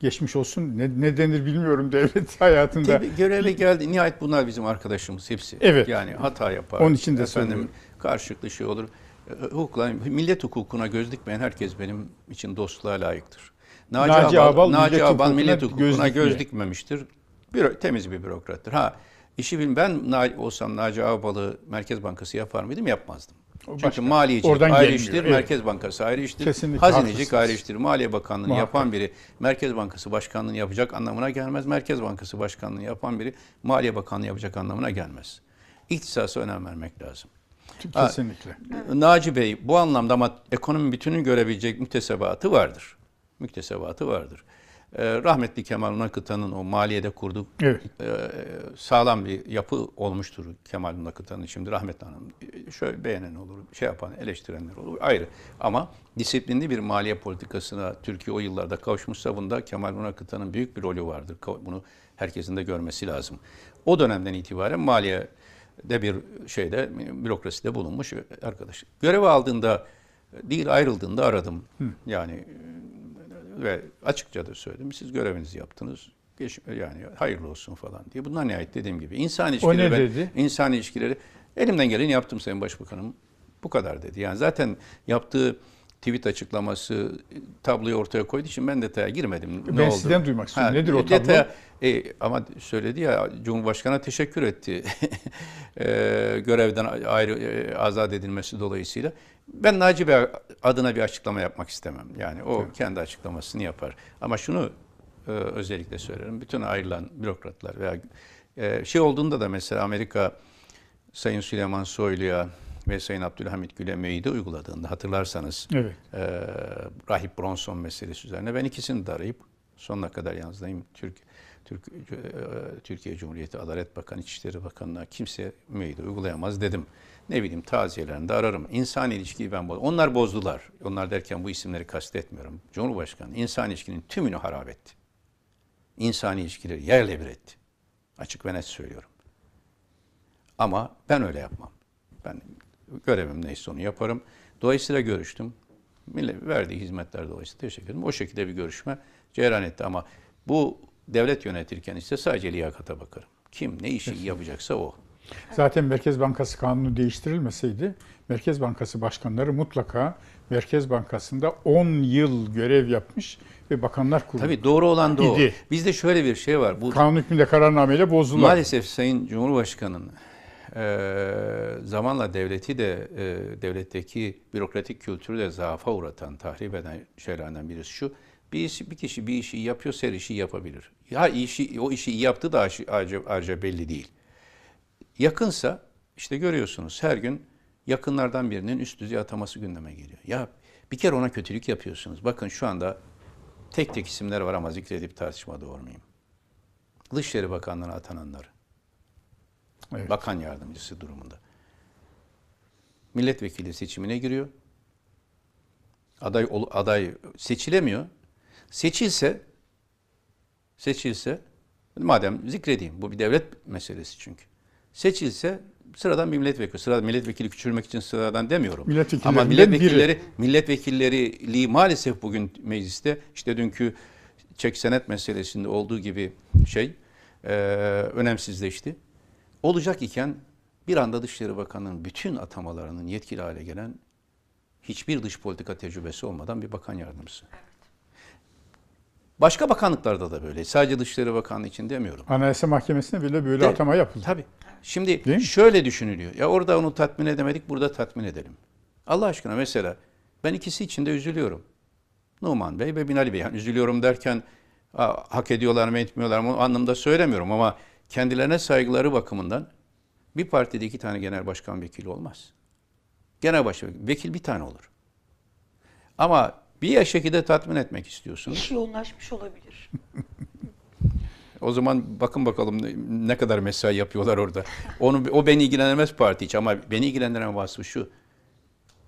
geçmiş olsun ne, ne denir bilmiyorum devlet hayatında. Tabii göreve geldi. Nihayet bunlar bizim arkadaşımız hepsi. Evet. Yani hata yapar. Onun için de Efendim, karşılıklı şey olur. E, Hukukla, millet hukukuna göz dikmeyen herkes benim için dostluğa layıktır. Naci, Naci Abal, Ağbal Naci millet Abal hukukuna millet göz hukukuna göz, dikmiyor. dikmemiştir. Büro, temiz bir bürokrattır. Ha, işi bilin ben olsam Naci Ağbal'ı Merkez Bankası yapar mıydım? Yapmazdım. Çünkü başka. maliyecilik Oradan ayrı gelmiyor, iştir, evet. Merkez Bankası ayrı iştir, Kesinlikle haklısınız. ayrı iştir. Maliye Bakanlığı'nı Muhakkak. yapan biri Merkez Bankası Başkanlığı'nı yapacak anlamına gelmez. Merkez Bankası Başkanlığı'nı yapan biri Maliye Bakanlığı yapacak anlamına gelmez. İhtisasa önem vermek lazım. Kesinlikle. Naci Bey bu anlamda ama ekonomi bütünün görebilecek müktesebatı vardır. Müktesebatı vardır. Ee, rahmetli Kemal Nakıtan'ın o maliyede kurduğu Evet. e, sağlam bir yapı olmuştur Kemal Nakıtan'ın şimdi rahmetli hanım. e, Şöyle beğenen olur, şey yapan, eleştirenler olur ayrı. Ama disiplinli bir maliye politikasına Türkiye o yıllarda kavuşmuşsa bunda Kemal Nakıtan'ın büyük bir rolü vardır. Bunu herkesin de görmesi lazım. O dönemden itibaren maliye de bir şeyde bürokraside bulunmuş arkadaş. Görev aldığında değil ayrıldığında aradım. Yani e, ve açıkça da söyledim. Siz görevinizi yaptınız. Geç, yani hayırlı olsun falan diye. Bunlar nihayet dediğim gibi. İnsan ilişkileri. ne ben- dedi? İnsan ilişkileri. Elimden geleni yaptım Sayın Başbakanım. Bu kadar dedi. Yani zaten yaptığı tweet açıklaması tabloyu ortaya koyduğu için ben detaya girmedim. Ben sizden duymak istiyorum. Nedir o tablo? detaya- e, ama söyledi ya Cumhurbaşkanı'na teşekkür etti. e, görevden ayrı e, azat edilmesi dolayısıyla. Ben Naci Bey adına bir açıklama yapmak istemem. Yani o kendi açıklamasını yapar. Ama şunu e, özellikle söylerim. Bütün ayrılan bürokratlar veya e, şey olduğunda da mesela Amerika Sayın Süleyman Soylu'ya ve Sayın Abdülhamit Gül'e meyide uyguladığında hatırlarsanız Evet. e, Rahip Bronson meselesi üzerine ben ikisini de arayıp sonuna kadar yanınızdayım. Türk, Türk, e, Türkiye Cumhuriyeti Adalet Bakanı, İçişleri Bakanı'na kimse müeyyide uygulayamaz dedim. Ne bileyim taziyelerinde ararım. İnsan ilişkiyi ben bozdum. Onlar bozdular. Onlar derken bu isimleri kastetmiyorum. Cumhurbaşkanı insan ilişkinin tümünü harap etti. İnsani ilişkileri yerle bir etti. Açık ve net söylüyorum. Ama ben öyle yapmam. Ben görevim neyse onu yaparım. Dolayısıyla görüştüm. Millet verdiği hizmetler dolayısıyla teşekkür ederim. O şekilde bir görüşme cereyan etti ama bu devlet yönetirken ise sadece liyakata bakarım. Kim ne işi yapacaksa o. Zaten Merkez Bankası kanunu değiştirilmeseydi Merkez Bankası başkanları mutlaka Merkez Bankası'nda 10 yıl görev yapmış ve Bakanlar Kurulu. Tabii doğru olan da o. İdi. Bizde şöyle bir şey var. Bu Kanun hükmünde kararnameyle bozdular. Maalesef Sayın Cumhurbaşkanı'nın eee, zamanla devleti de eee, devletteki bürokratik kültürü de zaafa uğratan, tahrip eden şeylerden birisi şu. Bir, işi, bir kişi bir işi iyi yapıyorsa her işi yapabilir. Ya işi, o işi iyi yaptığı da ayrıca belli değil. Yakınsa işte görüyorsunuz her gün yakınlardan birinin üst düzey ataması gündeme geliyor. Ya bir kere ona kötülük yapıyorsunuz. Bakın şu anda tek tek isimler var ama zikredip tartışma doğurmayayım. Dışişleri Bakanlığı'na atananlar, Evet. bakan yardımcısı durumunda. Milletvekili seçimine giriyor. Aday aday seçilemiyor. Seçilse seçilse madem zikredeyim bu bir devlet meselesi çünkü. Seçilse sıradan bir milletvekili. Sıradan milletvekili küçülmek için sıradan demiyorum. Ama milletvekilleri biri. milletvekilleriliği maalesef bugün mecliste işte dünkü çek senet meselesinde olduğu gibi şey e, önemsizleşti. Olacak iken bir anda Dışişleri Bakanı'nın bütün atamalarının yetkili hale gelen hiçbir dış politika tecrübesi olmadan bir bakan yardımcısı. Başka bakanlıklarda da böyle. Sadece Dışişleri Bakanlığı için demiyorum. Anayasa Mahkemesi'ne bile böyle De- atama yapıldı. Tabii. Şimdi Değil mi? şöyle düşünülüyor. Ya orada onu tatmin edemedik, burada tatmin edelim. Allah aşkına mesela ben ikisi için de üzülüyorum. Numan Bey ve Binali Bey. Yani üzülüyorum derken "Aa, hak ediyorlar mı etmiyorlar mı o anlamda söylemiyorum ama kendilerine saygıları bakımından bir partide iki tane genel başkan vekili olmaz. Genel başkan vekil bir tane olur. Ama bir şekilde tatmin etmek istiyorsunuz. İş yoğunlaşmış olabilir. O zaman bakın bakalım ne- kadar mesai yapıyorlar orada. Onu o beni ilgilendirmez parti hiç ama beni ilgilendiren vasfı şu.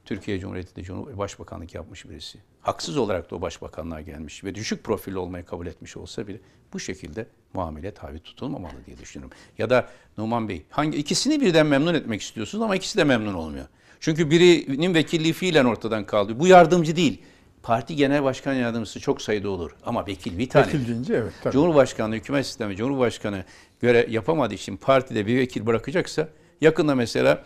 Türkiye Cumhuriyeti'nde Cumhur- başbakanlık yapmış birisi. Haksız olarak da o başbakanlığa gelmiş ve düşük profilli olmayı kabul etmiş olsa bile bu şekilde muamele tabi tutulmamalı diye düşünüyorum. Ya da Numan Bey hangi ikisini birden memnun etmek istiyorsunuz ama ikisi de memnun olmuyor. Çünkü birinin vekilliği fiilen ortadan kaldı. Bu yardımcı değil. Parti genel başkan yardımcısı çok sayıda olur ama vekil bir tane. Vekil deyince evet tabii. Cumhurbaşkanlığı, hükümet sistemi, Cumhurbaşkanı göre yapamadığı için partide bir vekil bırakacaksa yakında mesela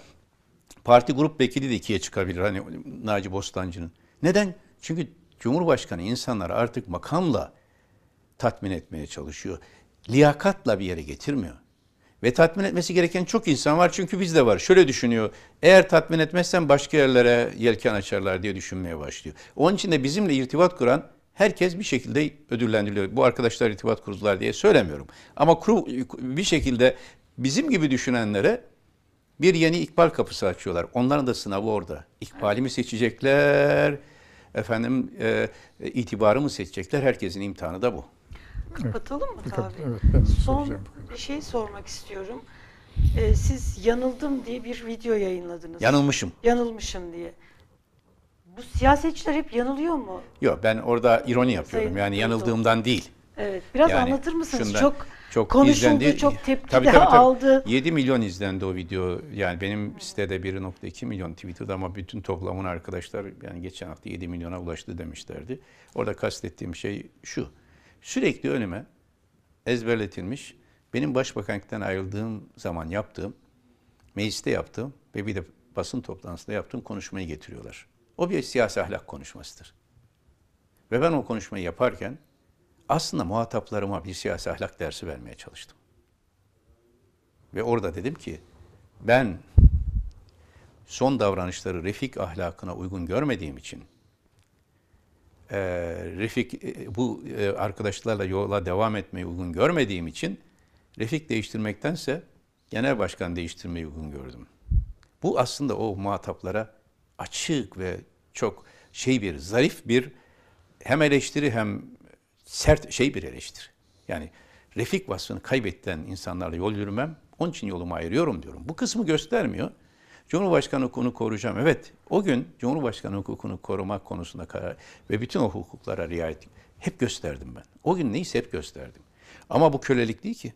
parti grup vekili de ikiye çıkabilir hani Naci Bostancı'nın. Neden? Çünkü Cumhurbaşkanı insanları artık makamla tatmin etmeye çalışıyor. Liyakatla bir yere getirmiyor. Ve tatmin etmesi gereken çok insan var çünkü bizde var. Şöyle düşünüyor. Eğer tatmin etmezsen başka yerlere yelken açarlar diye düşünmeye başlıyor. Onun için de bizimle irtibat kuran herkes bir şekilde ödüllendiriliyor. Bu arkadaşlar irtibat kurdular diye söylemiyorum. Ama kuru, bir şekilde bizim gibi düşünenlere bir yeni ikbal kapısı açıyorlar. Onların da sınavı orada. İkbali mi seçecekler? Efendim e, itibarı mı seçecekler? Herkesin imtihanı da bu. Kapatalım mı tabii? Evet ben Son soracağım. Bir şey sormak istiyorum. Ee, siz yanıldım diye bir video yayınladınız. Yanılmışım. Yanılmışım diye. Bu siyasetçiler hep yanılıyor mu? Yok ben orada ironi yapıyorum. Sayın Yani yanıldığımdan değil. Evet. Biraz Yani anlatır mısınız? şundan- çok çok konuşuldu, izlendi. çok tepki Tabii, de aldı. 7 milyon izlendi o video. Yani benim sitede 1.2 milyon Twitter'da ama bütün toplamını arkadaşlar yani geçen hafta 7 milyona ulaştı demişlerdi. Orada kastettiğim şey şu. Sürekli önüme ezberletilmiş benim başbakanlıktan ayrıldığım zaman yaptığım, mecliste yaptığım ve bir de basın toplantısında yaptığım konuşmayı getiriyorlar. O bir siyasi ahlak konuşmasıdır. Ve ben o konuşmayı yaparken aslında muhataplarıma bir siyasi ahlak dersi vermeye çalıştım. Ve orada dedim ki ben son davranışları refik ahlakına uygun görmediğim için e, refik e, bu e, arkadaşlarla yola devam etmeyi uygun görmediğim için refik değiştirmektense genel başkan değiştirmeyi uygun gördüm. Bu aslında o muhataplara açık ve çok şey bir zarif bir hem eleştiri hem sert şey bir eleştiri. Yani refik vasfını kaybeden insanlarla yol yürümem. Onun için yolumu ayırıyorum diyorum. Bu kısmı göstermiyor. Cumhurbaşkanı hukukunu koruyacağım. Evet o gün Cumhurbaşkanı hukukunu korumak konusunda karar ve bütün o hukuklara riayet hep gösterdim ben. O gün neyse hep gösterdim. Ama bu kölelik değil ki.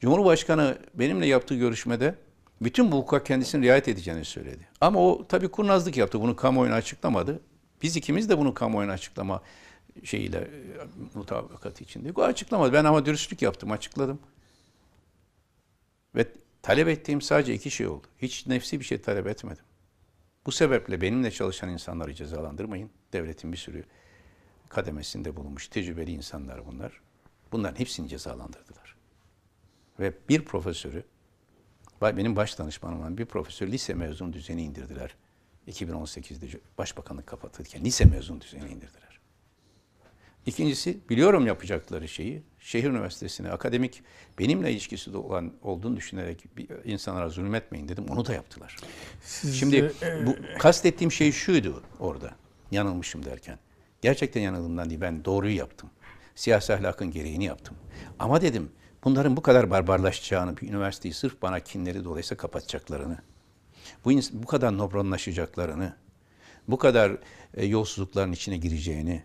Cumhurbaşkanı benimle yaptığı görüşmede bütün bu hukuka kendisinin riayet edeceğini söyledi. Ama o tabii kurnazlık yaptı. Bunu kamuoyuna açıklamadı. Biz ikimiz de bunu kamuoyuna açıklama şeyiyle e, mutabakatı içinde. O açıklamadı. Ben ama dürüstlük yaptım, açıkladım. Ve talep ettiğim sadece iki şey oldu. Hiç nefsi bir şey talep etmedim. Bu sebeple benimle çalışan insanları cezalandırmayın. Devletin bir sürü kademesinde bulunmuş tecrübeli insanlar bunlar. Bunların hepsini cezalandırdılar. Ve bir profesörü, benim baş danışmanım olan bir profesör lise mezun düzeni indirdiler. 2018'de başbakanlık kapatırken lise mezun düzeni indirdiler. İkincisi biliyorum yapacakları şeyi. Şehir Üniversitesi'ne akademik benimle ilişkisi de olan olduğunu düşünerek bir insanlara zulmetmeyin dedim. Onu da yaptılar. Siz, Şimdi e, bu kastettiğim şey şuydu orada. Yanılmışım derken. Gerçekten yanıldığımdan değil. Ben doğruyu yaptım. Siyasi ahlakın gereğini yaptım. Ama dedim bunların bu kadar barbarlaşacağını, bir üniversiteyi sırf bana kinleri dolayısıyla kapatacaklarını, bu, bu kadar nobranlaşacaklarını, bu kadar e, yolsuzlukların içine gireceğini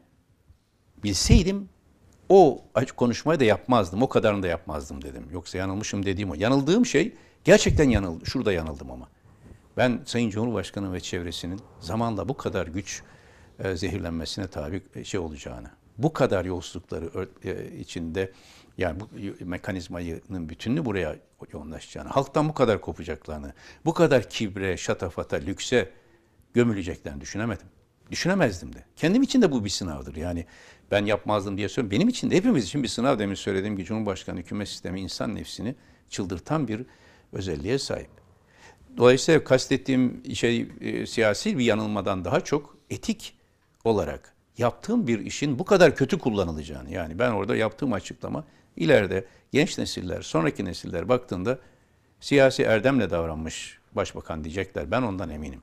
bilseydim o konuşmayı da yapmazdım. O kadarını da yapmazdım dedim. Yoksa yanılmışım dediğim o. Yanıldığım şey gerçekten yanıldı. Şurada yanıldım ama. Ben Sayın Cumhurbaşkanı ve çevresinin zamanla bu kadar güç e, zehirlenmesine tabi e, şey olacağını, bu kadar yolsuzlukları e, içinde yani bu mekanizmanın bütününü buraya yoğunlaşacağını, halktan bu kadar kopacaklarını, bu kadar kibre, şatafata, lükse gömüleceklerini düşünemedim. Düşünemezdim de. Kendim için de bu bir sınavdır. Yani ben yapmazdım diye söylüyorum. Benim için de hepimiz için bir sınav demin söylediğim gibi Cumhurbaşkanı hükümet sistemi insan nefsini çıldırtan bir özelliğe sahip. Dolayısıyla kastettiğim şey e, siyasi bir yanılmadan daha çok etik olarak yaptığım bir işin bu kadar kötü kullanılacağını yani ben orada yaptığım açıklama ileride genç nesiller, sonraki nesiller baktığında siyasi erdemle davranmış başbakan diyecekler. Ben ondan eminim.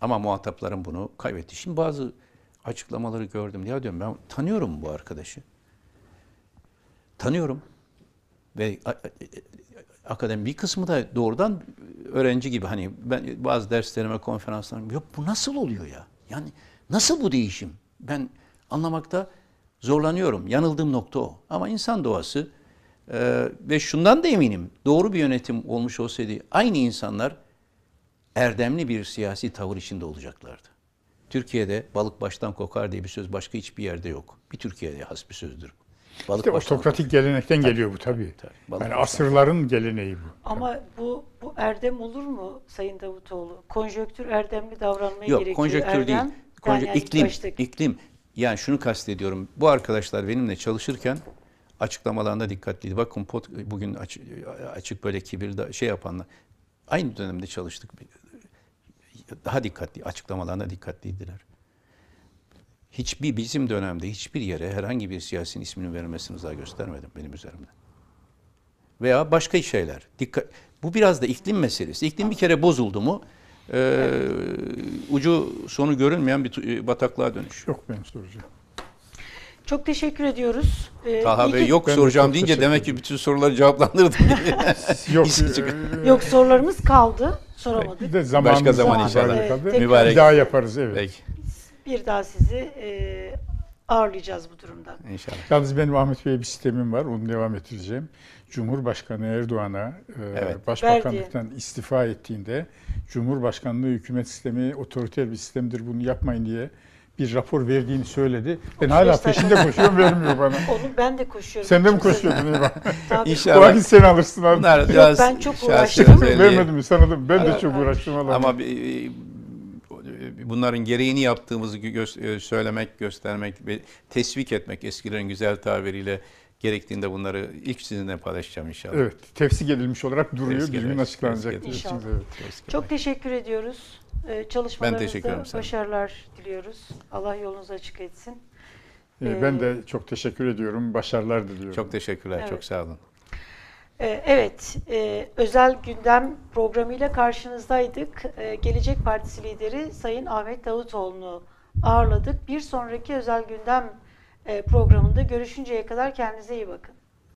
Ama muhataplarım bunu kaybetti. Şimdi bazı açıklamaları gördüm. Ya diyorum ben tanıyorum bu arkadaşı. Tanıyorum. Ve akademi bir kısmı da doğrudan öğrenci gibi hani ben bazı derslerime, konferanslarıma yok bu nasıl oluyor ya? Yani nasıl bu değişim? Ben anlamakta zorlanıyorum. Yanıldığım nokta o. Ama insan doğası e, ve şundan da eminim. Doğru bir yönetim olmuş olsaydı aynı insanlar erdemli bir siyasi tavır içinde olacaklardı. Türkiye'de balık baştan kokar diye bir söz başka hiçbir yerde yok. Bir Türkiye'ye has bir sözdür. Balık İşte otokratik gelenekten geliyor bu tabii. tabii. Balık Yani asırların geleneği bu. Ama bu bu erdem olur mu Sayın Davutoğlu? Konjöktür erdemli davranmaya Yok gerekiyor. konjöktür değil. Erdem, Konjö- yani iklim, baştaki- iklim. Yani şunu kastediyorum. Bu arkadaşlar benimle çalışırken açıklamalarında dikkatliydi. Bakın pot, bugün açık, açık böyle kibir şey yapanlar. Aynı dönemde çalıştık. Daha dikkatli, açıklamalarında dikkatliydiler. Hiçbir bizim dönemde hiçbir yere herhangi bir siyasin isminin verilmesini rıza göstermedim benim üzerimden. Veya başka şeyler. Dikkat, bu biraz da iklim meselesi. İklim bir kere bozuldu mu e, ucu sonu görünmeyen bir tu- bataklığa dönüşüyor. Yok benim soracağım. Çok teşekkür ediyoruz. Ee, Taha Bey yok Ben soracağım deyince demek ki bütün soruları cevaplandırdım. Yok. E, Yok sorularımız kaldı. Soramadık. bir de zamanımız Başka zaman inşallah. Evet, tekrar- Mübarek. Bir daha yaparız evet. Peki Bir daha sizi e, ağırlayacağız bu durumdan. inşallah. Yalnız benim Ahmet Bey'e bir sistemim var. Onu devam ettireceğim. Cumhurbaşkanı Erdoğan'a e, Evet. başbakanlıktan istifa ettiğinde Cumhurbaşkanlığı hükümet sistemi otoriter bir sistemdir bunu yapmayın diye bir rapor verdiğini söyledi. Ben hala peşinde koşuyorum vermiyor bana. Onu ben de koşuyorum. Sen de mi koşuyordun İvan? İnşallah. O vakit sen alırsın abi. Bunlar Yok, biraz ben çok uğraştım. Vermedim mi sana da? Ben de çok uğraştım. Ama bir- e, bunların gereğini yaptığımızı gö- e, söylemek, göstermek ve tesvik etmek eskilerin güzel tabiriyle gerektiğinde bunları ilk sizinle paylaşacağım inşallah. Evet, tefsik edilmiş olarak duruyor. Tefsik Bir gün açıklanacak. tefsik. İnşallah. Şimdi, evet. Çok teşekkür ediyoruz. Ee, Çalışmalarınızda teşekkür ederim, başarılar diliyoruz. Allah yolunuzu açık etsin. Ee, Ben de çok teşekkür ediyorum. Başarılar diliyorum. Çok teşekkürler, Evet. çok sağ olun. Ee, Evet, e, özel gündem programıyla karşınızdaydık. Ee, Gelecek Partisi lideri Sayın Ahmet Davutoğlu'nu ağırladık. Bir sonraki özel gündem programında görüşünceye kadar kendinize iyi bakın.